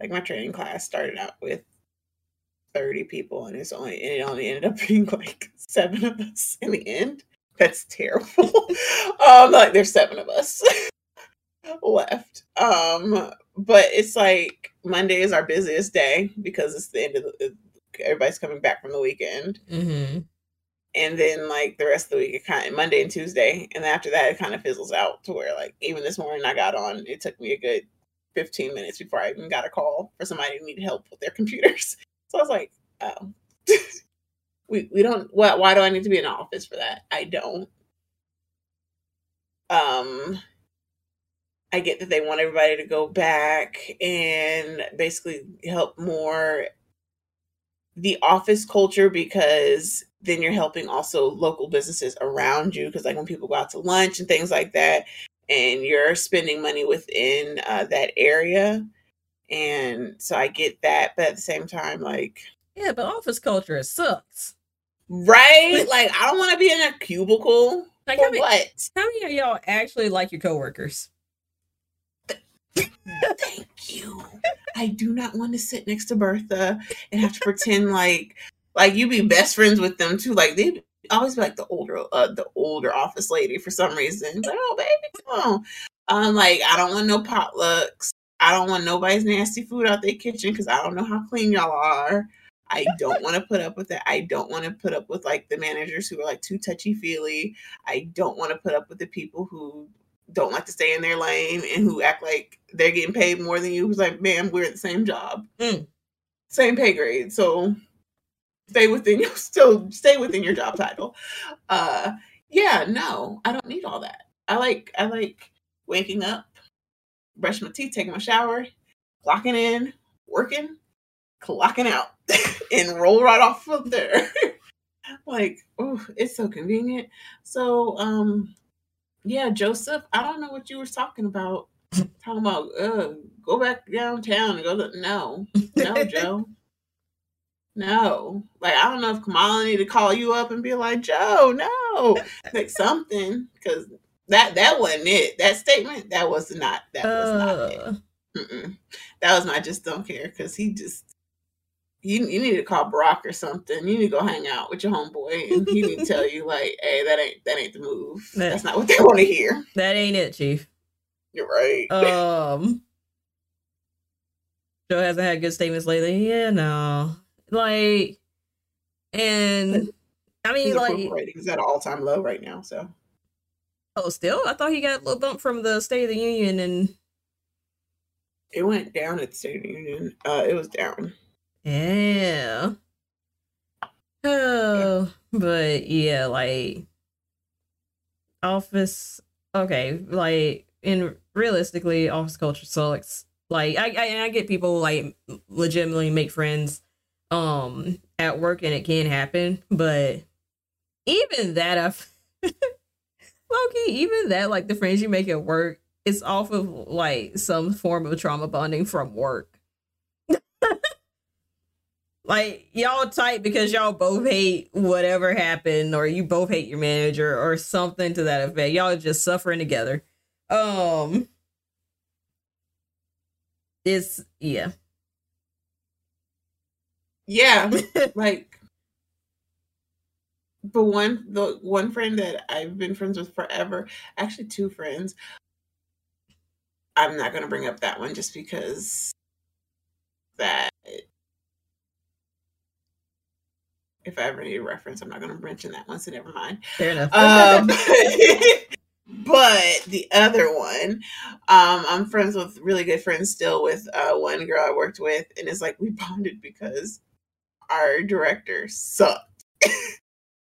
like my training class started out with 30 people and it's only and it only ended up being like seven of us in the end. That's terrible. um like there's seven of us left. Um but it's like Monday is our busiest day because it's the end of the everybody's coming back from the weekend. Mm-hmm. And then like the rest of the week, it kind of Monday and Tuesday, and after that, it kind of fizzles out to where like even this morning I got on, it took me a good 15 minutes before I even got a call for somebody who needed help with their computers. So I was like, oh, we, we don't, why, why do I need to be in office for that? I don't. Um, I get that they want everybody to go back and basically help more the office culture because then you're helping also local businesses around you because like when people go out to lunch and things like that and you're spending money within uh, that area and so I get that, but at the same time, like yeah, but office culture sucks, right? like I don't want to be in a cubicle. Like how many, what? How many of y'all actually like your coworkers? Thank you. I do not want to sit next to Bertha and have to pretend like like you be best friends with them too. Like they always be like the older uh the older office lady for some reason. Like, oh baby, come on. I'm like, I don't want no potlucks. I don't want nobody's nasty food out their kitchen because I don't know how clean y'all are. I don't want to put up with it. I don't want to put up with like the managers who are like too touchy feely. I don't want to put up with the people who don't like to stay in their lane and who act like they're getting paid more than you. Who's like, ma'am, we're at the same job, Mm. same pay grade. So stay within your still stay within your job title. Uh yeah, no, I don't need all that. I like I like waking up, brushing my teeth, taking my shower, clocking in, working, clocking out, and roll right off of there. like, oh, it's so convenient. So um yeah, Joseph, I don't know what you were talking about. talking about uh go back downtown and go to no. No, Joe. No. Like I don't know if Kamala need to call you up and be like, Joe, no. Like something. Cause that that wasn't it. That statement, that was not that was not it. Uh, Mm-mm. That was my just don't care because he just you, you need to call Barack or something. You need to go hang out with your homeboy and he need to tell you like, hey, that ain't that ain't the move. That- That's not what they want to hear. that ain't it, Chief. You're right. Um, Joe hasn't had good statements lately. Yeah, no, like, and I mean, His like, approval rating is at an all time low right now. So oh, still, I thought he got a little bump from the State of the Union, and it went down at the State of the Union. Uh, it was down. Yeah. Oh, but yeah, like office. Okay, like in realistically, office culture sucks. Like I, I, I get people like legitimately make friends, um, at work, and it can happen. But even that, I've lowkey, even that, like the friends you make at work, it's off of like some form of trauma bonding from work. Like y'all tight because y'all both hate whatever happened or you both hate your manager or something to that effect. Y'all are just suffering together. Um it's yeah. Yeah, like the one the one friend that I've been friends with forever, actually two friends. I'm not gonna bring up that one just because that if I ever need a reference, I'm not gonna mention that one, so never mind. fair enough Um, but the other one, um, I'm friends with really good friends still with uh, one girl I worked with, and it's like we bonded because our director sucked.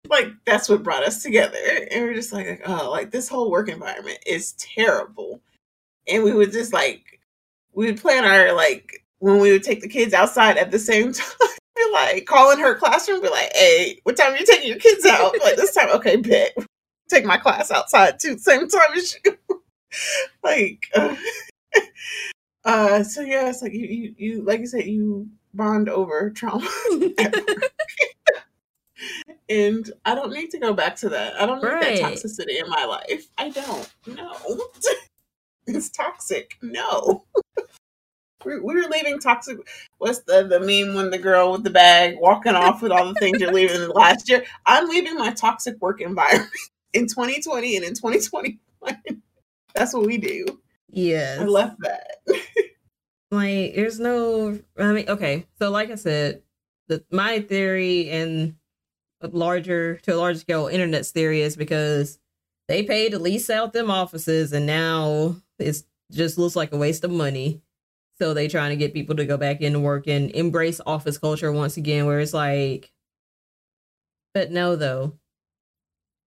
like that's what brought us together, and we're just like, like, oh, like this whole work environment is terrible, and we would just like we would plan our like when we would take the kids outside at the same time. Like calling her classroom, be like, "Hey, what time are you taking your kids out?" Like this time, okay, bet take my class outside too, same time as you. like, uh, uh, so yeah, it's like you, you, you, like you said, you bond over trauma, and I don't need to go back to that. I don't need Right. that toxicity in my life. I don't. No, it's toxic. No. We we were leaving toxic. What's the the meme when the girl with the bag walking off with all the things you're leaving in last year? I'm leaving my toxic work environment in 2020 and in 2021. That's what we do. Yeah, I left that. like there's no i mean okay so like i said the my theory and larger to a larger scale internet's theory is because they paid to lease out them offices and now it's just looks like a waste of money so they trying to get people to go back into work and embrace office culture once again where it's like but no though.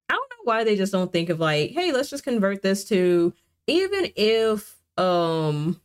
I don't know why they just don't think of like hey let's just convert this to even if um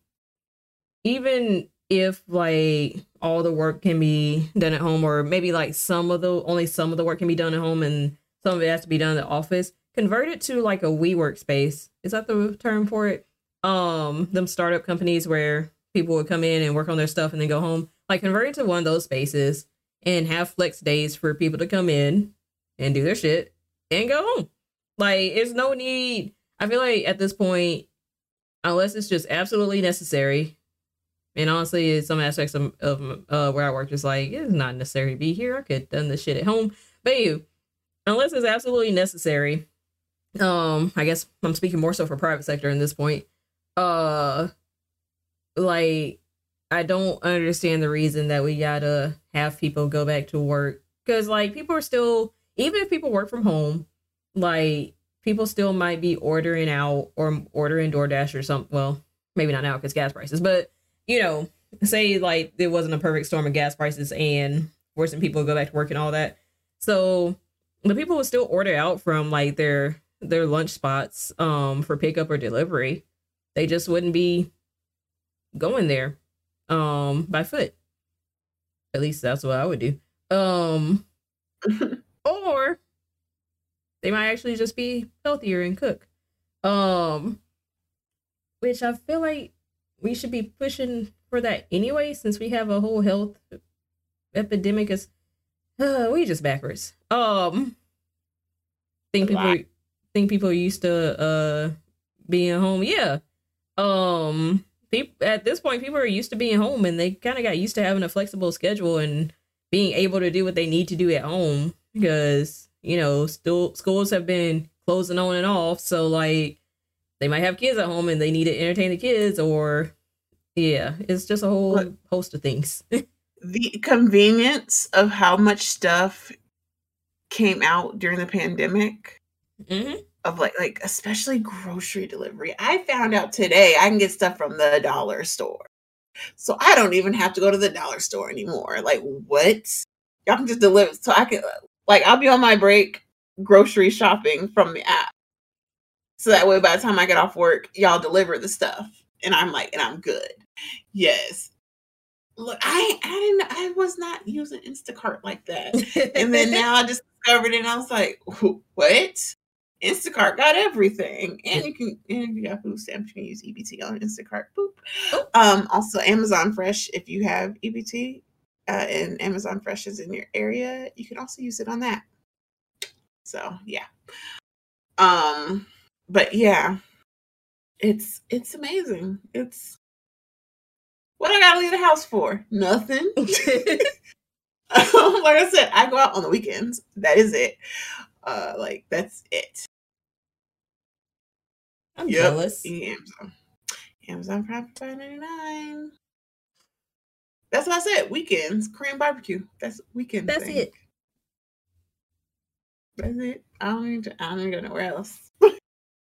even if like all the work can be done at home or maybe like some of the only some of the work can be done at home and some of it has to be done in the office convert it to like a WeWork space is that the term for it? Um them startup companies where people would come in and work on their stuff and then go home like convert it to one of those spaces and have flex days for people to come in and do their shit and go home like there's no need i feel like at this point unless it's just absolutely necessary. And honestly, some aspects of, of uh, where I work is like it's not necessary to be here. I could done this shit at home, but you, unless it's absolutely necessary. Um, I guess I'm speaking more so for private sector in this point. Uh, like I don't understand the reason that we gotta have people go back to work because like people are still even if people work from home, like people still might be ordering out or ordering DoorDash or something. Well, maybe not now because gas prices, but you know, say like there wasn't a perfect storm of gas prices and forcing people to go back to work and all that. So the people would still order out from like their their lunch spots um for pickup or delivery. They just wouldn't be going there um by foot. At least that's what I would do. Um or they might actually just be healthier and cook. Um, which I feel like we should be pushing for that anyway, since we have a whole health epidemic. Is uh, we just backwards. Um, think people think people are used to uh being home. Yeah. Um, people at this point, people are used to being home, and they kind of got used to having a flexible schedule and being able to do what they need to do at home because you know, still schools have been closing on and off. So like they might have kids at home and they need to entertain the kids or yeah, it's just a whole but host of things. the convenience of how much stuff came out during the pandemic mm-hmm. Of like like especially grocery delivery. I found out today I can get stuff from the dollar store. So I don't even have to go to the dollar store anymore. Like what? Y'all can just deliver. So I can uh, like I'll be on my break grocery shopping from the app. So that way by the time I get off work, y'all deliver the stuff. And I'm like, and I'm good. Yes. Look, I I didn't I was not using Instacart like that. and then now I just discovered it and I was like, what? Instacart got everything. And you can and you got food stamps, you can use EBT on Instacart. Boop. Oh. Um, also Amazon Fresh if you have EBT uh, and Amazon Fresh is in your area, you can also use it on that. So yeah. Um, but yeah, it's it's amazing. It's what I gotta leave the house for? Nothing. like I said, I go out on the weekends. That is it. Uh, like that's it. I'm yep. jealous. Amazon. Amazon Prime five ninety nine. That's what I said. Weekends, Korean barbecue. That's weekend. That's thing. it. That's it. I don't need to, I don't even know where else.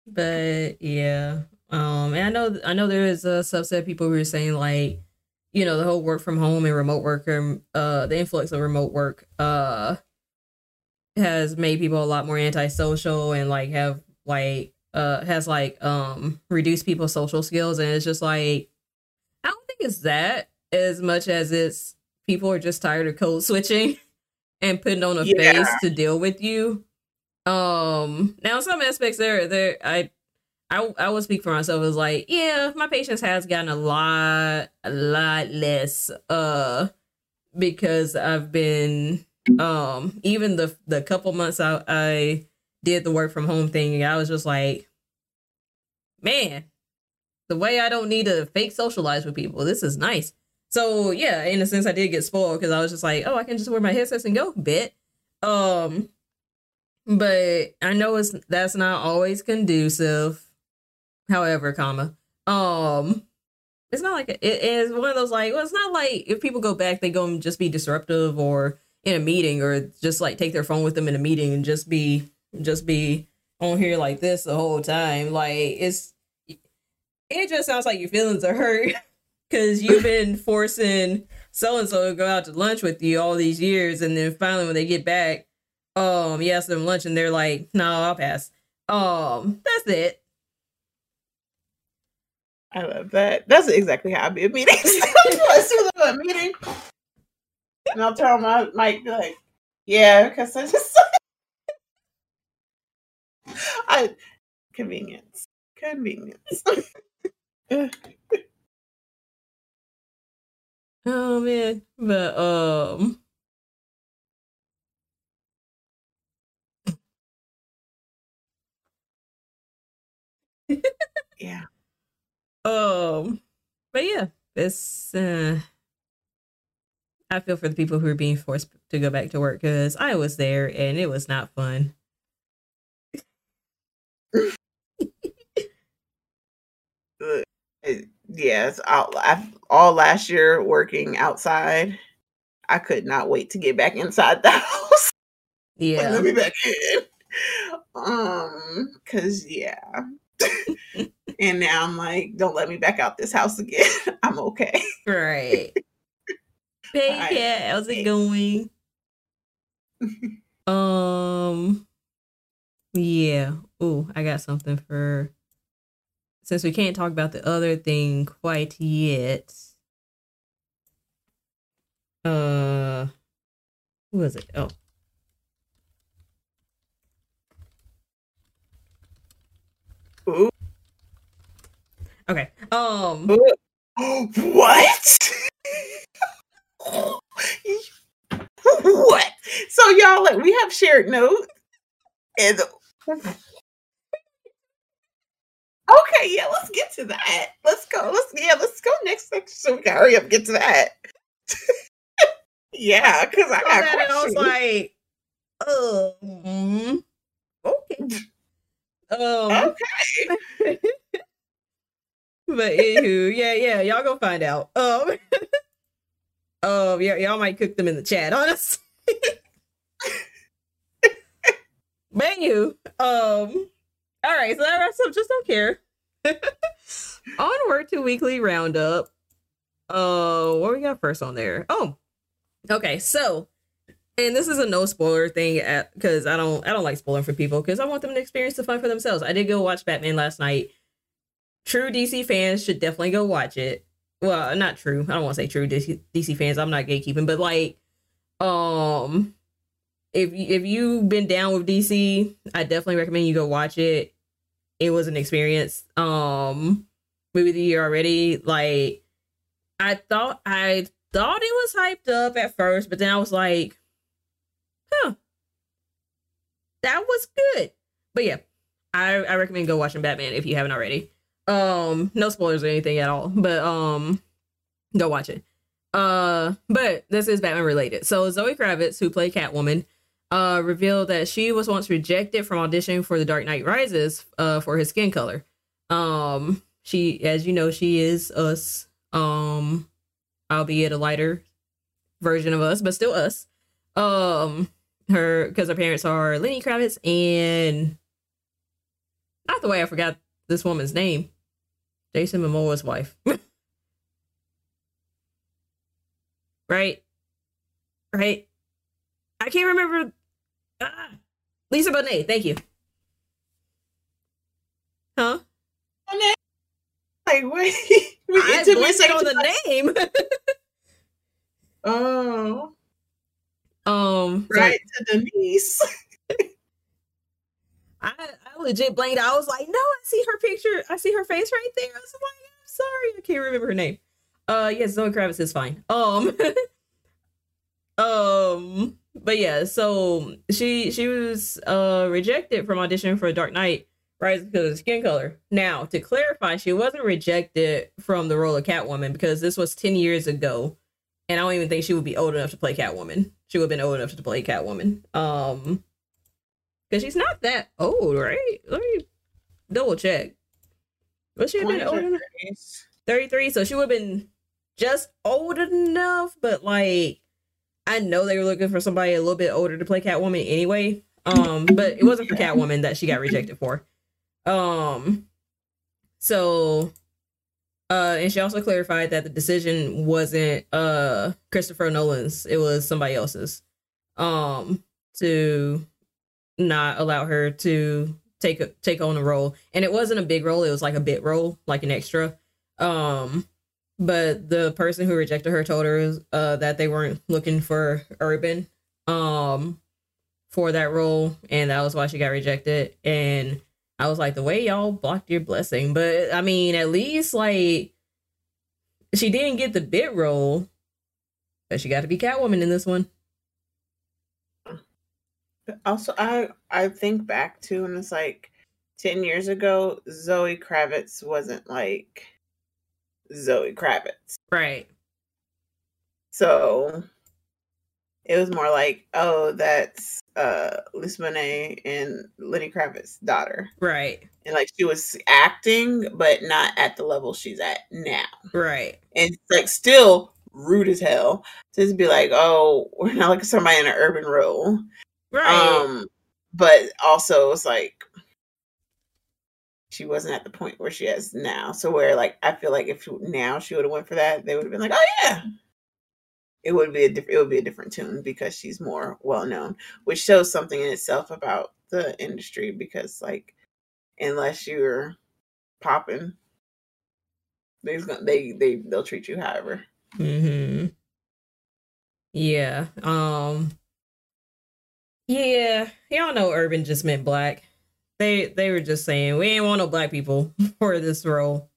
but yeah. Um and I know I know there is a subset of people who are saying like, you know, the whole work from home and remote work and uh the influx of remote work uh has made people a lot more antisocial and like have like uh has like um reduced people's social skills and it's just like I don't think it's that as much as it's people are just tired of code switching and putting on a yeah. face to deal with you. Um, now some aspects there, there, I, I, I would speak for myself. Is like, yeah, my patience has gotten a lot, a lot less, uh, because I've been, um, even the the couple months I, I did the work from home thing, and I was just like, man, the way I don't need to fake socialize with people, this is nice. So yeah, in a sense, I did get spoiled because I was just like, oh, I can just wear my headsets and go bit. Um, but I know it's that's not always conducive. However, comma, um, it's not like it is one of those like, well, it's not like if people go back, they go and just be disruptive or in a meeting or just like take their phone with them in a meeting and just be just be on here like this the whole time. Like it's it just sounds like your feelings are hurt because you've been forcing so and so to go out to lunch with you all these years, and then finally when they get back, um, you ask them lunch, and they're like, "No, I'll pass." Um, that's it. I love that. That's exactly how I be at meetings. as soon as I'm at a meeting, and I'll tell my mic be like, "Yeah," because I just I convenience, convenience. Oh man, but um. yeah. Um, but yeah, it's. Uh, I feel for the people who are being forced to go back to work because I was there and it was not fun. Yes, all, all last year working outside, I could not wait to get back inside the house. Yeah, let me back in. Um, cause yeah. and now I'm like, don't let me back out this house again. I'm okay. Right. Hey, yeah, how's it going? um, yeah. Oh, I got something for. Since we can't talk about the other thing quite yet. Uh, who was it? Oh. Ooh. Okay. Um. What? what? So y'all like we have shared notes and okay, yeah, let's get to that. Let's go. Let's yeah, let's go next section so we can hurry up and get to that. yeah, because I got questions. I was like, um, okay. Um, okay. but anywho, yeah, yeah, y'all go find out. Um Oh, yeah, y'all might cook them in the chat, honestly. Menu. Um. All right, so that wraps up. Just don't care. Onward to weekly roundup. Uh, what we got first on there? Oh, okay. So, and this is a no spoiler thing because I don't I don't like spoiling for people because I want them to experience the fun for themselves. I did go watch Batman last night. True DC fans should definitely go watch it well, not true. I don't want to say true DC, DC fans. I'm not gatekeeping, but like, um, if if you've been down with DC, I definitely recommend you go watch it. It was an experience. Um, movie of the year already. Like, I thought I thought it was hyped up at first, but then I was like, huh, that was good. But yeah, I I recommend go watching Batman if you haven't already. Um, no spoilers or anything at all, but um, go watch it. Uh, but this is Batman related. So Zoe Kravitz, who played Catwoman, uh, revealed that she was once rejected from auditioning for The Dark Knight Rises, uh, for his skin color. Um, she, as you know, she is us. Um, albeit a lighter version of us, but still us. Um, her because her parents are Lenny Kravitz and not the way I forgot this woman's name. Jason Momoa's wife. right? Right? I can't remember. Ah. Lisa Bonet, thank you. Huh? Bonet? Like, wait. We I blanked on the name. oh. Um. Right so, to Denise. I, I legit blanked. I was like, no, I see her picture. I see her face right there. I was like, I'm sorry, I can't remember her name. Uh, yes, Zoe Kravitz is fine. Um, um, but yeah, so she she was uh rejected from auditioning for Dark Knight right because of skin color. Now, to clarify, she wasn't rejected from the role of Catwoman because this was ten years ago, and I don't even think she would be old enough to play Catwoman. She would have been old enough to play Catwoman. Um, because she's not that old, right? Let me double check. But she have been old enough? 33. So she would have been just old enough, but like I know they were looking for somebody a little bit older to play Catwoman anyway. Um, but it wasn't for Catwoman that she got rejected for. Um so uh and she also clarified that the decision wasn't uh Christopher Nolan's, it was somebody else's. Um to not allow her to take take on a role and it wasn't a big role it was like a bit role like an extra um but the person who rejected her told her uh that they weren't looking for urban um for that role and that was why she got rejected. And i was like the way y'all blocked your blessing. But i mean at least like she didn't get the bit role but she got to be catwoman in this one. Also, I I think back to and it's like ten years ago, Zoe Kravitz wasn't like Zoe Kravitz. Right. So it was more like, oh, that's uh Lisa Bonet and Lenny Kravitz's daughter. Right. And like she was acting, but not at the level she's at now. Right. And like still rude as hell to just be like, oh, we're not like somebody in an urban role. Right. Um, but also it's like she wasn't at the point where she is now. So where like I feel like if now she would have went for that, they would have been like, oh yeah, it would be a diff- it would be a different tune because she's more well known, which shows something in itself about the industry. Because like unless you're popping, they's gonna they they they'll treat you however. hmm Yeah. Um. Yeah, y'all know urban just meant black. They they were just saying we ain't want no black people for this role.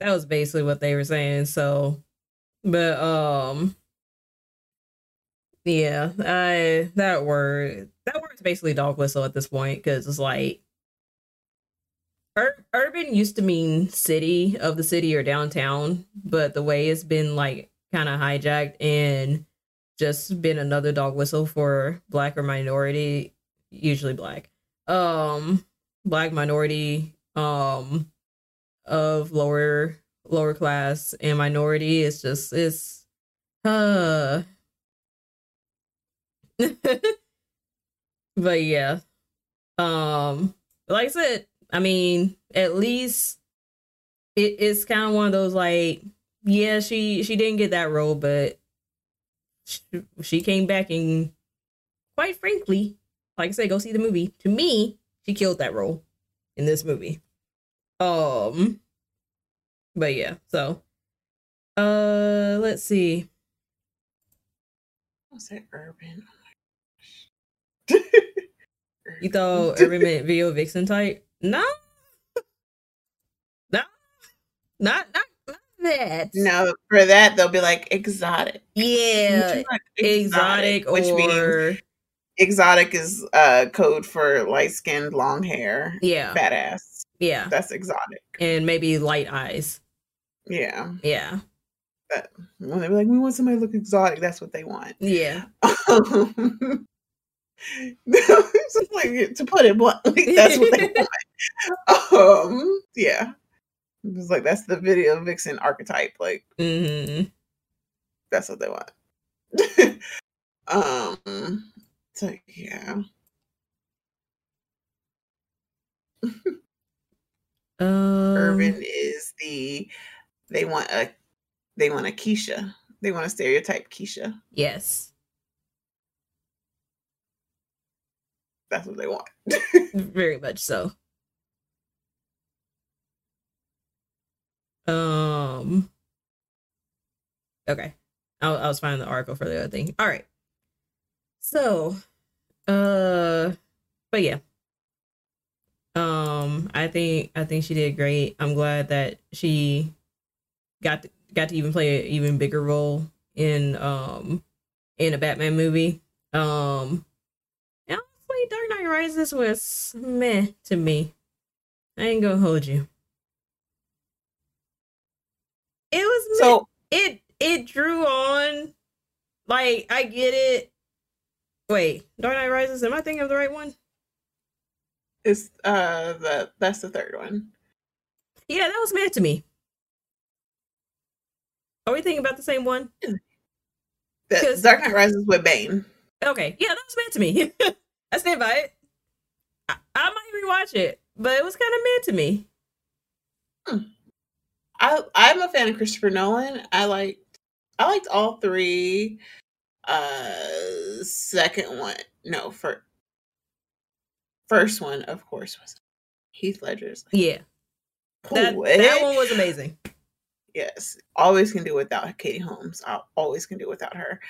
That was basically what they were saying. So, but um, yeah, I that word that word's basically dog whistle at this point because it's like ur- urban used to mean city of the city or downtown, but the way it's been like kind of hijacked and just been another dog whistle for black or minority, usually black, um, black minority, um, of lower lower class and minority. It's just it's uh but yeah. Um like I said, I mean, at least it, it's kind of one of those like, yeah, she she didn't get that role, but she, she came back and quite frankly, like I said, go see the movie. To me, she killed that role in this movie. Um but yeah, so uh let's see. What's that urban? You thought Urban meant video vixen type? No. No. Not not, that. No, for that they'll be like exotic. Yeah. Like Exotic, which or means exotic is uh code for light skinned, long hair, yeah. badass. Yeah. That's exotic. And maybe light eyes. Yeah. Yeah. But When they're like, we want somebody to look exotic, that's what they want. Yeah. Just like to put it bluntly, that's what they want. Um, yeah. It's like that's the video vixen archetype. Like hmm that's what they want. um so yeah. Um, Urban is the they want a they want a Keisha. They want a stereotype Keisha. Yes. That's what they want. Very much so. Um. Okay, I, I was finding the article for the other thing. All right. So, uh, but yeah. Um, I think I think she did great. I'm glad that she got to, got to even play an even bigger role in um in a Batman movie. Um, and honestly, Dark Knight Rises was meh to me. I ain't gonna hold you. It was meh. so it it drew on. Like I get it. Wait, Dark Knight Rises. Am I thinking of the right one? it's uh the that's the third one. Yeah, that was meh to me. Are we thinking about the same one? 'Cause- Dark Knight Rises with Bane. Okay, yeah, that was meh to me. I stand by it. I, I might rewatch it, but it was kind of meh to me. I I'm a fan of Christopher Nolan. I liked I liked all three. Uh second one, no, for first one, of course, was Heath Ledger's. Yeah, that that one was amazing. Yes, always can do without Katie Holmes. I always can do without her.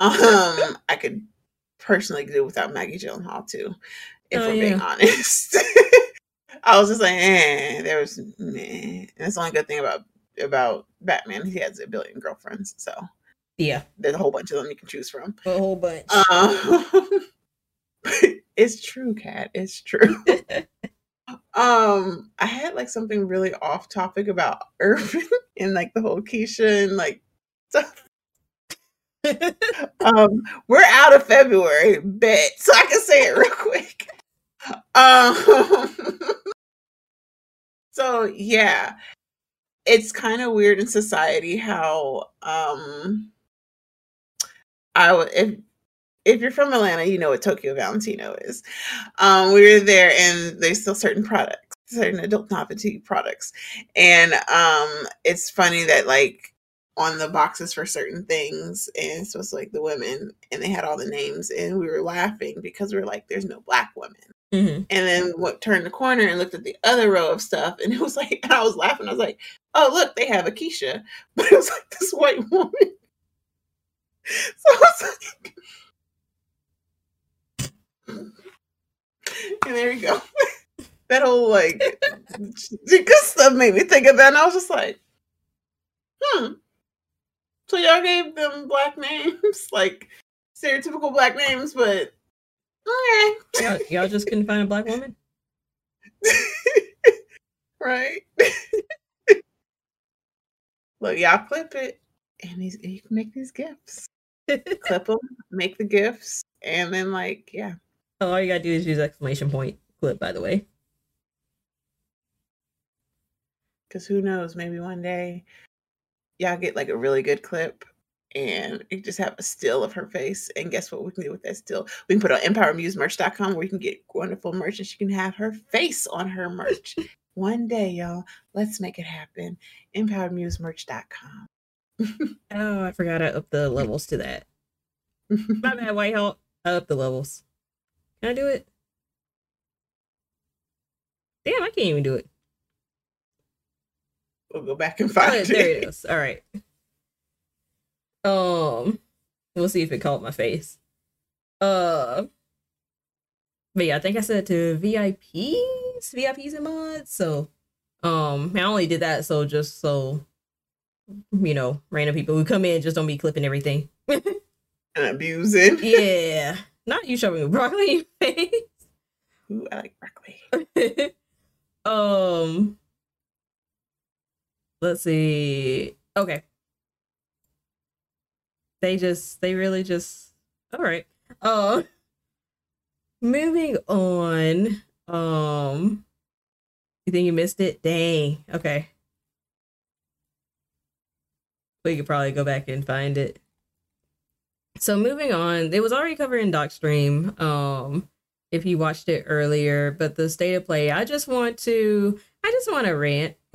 Um, I could personally do without Maggie Gyllenhaal too, if Oh, we're being honest. I was just like, eh, there was meh. And that's the only good thing about about Batman. He has a billion girlfriends, so Yeah, there's a whole bunch of them you can choose from. a whole bunch. Um, it's true, Cat. It's true. Um, I had like something really off topic about Urban and like the whole Keisha and like stuff. um, we're out of February, bet so I can say it real quick. Um, so yeah, it's kind of weird in society how um I would if if you're from Atlanta, you know what Tokyo Valentino is. Um, we were there, and there's still certain products, certain adult novelty products, and um, it's funny that like on the boxes for certain things, and so it's like the women, and they had all the names, and we were laughing because we are like, "There's no black women." Mm-hmm. And then what turned the corner and looked at the other row of stuff, and it was like, and I was laughing. I was like, "Oh, look, they have a Keisha," but it was like this white woman. So I was like, and there you go. that whole like good stuff made me think of that, and I was just like, hmm. So y'all gave them black names, like stereotypical black names, but okay. Y'all, y'all just couldn't find a black woman, right? Look, y'all clip it, and these you can make these gifts. clip them, make the gifts, and then like yeah. Oh, all you gotta do is use exclamation point clip. By the way, because who knows? Maybe one day y'all get like a really good clip. And you just have a still of her face. And guess what we can do with that still? We can put on empowermusemerch.com where you can get wonderful merch and she can have her face on her merch. one day, y'all. Let's make it happen. Empowermusemerch.com. oh, I forgot to up the levels to that. My bad, White Hawk. I up the levels. Can I do it? Damn, I can't even do it. We'll go back and find oh, it. There it is. All right. Um, we'll see if it caught my face. Uh, but yeah, I think I said to VIPs, VIPs and mods. So, um, I only did that so just so you know, random people who come in just don't be clipping everything. and abusing. yeah. Not you shoving broccoli in face. Ooh, I like broccoli. um let's see. Okay. They just they really just all right. Uh moving on. Um you think you missed it? Dang. Okay we could probably go back and find it. So moving on, it was already covered in Docstream. Um, if you watched it earlier, but the state of play, I just want to, I just want to rant.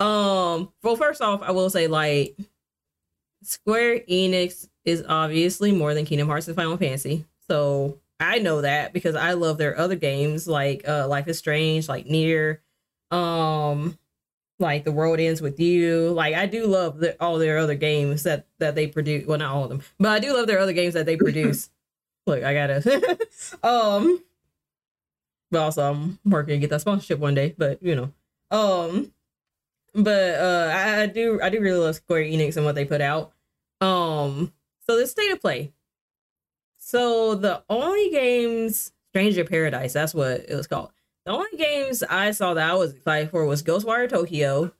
um, well, first off, I will say like Square Enix is obviously more than Kingdom Hearts and Final Fantasy, so I know that because I love their other games like uh, Life is Strange, like NieR. um, like the world ends with you. Like i do love the, all their other games that that they produce. Well not all of them but i do love their other games that they produce. Look i gotta um but also i'm working to get that sponsorship one day but you know. Um but uh I, I do i do really love square enix and what they put out. Um so the state of play. So the only games stranger paradise that's what it was called the only games I saw that I was excited for was Ghostwire Tokyo.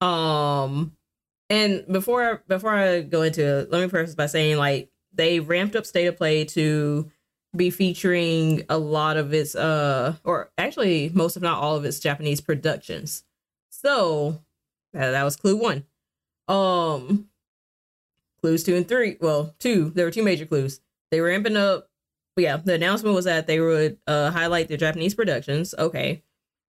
Um, and before before I go into it, let me preface by saying like they ramped up State of Play to be featuring a lot of its uh or actually most if not all of its Japanese productions. So that, that was clue one. Um clues two and three. Well, two. There were two major clues. They were ramping up but yeah, the announcement was that they would uh, highlight the Japanese productions. Okay.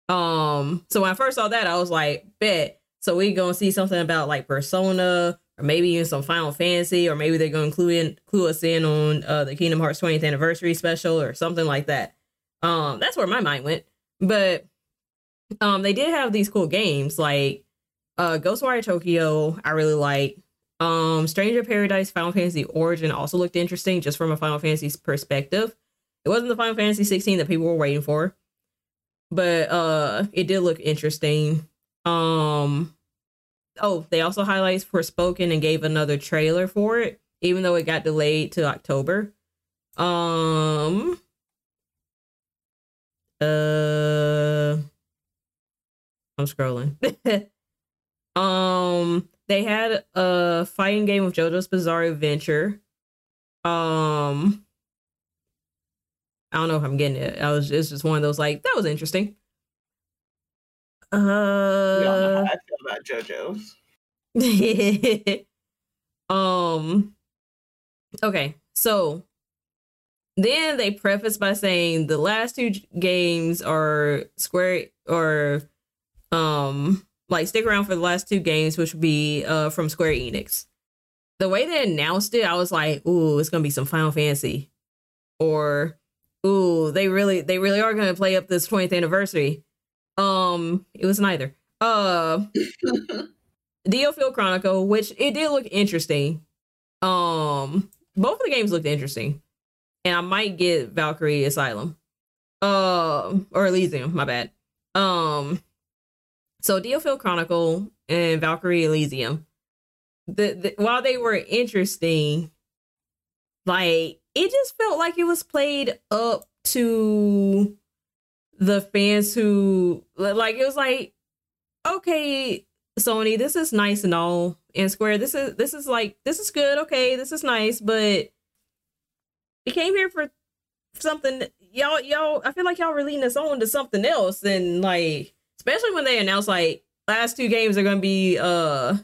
Um, so when I first saw that, I was like, bet. So we gonna see something about like Persona, or maybe even some Final Fantasy, or maybe they're gonna clue in clue us in on uh, the Kingdom Hearts 20th anniversary special or something like that. Um, that's where my mind went. But um, they did have these cool games like uh, Ghostwire Tokyo. I really like. Um, Stranger Paradise Final Fantasy Origin also looked interesting just from a Final Fantasy perspective. It wasn't the Final Fantasy 16 that people were waiting for, but uh, it did look interesting. Um, oh, they also highlights Forspoken and gave another trailer for it, even though it got delayed to October. Um, Uh, I'm scrolling. um, they had a fighting game of JoJo's Bizarre Adventure. Um, I don't know if I'm getting it. I was it's just one of those like that was interesting. We all know Uh, how I feel about JoJo's. um okay so then they preface by saying the last two games are square or um like stick around for the last two games which would be uh from square enix the way they announced it i was like ooh it's gonna be some final fantasy or ooh they really they really are gonna play up this 20th anniversary um it was neither uh Diofield Chronicle, which it did look interesting. Um, both of the games looked interesting, and I might get Valkyrie Asylum, um, or Elysium. My bad. Um, so Diofield Chronicle and Valkyrie Elysium, the, the while they were interesting, like it just felt like it was played up to the fans who like it was like okay Sony, this is nice and all, and Square, this is this is like this is good, okay, this is nice, but we came here for something. Y'all, y'all, I feel like y'all were leading us on to something else, and like, especially when they announced like last two games are gonna be uh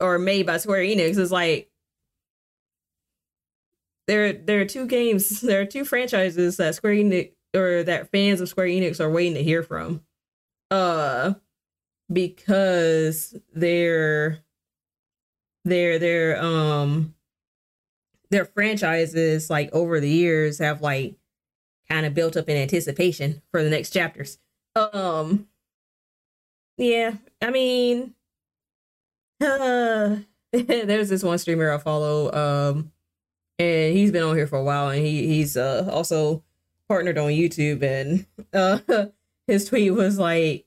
or made by Square Enix, it's like there there are two games, there are two franchises that Square Enix or that fans of Square Enix are waiting to hear from. Uh because their their their um their franchises like over the years have like kind of built up in anticipation for the next chapters. Um yeah, I mean uh, there's this one streamer I follow um and he's been on here for a while and he he's uh also partnered on YouTube and uh his tweet was like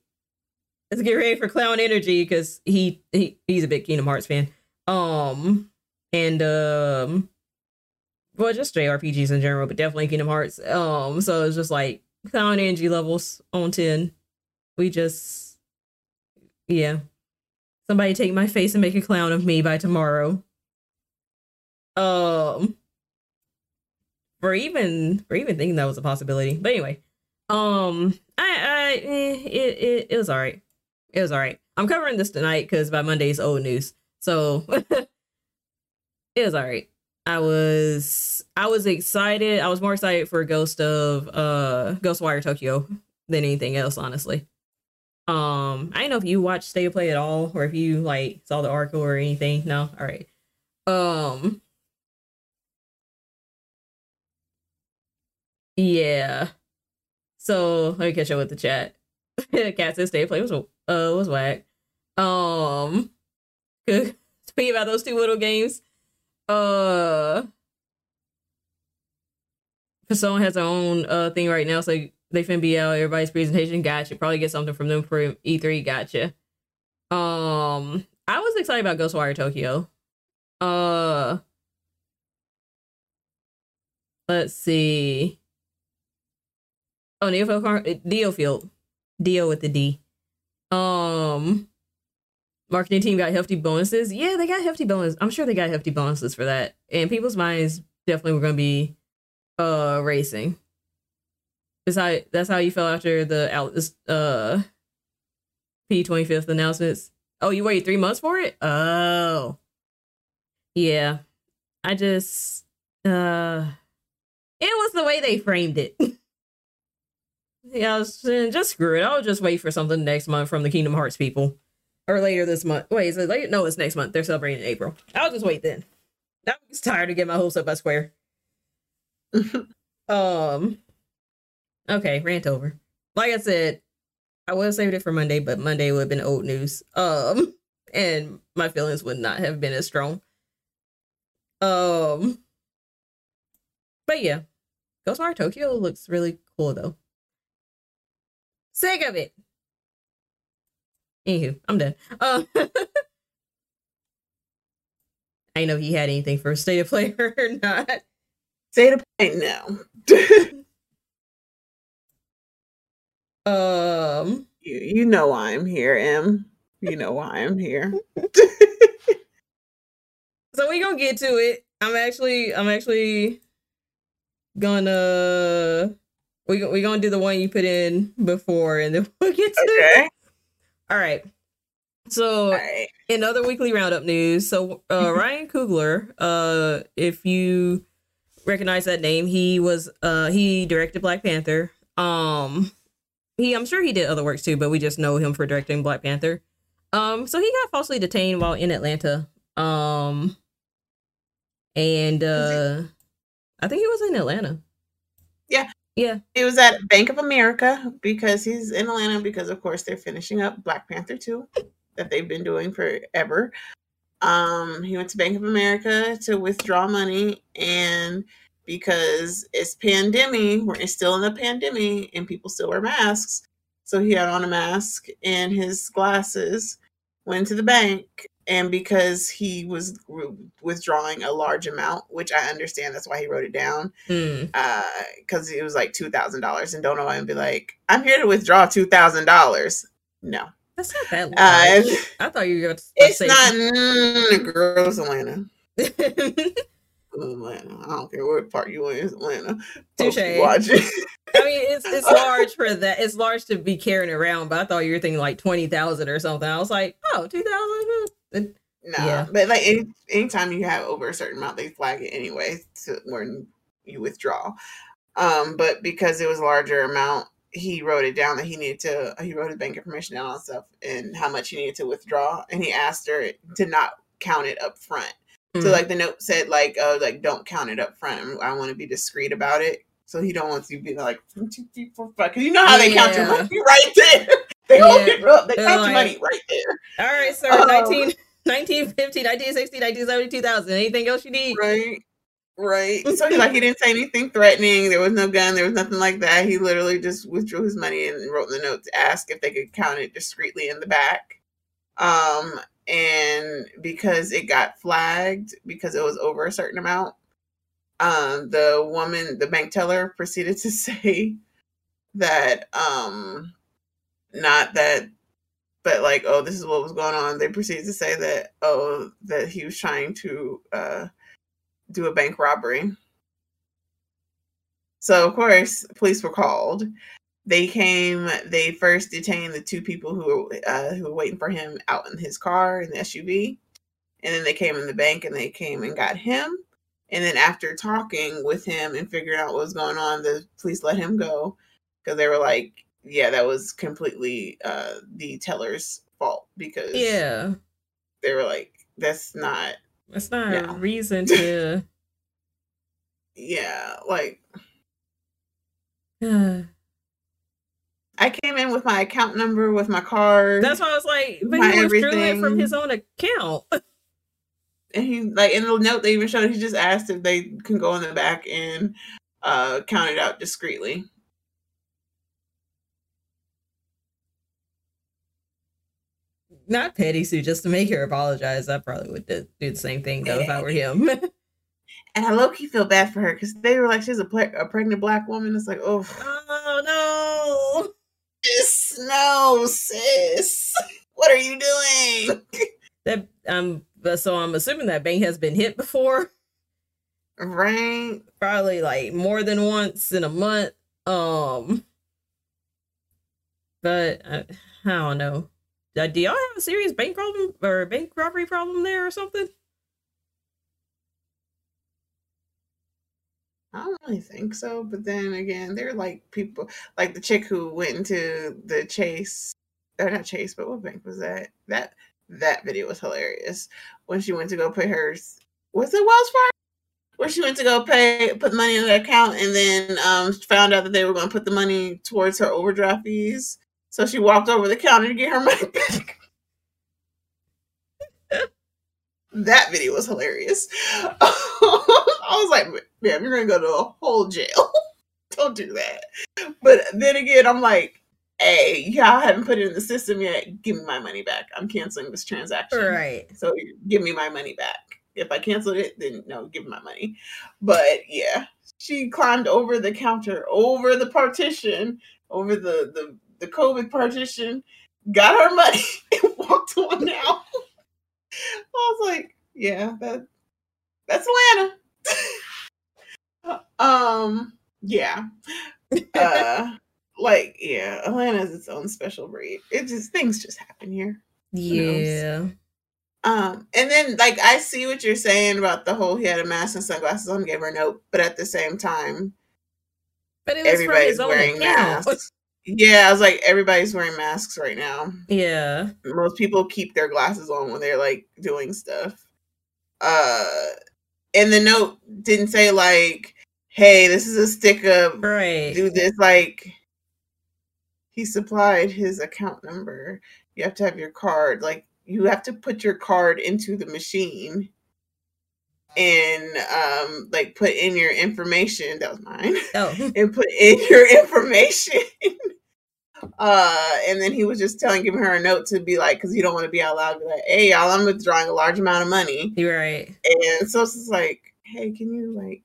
let's get ready for clown energy because he, he he's a big Kingdom Hearts fan. Um and um well just JRPGs in general, but definitely Kingdom Hearts. Um so it's just like clown energy levels on 10. We just yeah. Somebody take my face and make a clown of me by tomorrow. Um for even for even thinking that was a possibility. But anyway, um I I eh, it, it it was all right. It was all right. I'm covering this tonight because by Monday's old news. So it was all right. I was I was excited. I was more excited for Ghost of uh Ghostwire Tokyo than anything else, honestly. Um, I don't know if you watched State of Play at all, or if you like saw the article or anything. No, all right. Um, yeah. So let me catch up with the chat. Cat says State of Play was uh was whack. Um, speaking about those two little games, uh, Persona has their own uh thing right now, so they finna be out everybody's presentation. Gotcha. Probably get something from them for E3. Gotcha. Um, I was excited about Ghostwire Tokyo. Uh, let's see. Oh, Neofield, Deofield, Dio with the D. Um, marketing team got hefty bonuses. Yeah, they got hefty bonuses. I'm sure they got hefty bonuses for that. And people's minds definitely were gonna be uh racing. That's how that's how you felt after the uh P twenty fifth announcements. Oh, you waited three months for it? Oh. Yeah. I just uh it was the way they framed it. yeah, I was, just screw it. I'll just wait for something next month from the Kingdom Hearts people. Or later this month. Wait, is it late? No, it's next month. They're celebrating in April. I'll just wait then. I'm just tired of getting my hopes up by Square. um Okay, rant over. Like I said, I would have saved it for Monday, but Monday would have been old news. Um, and my feelings would not have been as strong. Um, but yeah, Ghostwire Tokyo looks really cool though. Sick of it. Anywho, I'm done. Uh, I know he had anything for state of play or not. State the play, now. Um, You, you know why I'm here, Em. You know why I'm here. so we gonna get to it. I'm actually, I'm actually gonna we we gonna do the one you put in before, and then we'll get to it. All right. So right. in other weekly roundup news, so uh, Ryan Coogler, uh, if you recognize that name, he was uh he directed Black Panther. Um, he I'm sure he did other works too, but we just know him for directing Black Panther. Um, so he got falsely detained while in Atlanta. Um, and uh, I think he was in Atlanta. Yeah. Yeah. It was at Bank of America because he's in Atlanta because of course they're finishing up Black Panther 2 that they've been doing forever. Um he went to Bank of America to withdraw money and because it's pandemic, we're still in a pandemic and people still wear masks. So he had on a mask and his glasses, went to the bank and because he was withdrawing a large amount, which I understand that's why he wrote it down Mm. because it was like two thousand dollars, and don't know why and be like, "I'm here to withdraw two thousand dollars." No, That's not that uh. I thought you were going to say it's say not mm, girls Atlanta. I Atlanta. I don't care what part you in, Atlanta. Touche. Folks be Watching. mean, it's it's large for that. It's large to be carrying around, but I thought you were thinking like twenty thousand or something. I was like, oh, two thousand. no, Yeah. but like any, anytime you have over a certain amount, they flag it anyway to when you withdraw. Um, but because it was a larger amount, he wrote it down that he needed to. He wrote his bank information down on stuff and how much he needed to withdraw, and he asked her to not count it up front. Mm. So like the note said, like, oh, like don't count it up front. I want to be discreet about it. So he don't want to be like one, two, three, four, five. Because you know how they count your money right there. They hold Yeah. it up. They They're count like- your money right there. All right, sir. Oh. 19, 1950, 1960, 1970, 2000. Anything else you need? Right. Right. So like he didn't say anything threatening. There was no gun. There was nothing like that. He literally just withdrew his money and wrote in the note to ask if they could count it discreetly in the back. Um, and because it got flagged because it was over a certain amount, um, the woman, the bank teller, proceeded to say that um, not that but like oh this is what was going on. They proceeded to say that oh that he was trying to uh do a bank robbery. So of course police were called they came they first detained the two people who were uh who were waiting for him out in his car in the suv and then they came in the bank and they came and got him and then after talking with him and figuring out what was going on the police let him go because they were like yeah that was completely uh the teller's fault because Yeah, they were like that's not that's not Yeah. a reason to. yeah like i came in with my account number with my card That's why I was like, but he withdrew it from his own account. and he like in the note they even showed he just asked if they can go in the back and uh count it out discreetly Not petty Sue, just to make her apologize. I probably would do, the same thing though if I were him. and i low-key feel bad for her because they were like she's a, ple- a pregnant black woman it's like oh oh no. Sis, no sis what are you doing That um so I'm assuming that bank has been hit before, right probably like more than once in a month. Um but I, I don't know. Uh, Do y'all have a serious bank problem or bank robbery problem there or something? I don't really think so, but then again, they're like people like the chick who went into the Chase, or not Chase, but what bank was that? That that video was hilarious when she went to go pay hers. Was it Wells Fargo? Where she went to go pay, put money in the account, and then um found out that they were going to put the money towards her overdraft fees. So she walked over the counter to get her money back. That video was hilarious. I was like, man, you're gonna go to a whole jail. Don't do that. But then again, I'm like, hey, y'all haven't put it in the system yet. Give me my money back. I'm canceling this transaction. Right. So give me my money back. If I canceled it, then no, give me my money. But yeah, she climbed over the counter, over the partition, over the the the COVID partition, got her money, and walked on out. I was like, yeah, that that's Atlanta. um, yeah. Uh like, yeah, Atlanta is its own special breed. It just things just happen here. Yeah. Um, and then like I see what you're saying about the whole he had a mask and sunglasses on, gave her a note, but at the same time, but everybody's wearing masks. Yeah, I was like, everybody's wearing masks right now. Yeah. Most people keep their glasses on when they're like doing stuff. Uh and the note didn't say like, hey, this is a stick of right. do this like he supplied his account number. You have to have your card. Like you have to put your card into the machine and um like put in your information that was mine Oh. and put in your information uh and then he was just telling giving her a note to be like because you don't want to be out loud be like hey y'all i'm withdrawing a large amount of money You're right. and so it's just like hey can you like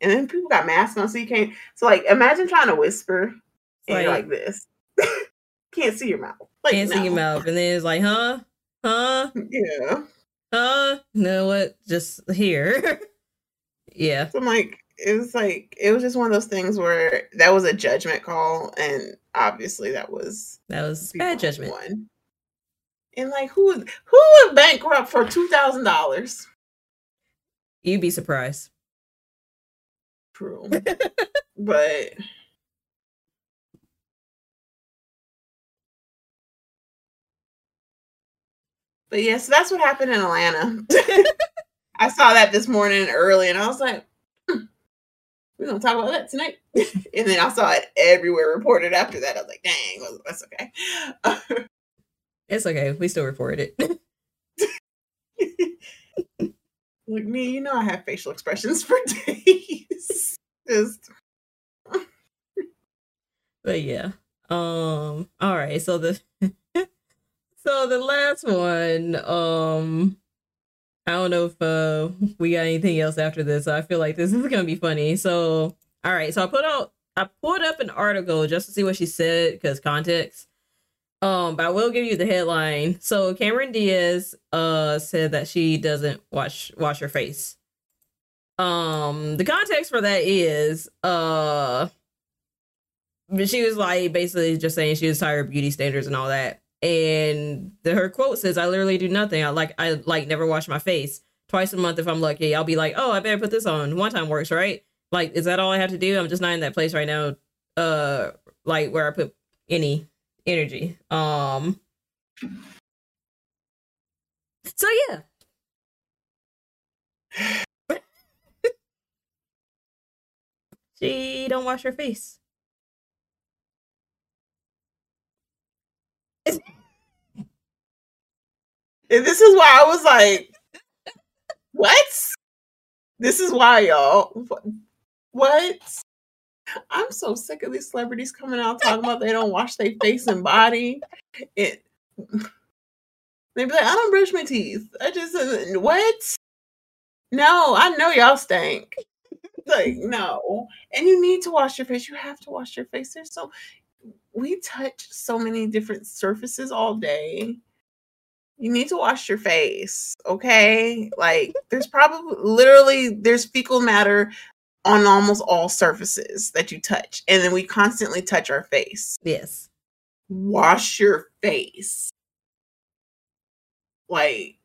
and then people got masks on so you can't so like imagine trying to whisper and Like- like this can't see your mouth like Can't see your mouth. And then it's like, huh? Huh? yeah Huh? You know what? Just here. yeah. So I'm like, it was like it was just one of those things where that was a judgment call, and obviously that was That was bad judgment. one And like, who would who would bankrupt for two thousand dollars? You'd be surprised. True, but but yeah, so that's what happened in Atlanta. I saw that this morning early, and I was like, we're gonna talk about that tonight. and then I saw it everywhere reported after that. I was like, dang, well, that's okay. It's okay. We still report it. like me, you know, I have facial expressions for days. Just but yeah. Um. All right. So the so the last one. Um. I don't know if uh we got anything else after this. I feel like this is gonna be funny. So all right. So I put out I pulled up an article just to see what she said because context. Um, but I will give you the headline. So Cameron Diaz uh said that she doesn't wash wash her face. Um, the context for that is uh she was like basically just saying she was tired of beauty standards and all that. And the, her quote says, "I literally do nothing. I like I like never wash my face. Twice a month if I'm lucky. I'll be like, oh, I better put this on. One time works, right? Like, is that all I have to do? I'm just not in that place right now. Uh, like where I put any energy. Um. So yeah, she don't wash her face. and this is why I was like, what? This is why, y'all. What? I'm so sick of these celebrities coming out talking about they don't wash their face and body. It they be like, I don't brush my teeth. I just uh, what? No, I know y'all stink. like, no. And you need to wash your face. You have to wash your face. There's so we touch so many different surfaces all day. You need to wash your face, okay? Like there's probably literally there's fecal matter on almost all surfaces that you touch. And then we constantly touch our face. Yes. Wash your face. Like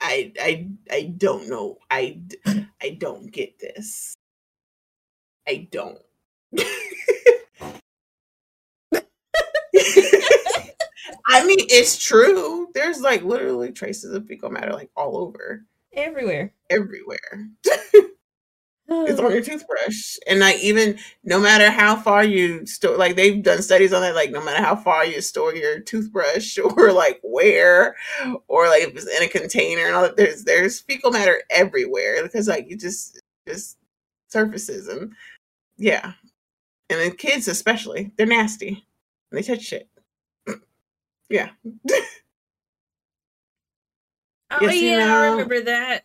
I I I don't know. I I don't get this. I don't. I mean, it's true. There's like literally traces of fecal matter like all over, Everywhere. everywhere. it's on your toothbrush, and like even no matter how far you store, like they've done studies on that. Like no matter how far you store your toothbrush, or like where, or like if it's in a container and all that, there's there's fecal matter everywhere because like you just just surfaces and yeah, and then kids especially, they're nasty. And they touch shit. Yeah. Oh Yes, you yeah, I remember that.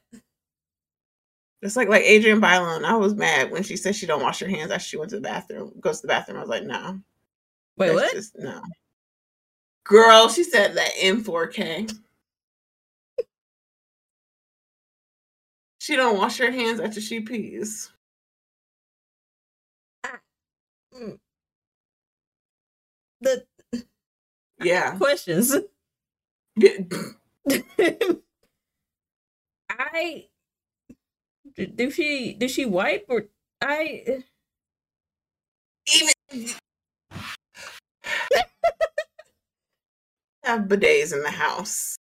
It's like like Adrienne Bailon. I was mad when she said she don't wash her hands after she went to the bathroom, goes to the bathroom. I was like, no. Wait, That's what? Just, no. Girl, she said that in 4K. she don't wash her hands after she pees. Mm. The Yeah. questions. i do she do she wipe or I Even have bidets in the house.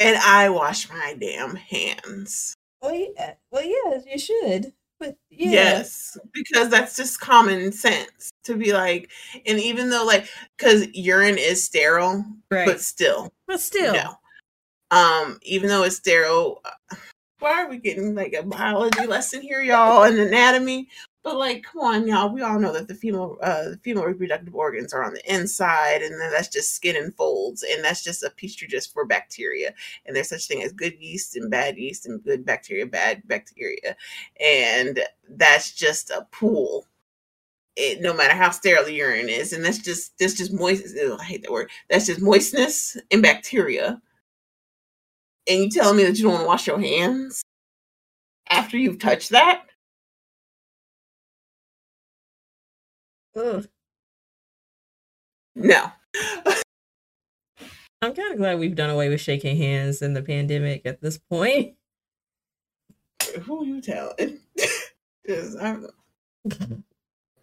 And I wash my damn hands. well yeah, well yes you should but yeah Yes, because that's just common sense to be like, and even though like, because urine is sterile, right but still, but, still, no. Um, even though it's sterile, uh, why are we getting like a biology lesson here, y'all, and anatomy? But like, come on, y'all. We all know that the female, uh, the female reproductive organs are on the inside, and then that's just skin and folds, and that's just a petri just for bacteria. And there's such thing as good yeast and bad yeast, and good bacteria, bad bacteria, and that's just a pool. It, no matter how sterile the urine is, and that's just that's just moist. ugh, I hate that word. That's just moistness and bacteria. And you telling me that you don't want to wash your hands after you've touched that? Ugh. No. I'm kind of glad we've done away with shaking hands in the pandemic at this point. Who are you telling? Because I'm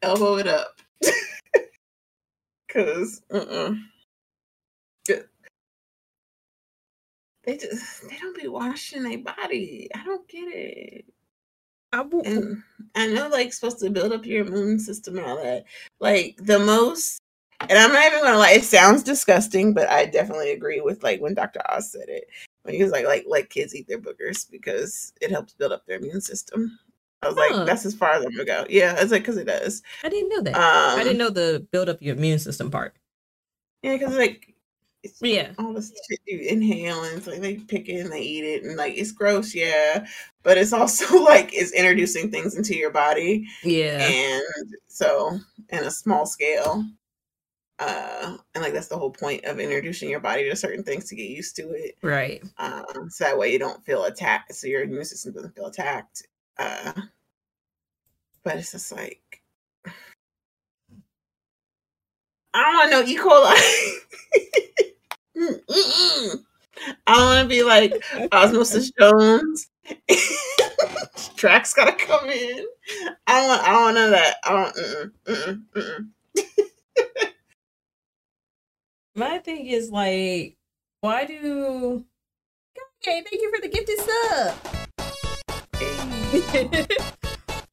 elbow it up. Because uh-uh. They just they don't be washing their body. I don't get it. I And I know like supposed to build up your immune system and all that. Like the most and I'm not even gonna lie, it sounds disgusting, but I definitely agree with like when Dr. Oz said it. When he was like, like let kids eat their boogers because it helps build up their immune system. I was Huh. like, that's as far as I'm gonna go. Yeah, it's like because it does. I didn't know that. Um, I didn't know the build up your immune system part. Yeah, because like it's Yeah. all this shit you inhale and it's like they pick it and they eat it and like it's gross, yeah. But it's also like it's introducing things into your body. Yeah. and so in a small scale uh and like that's the whole point of introducing your body to certain things to get used to it Right. um so that way you don't feel attacked so your immune system doesn't feel attacked uh but it's just like i don't want no e coli mm-mm. i don't want to be like osmosis jones tracks gotta come in I don't. I don't of that. I don't. Mm-mm, mm-mm, mm-mm. My thing is like, why do? Okay, thank you for the gifted sub.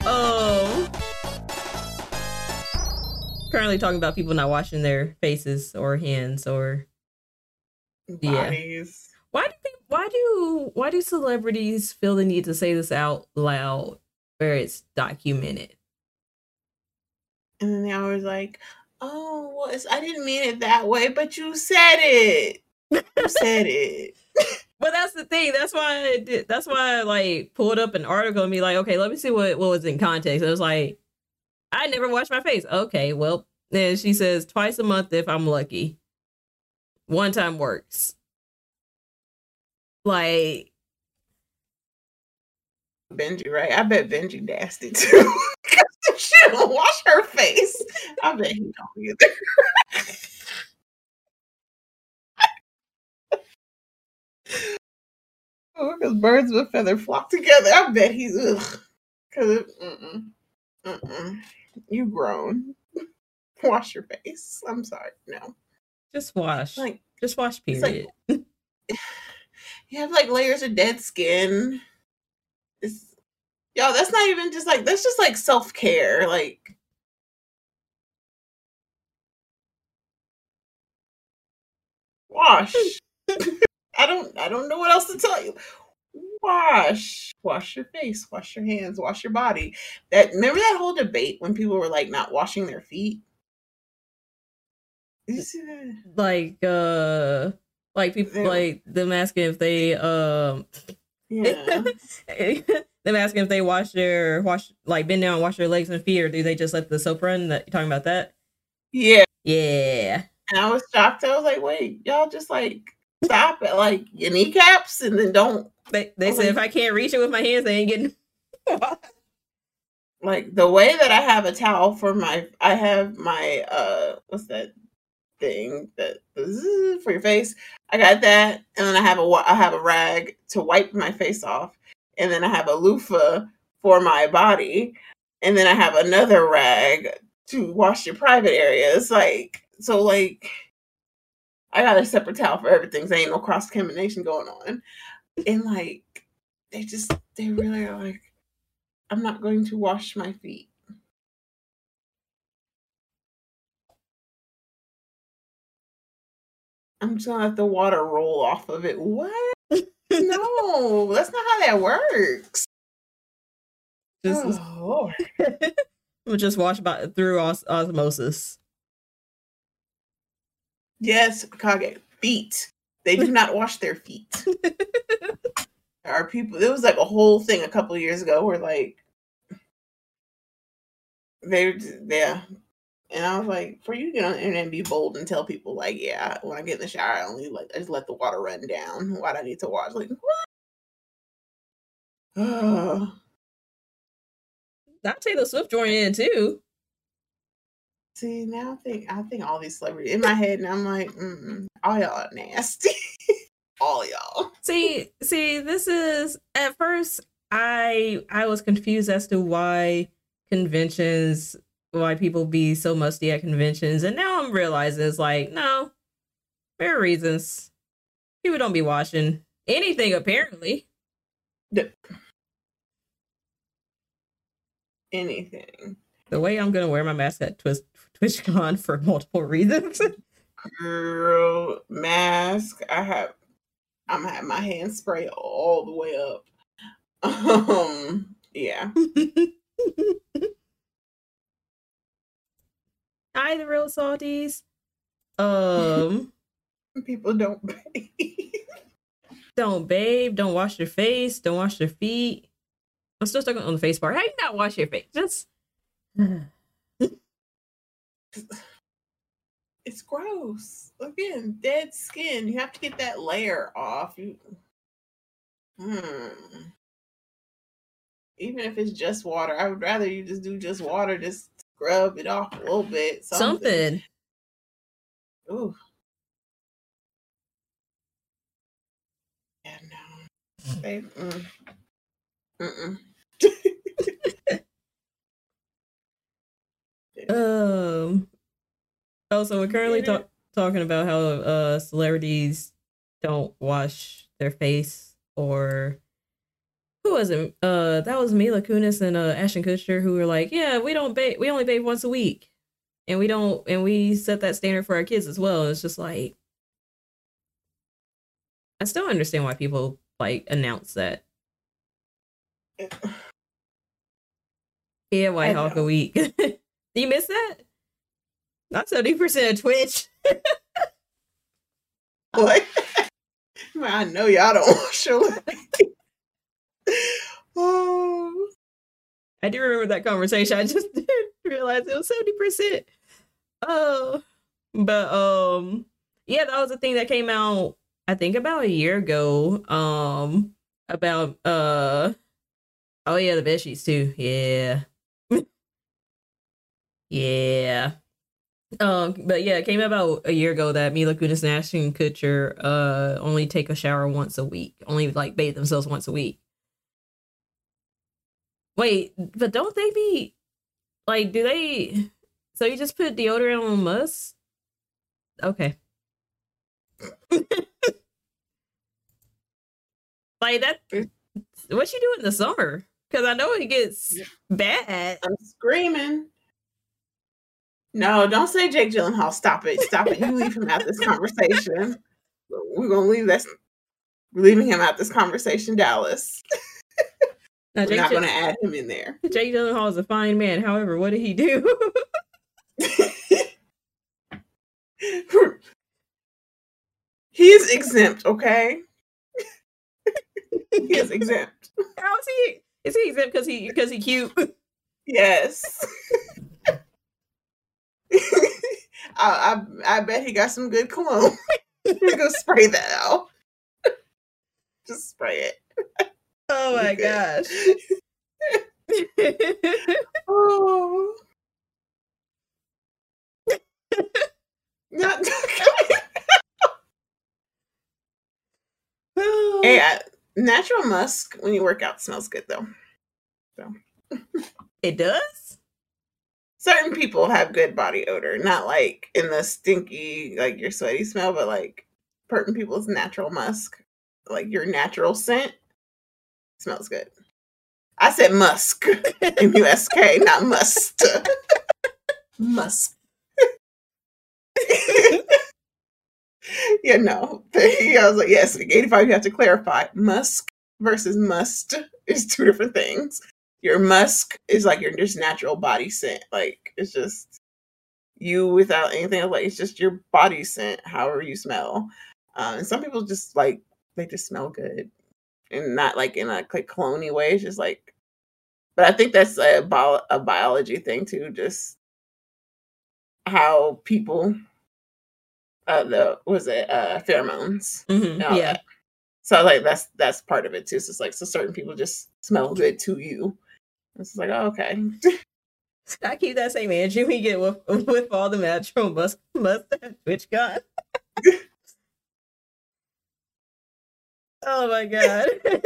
um, currently talking about people not washing their faces or hands or Yeah. Why do why do why do celebrities feel the need to say this out loud where it's documented? And then they always like, "Oh, well, I didn't mean it that way, but you said it. You said it." But that's the thing. That's why I did. That's why I like pulled up an article and be like, okay, let me see what what was in context. It was like, I never wash my face. Okay, well, then she says twice a month if I'm lucky. One time works. Like, Benji, right? I bet Benji nasty too. she don't wash her face, I bet he don't either. Oh, because birds of a feather flock together. I bet he's ugh. Because mm-mm, mm-mm. you grown. Wash your face. I'm sorry. No. Just wash. Like just wash. it's like- Period. you have like layers of dead skin. It's y'all, that's not even just like that's just like self-care. Like wash. I don't I don't know what else to tell you. Wash. Wash your face, wash your hands, wash your body. That remember that whole debate when people were like not washing their feet? Did you see that? like, uh, like people Yeah. like them asking if they um Yeah. them asking if they wash their wash like bend down, and wash their legs and feet, or do they just let the soap run? That you talking about that? Yeah. Yeah. And I was shocked. I was like, wait, y'all just like stop at like your kneecaps and then don't They they said if I can't reach it with my hands, they ain't getting. like the way that I have a towel for my I have my uh what's that thing that for your face. I got that and then I have a I have a rag to wipe my face off and then I have a loofah for my body and then I have another rag to wash your private areas like so like I got a separate towel for everything. So ain't no cross contamination going on. And like they just they really are like I'm not going to wash my feet. I'm just gonna let the water roll off of it. What? No, that's not how that works. Just oh, Lord. just wash by through os- osmosis. Yes, Kage. Feet. They do not wash their feet. there are people. It was like a whole thing a couple years ago where like they, yeah. And I was like, for you to get on the internet and be bold and tell people like, yeah, when I get in the shower, I only like I just let the water run down. Why do I need to wash? Like what? Oh, I'd Taylor Swift joined in too. see now I think I think all these celebrities in my head, and I'm like, mm all y'all are nasty. all y'all. See, see, this is at first I I was confused as to why conventions why people be so musty at conventions and now I'm realizing it's like no there are reasons people don't be watching anything apparently Anything. the way I'm gonna wear my mask at Twist TwitchCon for multiple reasons girl mask. I have I'm have my hand spray all the way up. Um yeah. Hi the real salties um People don't bathe. don't bathe don't wash your face don't wash your feet I'm still stuck on the face part how you not wash your face just it's gross. Again, dead skin. You have to get that layer off. You hmm. Even if it's just water, I would rather you just do just water, just scrub it off a little bit. something Ooh. Yeah, no. Babe, mm. Mm-mm. Um. Also, we're currently talk- talking about how uh celebrities don't wash their face, or who was it? Uh, that was Mila Kunis and uh Ashton Kutcher who were like, "Yeah, we don't bathe. We only bathe once a week, and we don't, and we set that standard for our kids as well." It's just like, I still understand why people like announce that. Yeah, White Hawk a week. you miss that? Not seventy percent of Twitch. Man, I know y'all don't legs. oh, I do remember that conversation. I just didn't realize it was seventy percent. Oh, but um, yeah, that was a thing that came out. I think about a year ago. Um, about uh, oh yeah, the bed sheets too. Yeah, yeah. Um, but yeah, it came about a year ago that Mila Kunis and Ashton Kutcher uh only take a shower once a week, only like bathe themselves once a week. Wait, but don't they be like? Do they? So you just put deodorant on must? Okay. like that. What you do in the summer? Because I know it gets Yeah. bad. I'm screaming. No, don't say Jake Gyllenhaal. Stop it. Stop it. You leave him out this conversation. We're gonna leave this. We're leaving him out this conversation, Dallas. Now, We're Jake, not Gy- gonna add him in there. Jake Gyllenhaal is a fine man. However, what did he do? he is exempt, okay? he is exempt. How's he? Is he exempt because he because he cute? Yes. I, I I bet he got some good cologne. We're gonna spray that out. Just spray it. Oh my gosh. Oh. Not hey, uh, natural musk when you work out smells good though. So it does? Certain people have good body odor, not like in the stinky, like your sweaty smell, but like certain people's natural musk, like your natural scent, smells good. I said musk, M U S K, not must. musk. yeah, no. I was like, yes, 85, you have to clarify. Musk versus must is two different things. Your musk is like your just natural body scent. Like it's just you without anything else. Like it's just your body scent, however you smell. Um, and some people just like they just smell good, and not like in a like cloney way. It's just like, but I think that's a, bio- a biology thing too. Just how people, uh, the was it uh pheromones Mhm, Yeah. that. So like that's that's part of it too. So it's like so certain people just smell good to you. It's like oh, okay. I keep that same energy we get with with all the natural must mustache Twitch gun. oh my god.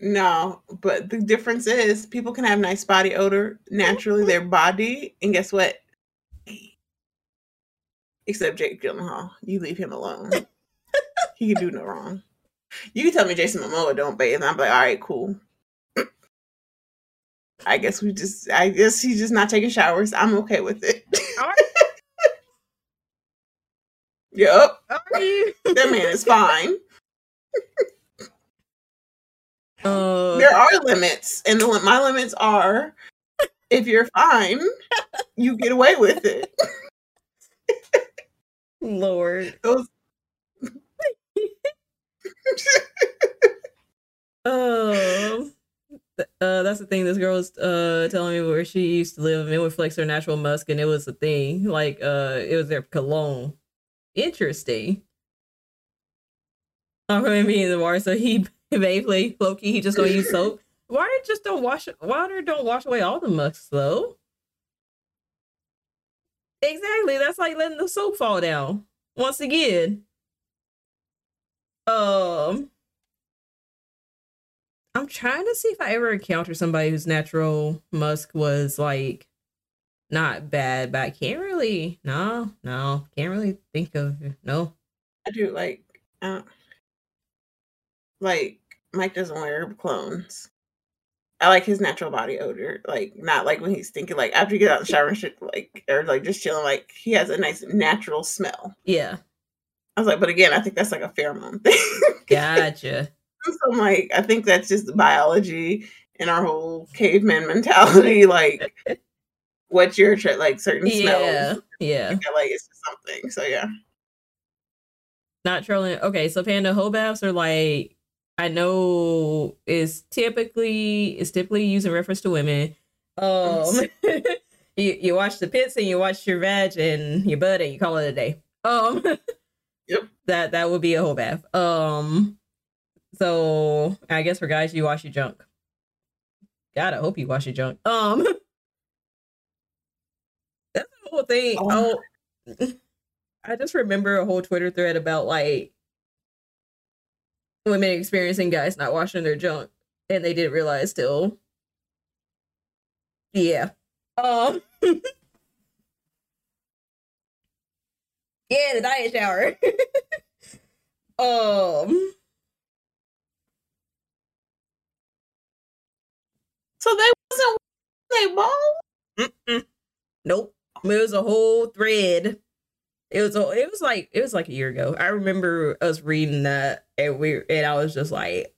No, but the difference is people can have nice body odor naturally, mm-hmm. their body, and guess what? Except Jake Gyllenhaal, you leave him alone. he can do no wrong. You can tell me Jason Momoa don't bathe, and I'm like, all right, cool. I guess we just, I guess he's just not taking showers. I'm okay with it. Yep, are you? that man is fine. Uh, there are limits, and the, my limits are if you're fine, you get away with it. Lord. Those th- uh, that's the thing. This girl was uh telling me where she used to live. and It would flex her natural musk, and it was a thing. Like uh, it was their cologne. Interesting. I'm him being in the water, so he basically lowkey. He just don't use soap. Water just don't wash. Water don't wash away all the musks though. Exactly. That's like letting the soap fall down. Once again. Um. I'm trying to see if I ever encountered somebody whose natural musk was like not bad, but I can't really. No, no, can't really think of. No. I do like, uh, like Mike doesn't wear clones. I like his natural body odor, like not like when he's thinking, like after you get out of the shower and shit, like or like just chilling, like he has a nice natural smell. Yeah. I was like, but again, I think that's like a pheromone thing. Gotcha. so I'm like, I think that's just biology and our whole caveman mentality, like what you're tra- like certain yeah. smells, Yeah. like it's just something. So yeah, Not trolling. Okay, so panda hoe baths are like I know is typically is typically used in reference to women. Um you, you wash the pits and you wash your vag and your butt and you call it a day. Um Yep. That that would be a whole bath. Um so I guess for guys you wash your junk. God, I hope you wash your junk. Um whole thing. Oh. Oh I just remember a whole Twitter thread about like women experiencing guys not washing their junk and they didn't realize till yeah um yeah the diet shower um so they wasn't they ball. Mm-mm. nope it was a whole thread. It was a, it was like it was like a year ago. I remember us reading that and we and i was just like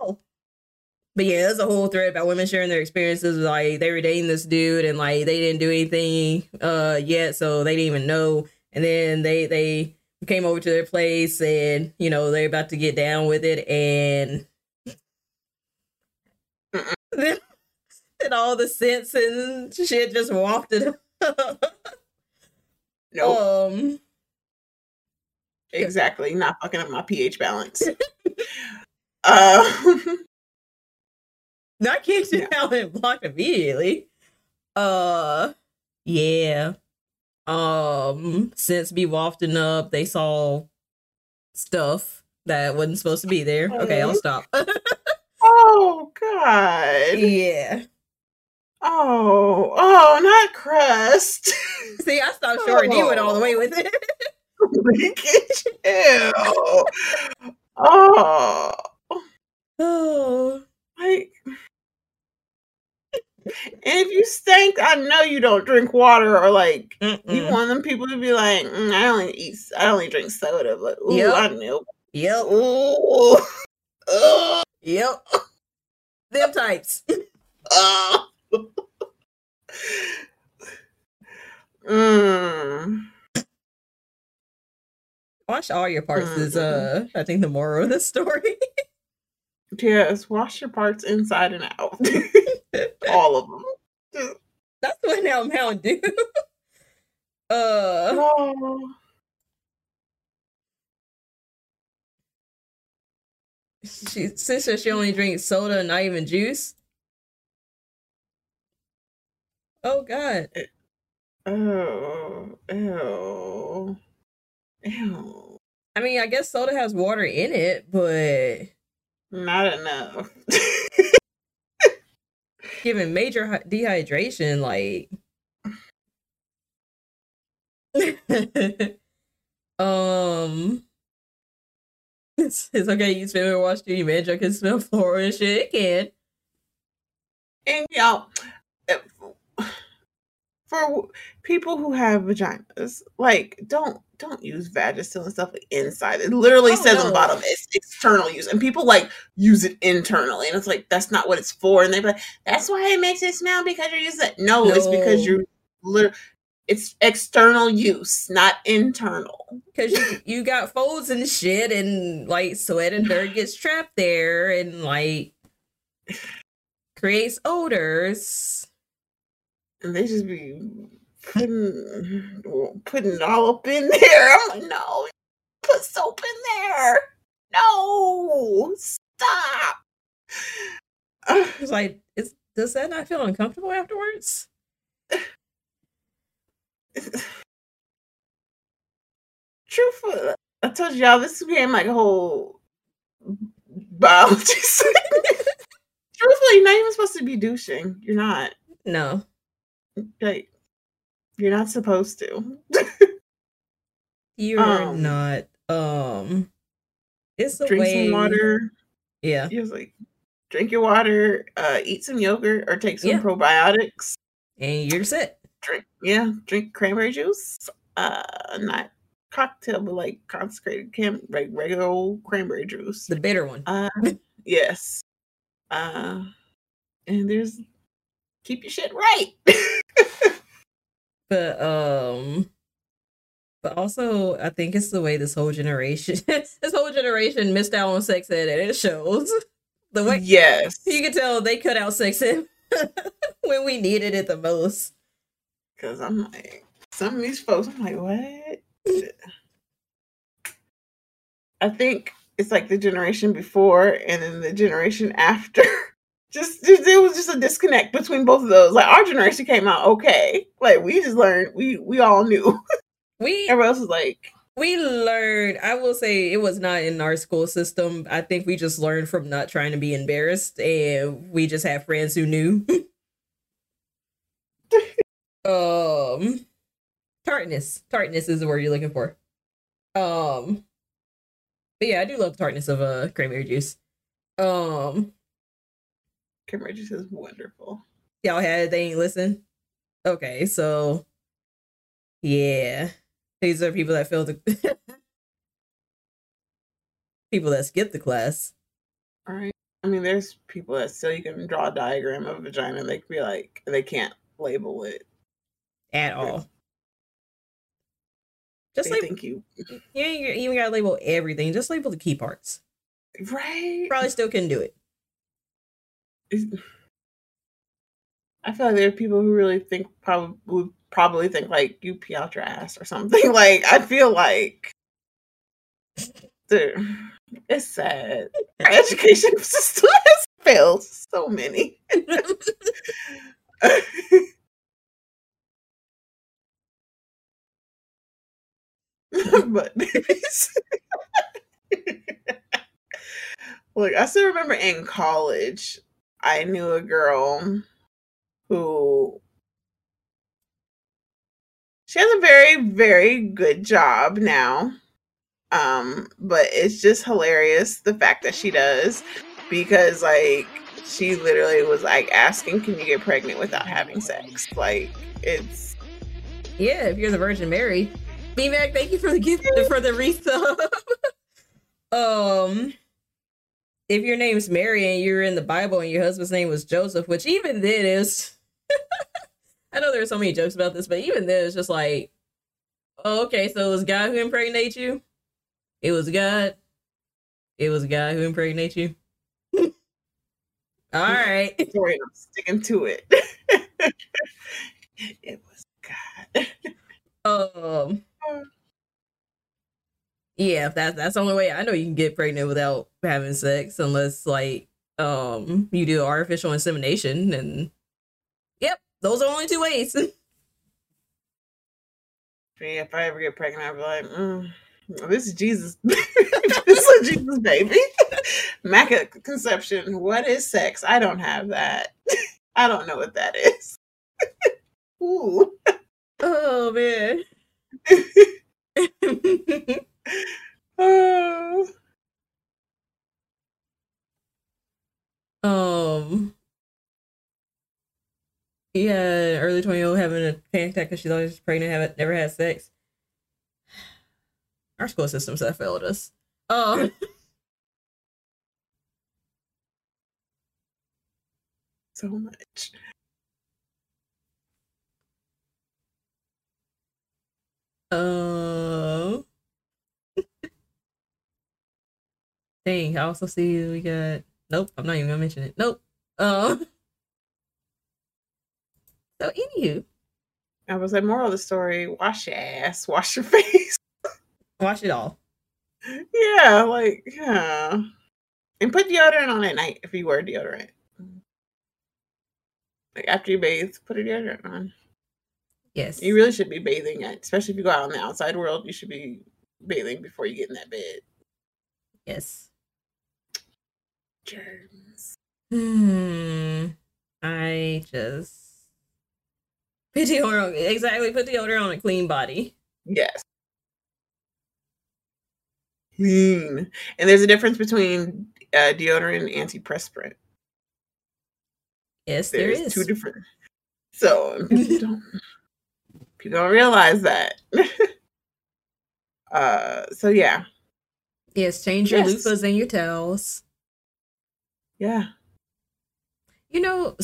oh. But yeah there's a whole thread about women sharing their experiences. Like they were dating this dude and like they didn't do anything uh yet so they didn't even know. And then they they came over to their place and you know they're about to get down with it and then, then all the sense and shit just wafted Nope. um exactly. Not fucking up my pH balance. uh, not kicked Yeah. out and blocked immediately. Uh yeah. Um since be wafting up, they saw stuff that wasn't supposed to be there. Okay, I'll stop. oh God. yeah. Oh, oh, not crust. See, I stopped short and you went all the way with it. Ew. Oh, oh. like. And if you stink, I know you don't drink water or like you Mm-mm. want them people to be like, "Mm, I only eat, I only drink soda, but ooh, Yep. I know, Yep. ooh. Yep. Them types. Ugh. Mm. Wash all your parts is Mm-mm. uh I think the moral of the story. Yes, wash your parts inside and out, all of them. That's what now Mountain Dew. uh Oh. she sister she only drinks soda and not even juice. Oh god. Oh, ew, ew. I mean I guess soda has water in it, but Not enough. given major dehydration, like um it's, it's okay you spit and wash too, you man can smell floor and shit. It can. and y'all, eh, for people who have vaginas, like don't don't use Vagisil and stuff like inside. It literally Oh, says on the bottom it's external use, and people like use it internally, and it's like that's not what it's for. And they be like, that's why it makes it smell because you're using it. No, it's because you're lit- it's external use, not internal. Cause you, you got folds and shit and like sweat and dirt gets trapped there and like creates odors. And they just be putting putting it all up in there. I'm like, no, put soap in there. No, stop. It's like, is does that not feel uncomfortable afterwards? Truthfully, I told y'all this became like a whole biology. Truthfully, you're not even supposed to be douching. You're not. No. Like, you're not supposed to. You're Um, not. Um it's the Drink way some water. Yeah. He was like, drink your water, uh, eat some yogurt, or take some Yeah. probiotics. And you're set. Drink, yeah, drink cranberry juice. Uh, not cocktail, but like consecrated cam, like regular old cranberry juice. The bitter one. Uh, yes. Uh, and there's keep your shit right. But um but also I think it's the way this whole generation this whole generation missed out on sex ed and it shows. The way yes, you can tell they cut out sex ed when we needed it the most. because I'm like some of these folks. I'm like, what? I think it's like the generation before and then the generation after. Just, just it was just a disconnect between both of those. Like our generation came out okay. Like we just learned. We we all knew. We Everyone else was like, we learned i will say it was not in our school system i think we just learned from not trying to be embarrassed and we just had friends who knew um tartness tartness is the word you're looking for um but yeah i do love the tartness of uh cranberry juice um Cambridge is wonderful. y'all had they ain't listen okay so yeah these are people that feel the people that skip the class All right. I mean, there's people that still you can draw a diagram of a vagina and they can be like they can't label it. at all Just like think you you ain't even gotta label everything. Just label the key parts. right. Probably still couldn't do it. I feel like there are people who really think probably would probably think like you pee out your ass or something. Like I feel like dude, it's sad. Our education system has failed so many. but babies. Look, I still remember in college, I knew a girl who she has a very, very good job now. Um, but it's just hilarious the fact that she does because like she literally was like asking, Can you get pregnant without having sex? Like it's yeah, if you're the Virgin Mary. B Mac, thank you for the gift for the resub. um if your name's Mary and you're in the Bible and your husband's name was Joseph, which even then is I know there's so many jokes about this, but even then it's just like, oh, okay, so it was God who impregnated you? It was God. It was God who impregnated you. All right. I'm sticking to it. it was God. Um Yeah, that's that's the only way I know you can get pregnant without having sex, unless like um you do artificial insemination and yep, those are only two ways. if I ever get pregnant, I'll be like, mm, this is Jesus. this is Jesus, baby. Immaculate conception. What is sex? I don't have that. I don't know what that is. Ooh. oh man. Oh. um yeah, early 20 year old having a panic attack because she's always pregnant, haven't never had sex. Our school systems have failed us. Um so much. Uh, dang, I also see we got. Nope, I'm not even gonna mention it. Nope. Um. So, anywho, I was like, moral of the story: wash your ass, wash your face. wash it all. yeah, like yeah, and put deodorant on at night if you wear deodorant. Like after you bathe, put a deodorant on. Yes. You really should be bathing, at, especially if you go out in the outside world. You should be bathing before you get in that bed. yes. Germs. Hmm. I just put deodorant on exactly. Put deodorant on a clean body. Yes. Clean. And there's a difference between uh, deodorant and antiperspirant. Yes, there There's two different. So people don't people don't realize that. uh. So yeah, yes, change your Yes. loofahs and your towels. Yeah. you know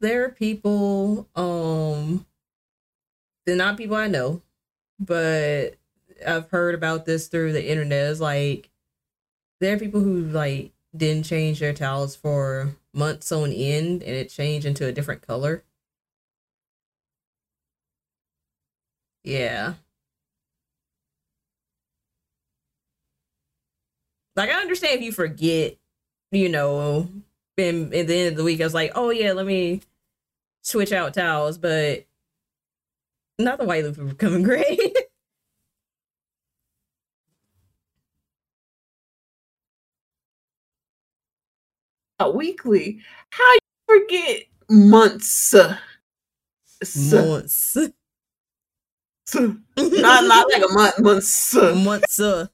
there are people um they're not people i know but i've heard about this through the internet. It's like there are people who like didn't change their towels for months on end and it changed into a different color. Yeah like i understand if you forget you know and at the end of the week, I was like, oh yeah, let me switch out towels, but not the white loofah becoming gray. Weekly. How you forget months? Months. not not like a month. Months. Months.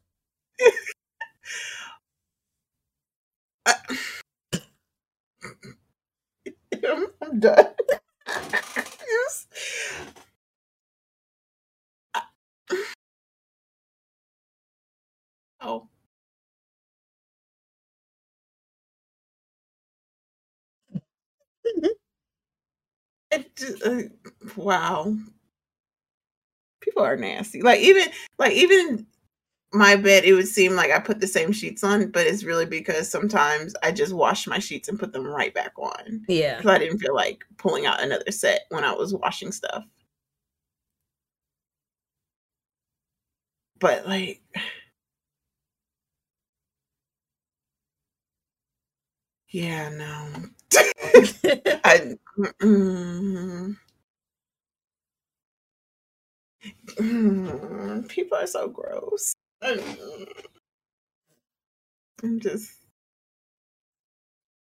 Uh, I'm, done. Yes. Oh. Uh, wow. people are nasty. Like even like even my bed, it would seem like I put the same sheets on, but it's really because sometimes I just wash my sheets and put them right back on. Yeah. Because I didn't feel like pulling out another set when I was washing stuff. But like Yeah, no. I mm, mm, people are so gross. I'm just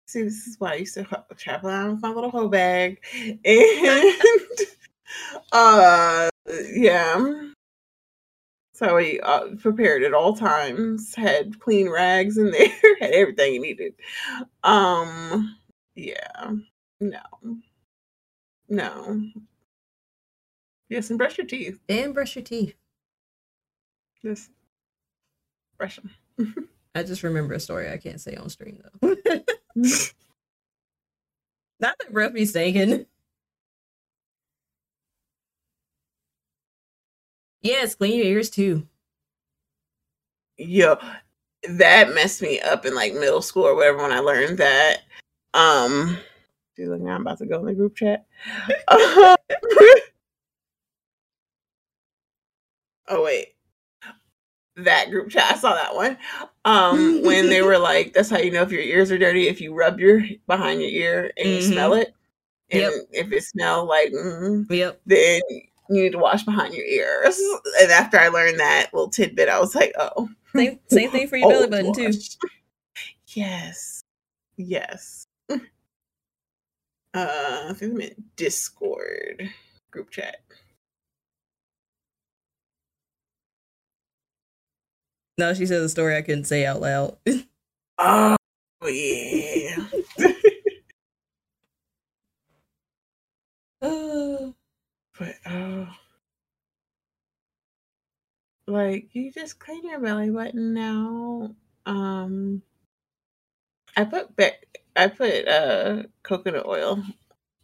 see. This is why I used to travel around with my little hoe bag, and uh, yeah. So we uh, prepared at all times. Had clean rags in there. Had everything you needed. Um, yeah. No. No. Yes, and brush your teeth. and brush your teeth. Just them. I just remember a story I can't say on stream though. Not that breath be stinking. Yes, clean your ears too. Yo, that messed me up in like middle school or whatever when I learned that. Um, dude, look, now I'm about to go in the group chat. oh wait, that group chat. I saw that one. Um, when they were like, "That's how you know if your ears are dirty if you rub your behind your ear and you Mhm. smell it, and Yep. if it smell like." mm, Yep. then you need to wash behind your ears. And after I learned that little tidbit, I was like, oh. Same same thing for your belly button too. Yes. Yes. Uh, I think I meant Discord group chat. No, she said a story I couldn't say out loud. Oh, yeah. Uh, but, oh. Like, you just clean your belly button now. Um, I put back, I put uh coconut oil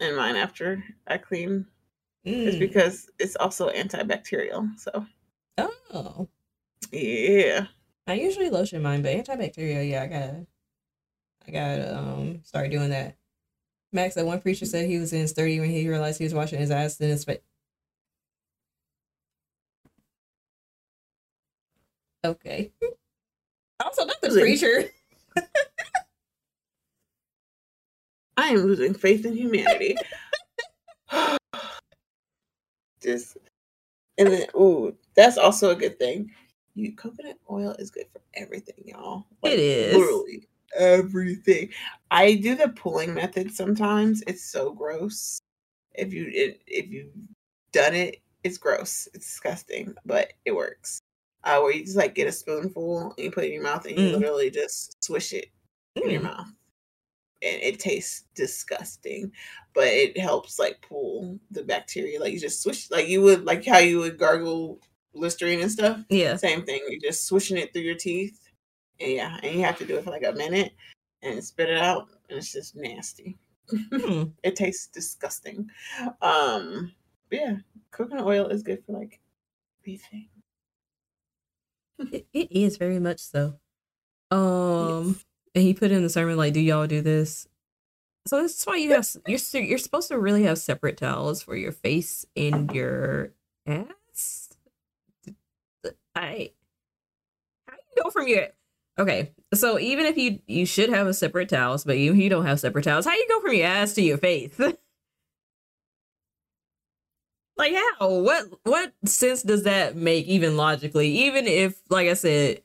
in mine after I clean. It's mm. because it's also antibacterial. So, Oh. Yeah. I usually lotion mine, but antibacterial, yeah, I gotta I gotta um start doing that. Max, that one preacher said he was in his 30 when he realized he was washing his ass in his face. Okay. Also not the Really? preacher. I am losing faith in humanity. Just and then ooh, that's also a good thing. You coconut oil is good for everything, y'all. It is. literally everything. I do the pulling method sometimes. It's so gross. If you it, if you've done it, it's gross. It's disgusting, but it works. Uh, where you just like get a spoonful and you put it in your mouth and you Mm. literally just swish it in your Mm. mouth and it tastes disgusting but it helps like pull the bacteria like you just swish like you would like how you would gargle listerine and stuff Yeah. same thing you're just swishing it through your teeth and yeah and you have to do it for like a minute and spit it out and it's just nasty Hmm. it tastes disgusting um but yeah coconut oil is good for like everything It, it is very much so. Um, Yes. and he put in the sermon like, "Do y'all do this?" So this is why you have you're you're supposed to really have separate towels for your face and your ass. I how you go from your okay. So even if you you should have a separate towels, but you you don't have separate towels, how you go from your ass to your face? Like how? What what sense does that make even logically? Even if, like I said,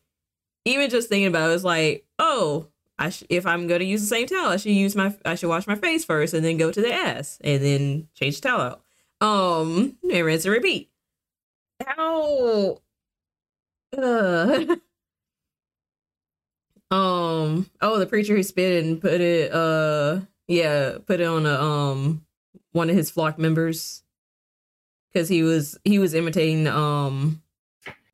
even just thinking about it, it's like, oh, I sh- if I'm gonna use the same towel, I should use my I should wash my face first and then go to the ass and then change the towel out. Um, and rinse and repeat. How? Uh. um. Oh, the preacher who spit and put it. Uh. Yeah, put it on a um one of his flock members because he was he was imitating um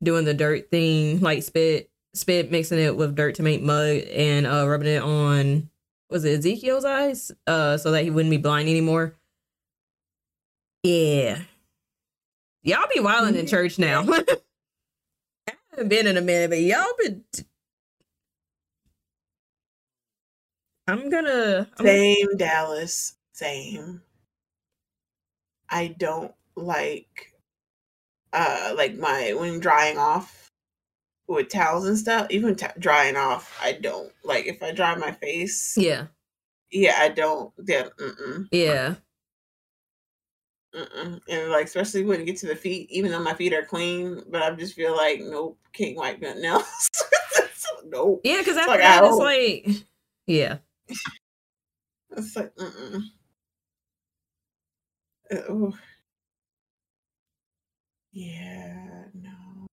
doing the dirt thing like spit spit mixing it with dirt to make mud and uh rubbing it on was it Ezekiel's eyes uh so that he wouldn't be blind anymore. Yeah. Y'all be wilding in church now. Haven't been in a minute, but y'all been. I'm gonna. I'm... Same Dallas. Same. I don't like uh like my when drying off with towels and stuff even t- drying off i don't like if i dry my face Yeah. yeah i don't yeah mm-mm, Yeah. Mm-mm. and like especially when you get to the feet even though my feet are clean but i just feel like nope can't wipe nothing else nope Yeah, because after like, that, it's like, yeah. it's like mm-mm. Uh, yeah no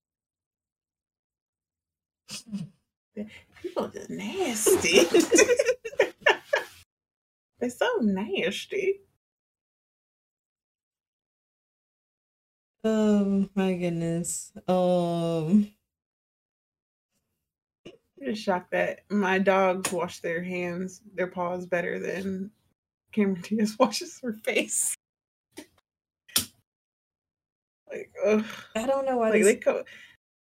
people are just nasty they're so nasty Oh my goodness. Um. I'm just shocked that my dogs wash their hands, their paws better than Cameron Diaz washes her face. Like, ugh. I don't know why. Like this, they co-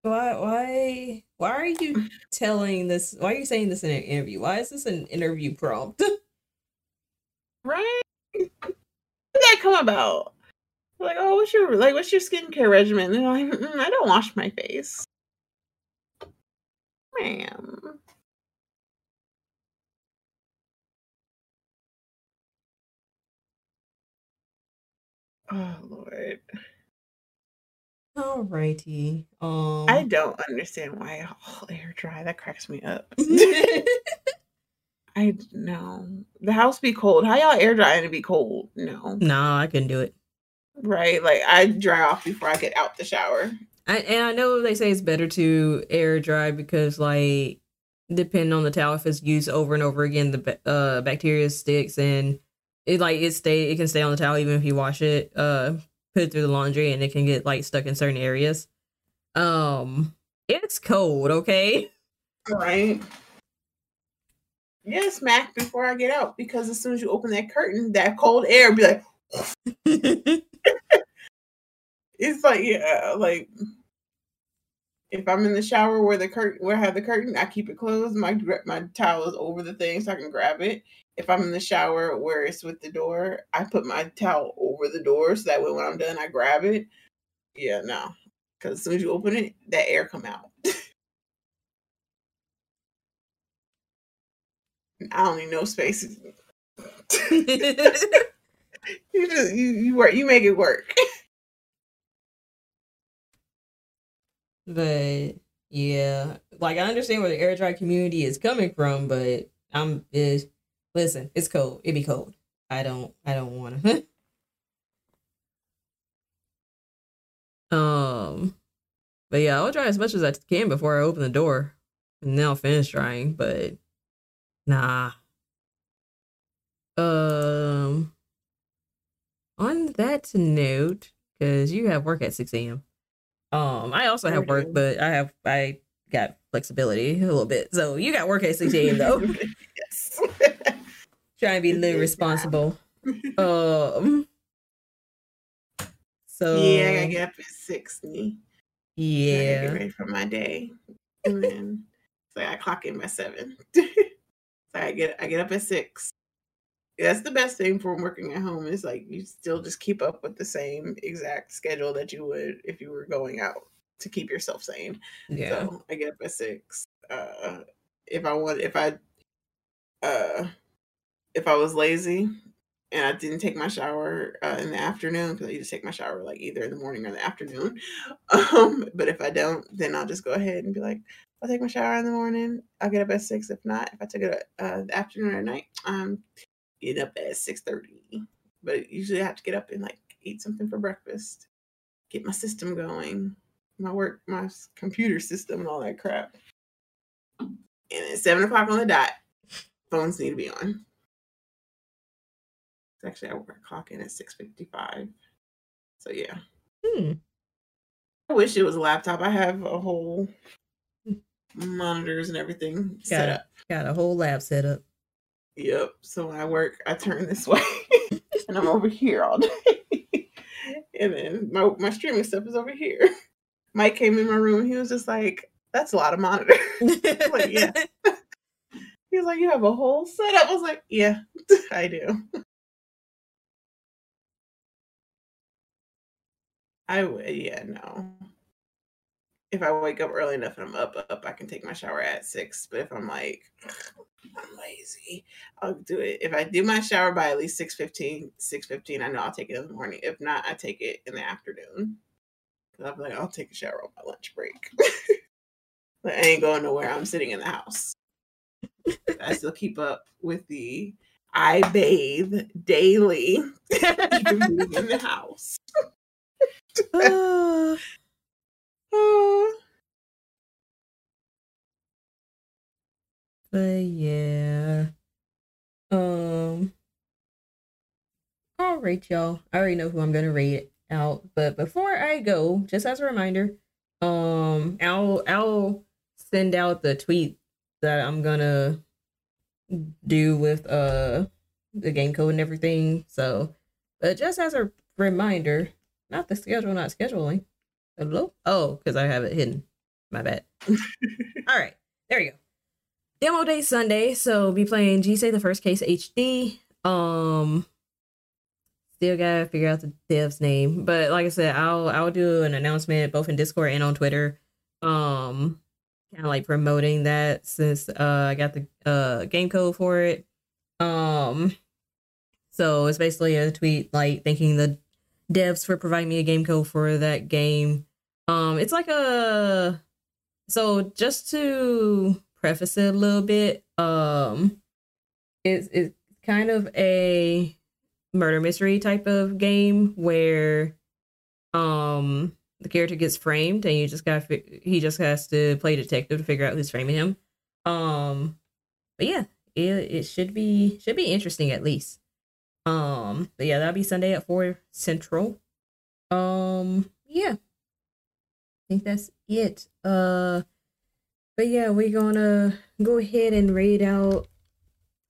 why? Why? Why are you telling this? Why are you saying this in an interview? Why is this an interview prompt? right? How did that come about? Like, oh, what's your like? What's your skincare regimen? And I'm like, "Mm, I don't wash my face, ma'am. Oh Lord, Alrighty. Um. I don't understand why all air dry. That cracks me up. I know. The house be cold. How y'all air dry and it be cold? No. no, I couldn't do it. Right? Like I dry off before I get out the shower. I, and I know they say it's better to air dry because, like, depending on the towel, if it's used over and over again, the uh, bacteria sticks and it like it stay it can stay on the towel even if you wash it, uh, put it through the laundry, and it can get like stuck in certain areas. Um, it's cold, okay. Right. Yes, Mac. before I get out because as soon as you open that curtain, that cold air be like it's like yeah, like if I'm in the shower where the curtain where I have the curtain, I keep it closed. My my towel is over the thing so I can grab it. If I'm in the shower where it's with the door, I put my towel over the door so that way when I'm done, I grab it. Yeah, no, because as soon as you open it, that air come out. I don't need no spaces. you just you you work you make it work. but yeah, like I understand where the air dry community is coming from, but I'm is listen, it's cold. It be cold. I don't I don't want to. um, but yeah, I'll dry as much as I can before I open the door, and then I'll finish drying. But nah. Um. On that note, because you have work at six a.m. Um, I also have work, but I have I got flexibility a little bit. So you got work at six a.m. though. yes. Trying to be a little responsible. Um. So yeah, I gotta get up at six. Me. Gotta get ready for my day, and then so I clock in by seven. so I get I get up at six. That's the best thing for working at home is like you still just keep up with the same exact schedule that you would if you were going out to keep yourself sane. Yeah. So I get up at six. Uh, if I want, if I, uh, if I was lazy and I didn't take my shower uh, in the afternoon because I used to take my shower like either in the morning or the afternoon. Um, but if I don't, then I'll just go ahead and be like, I'll take my shower in the morning. I'll get up at six. If not, if I took it uh, the afternoon or night, um, get up at six thirty. But usually I have to get up and like eat something for breakfast, get my system going, my work, my computer system, and all that crap. And at seven o'clock on the dot, phones need to be on. It's actually, I work clock in at six fifty-five. So yeah, Hmm. I wish it was a laptop. I have a whole monitors and everything set Got it. up. Got a whole lab set up. Yep. So when I work, I turn this way, and I'm over here all day. and then my my streaming stuff is over here. Mike came in my room. He was just like, "That's a lot of monitor." like, yeah. He was like, "You have a whole setup." I was like, "Yeah, I do." I would, yeah, no. If I wake up early enough and I'm up, up, I can take my shower at six. But if I'm like, I'm lazy, I'll do it. If I do my shower by at least 6 15, I know I'll take it in the morning. If not, I take it in the afternoon. I'm like, I'll take a shower on my lunch break. but I ain't going nowhere. I'm sitting in the house. I still keep up with the I bathe daily, even in the house. Ah. Uh, but yeah. Um. All right, y'all. I already know who I'm gonna rate out, but before I go, just as a reminder, um, I'll I'll send out the tweet that I'm gonna do with uh the game code and everything. So, but just as a reminder, not the schedule, not scheduling. Hello? Oh, because I have it hidden. My bad. All right, there you go. Demo day Sunday, so be playing Jisei: the First Case HD. Um, still gotta figure out the dev's name, but like I said, I'll I'll do an announcement both in Discord and on Twitter. Um, kind of like promoting that since uh I got the uh game code for it. Um, so it's basically a tweet like thanking the devs for providing me a game code for that game. Um, it's like a so just to preface it a little bit, um, it's it's kind of a murder mystery type of game where um the character gets framed and you just got he just has to play detective to figure out who's framing him. Um, but yeah, it it should be should be interesting at least. Um, but yeah, that'll be Sunday at four central. Um, yeah, think that's it. Uh, but yeah, we're gonna go ahead and raid out.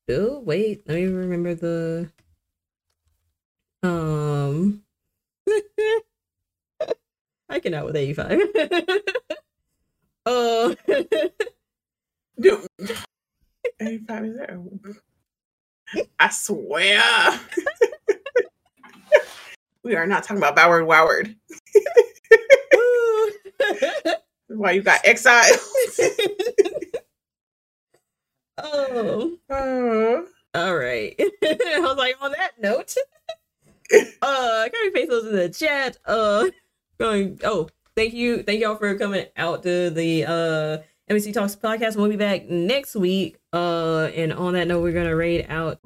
Oh wait, let me remember the. Um, I can out with eighty five. uh, dude. 85 is there? I swear. we are not talking about Boward Woward. Why you got exiled? oh, oh. all right. I was like, on that note, uh, Kirby those in the chat. Uh, going. Oh, thank you, thank y'all for coming out to the uh MSC Talks podcast. We'll be back next week. Uh, and on that note, we're gonna raid out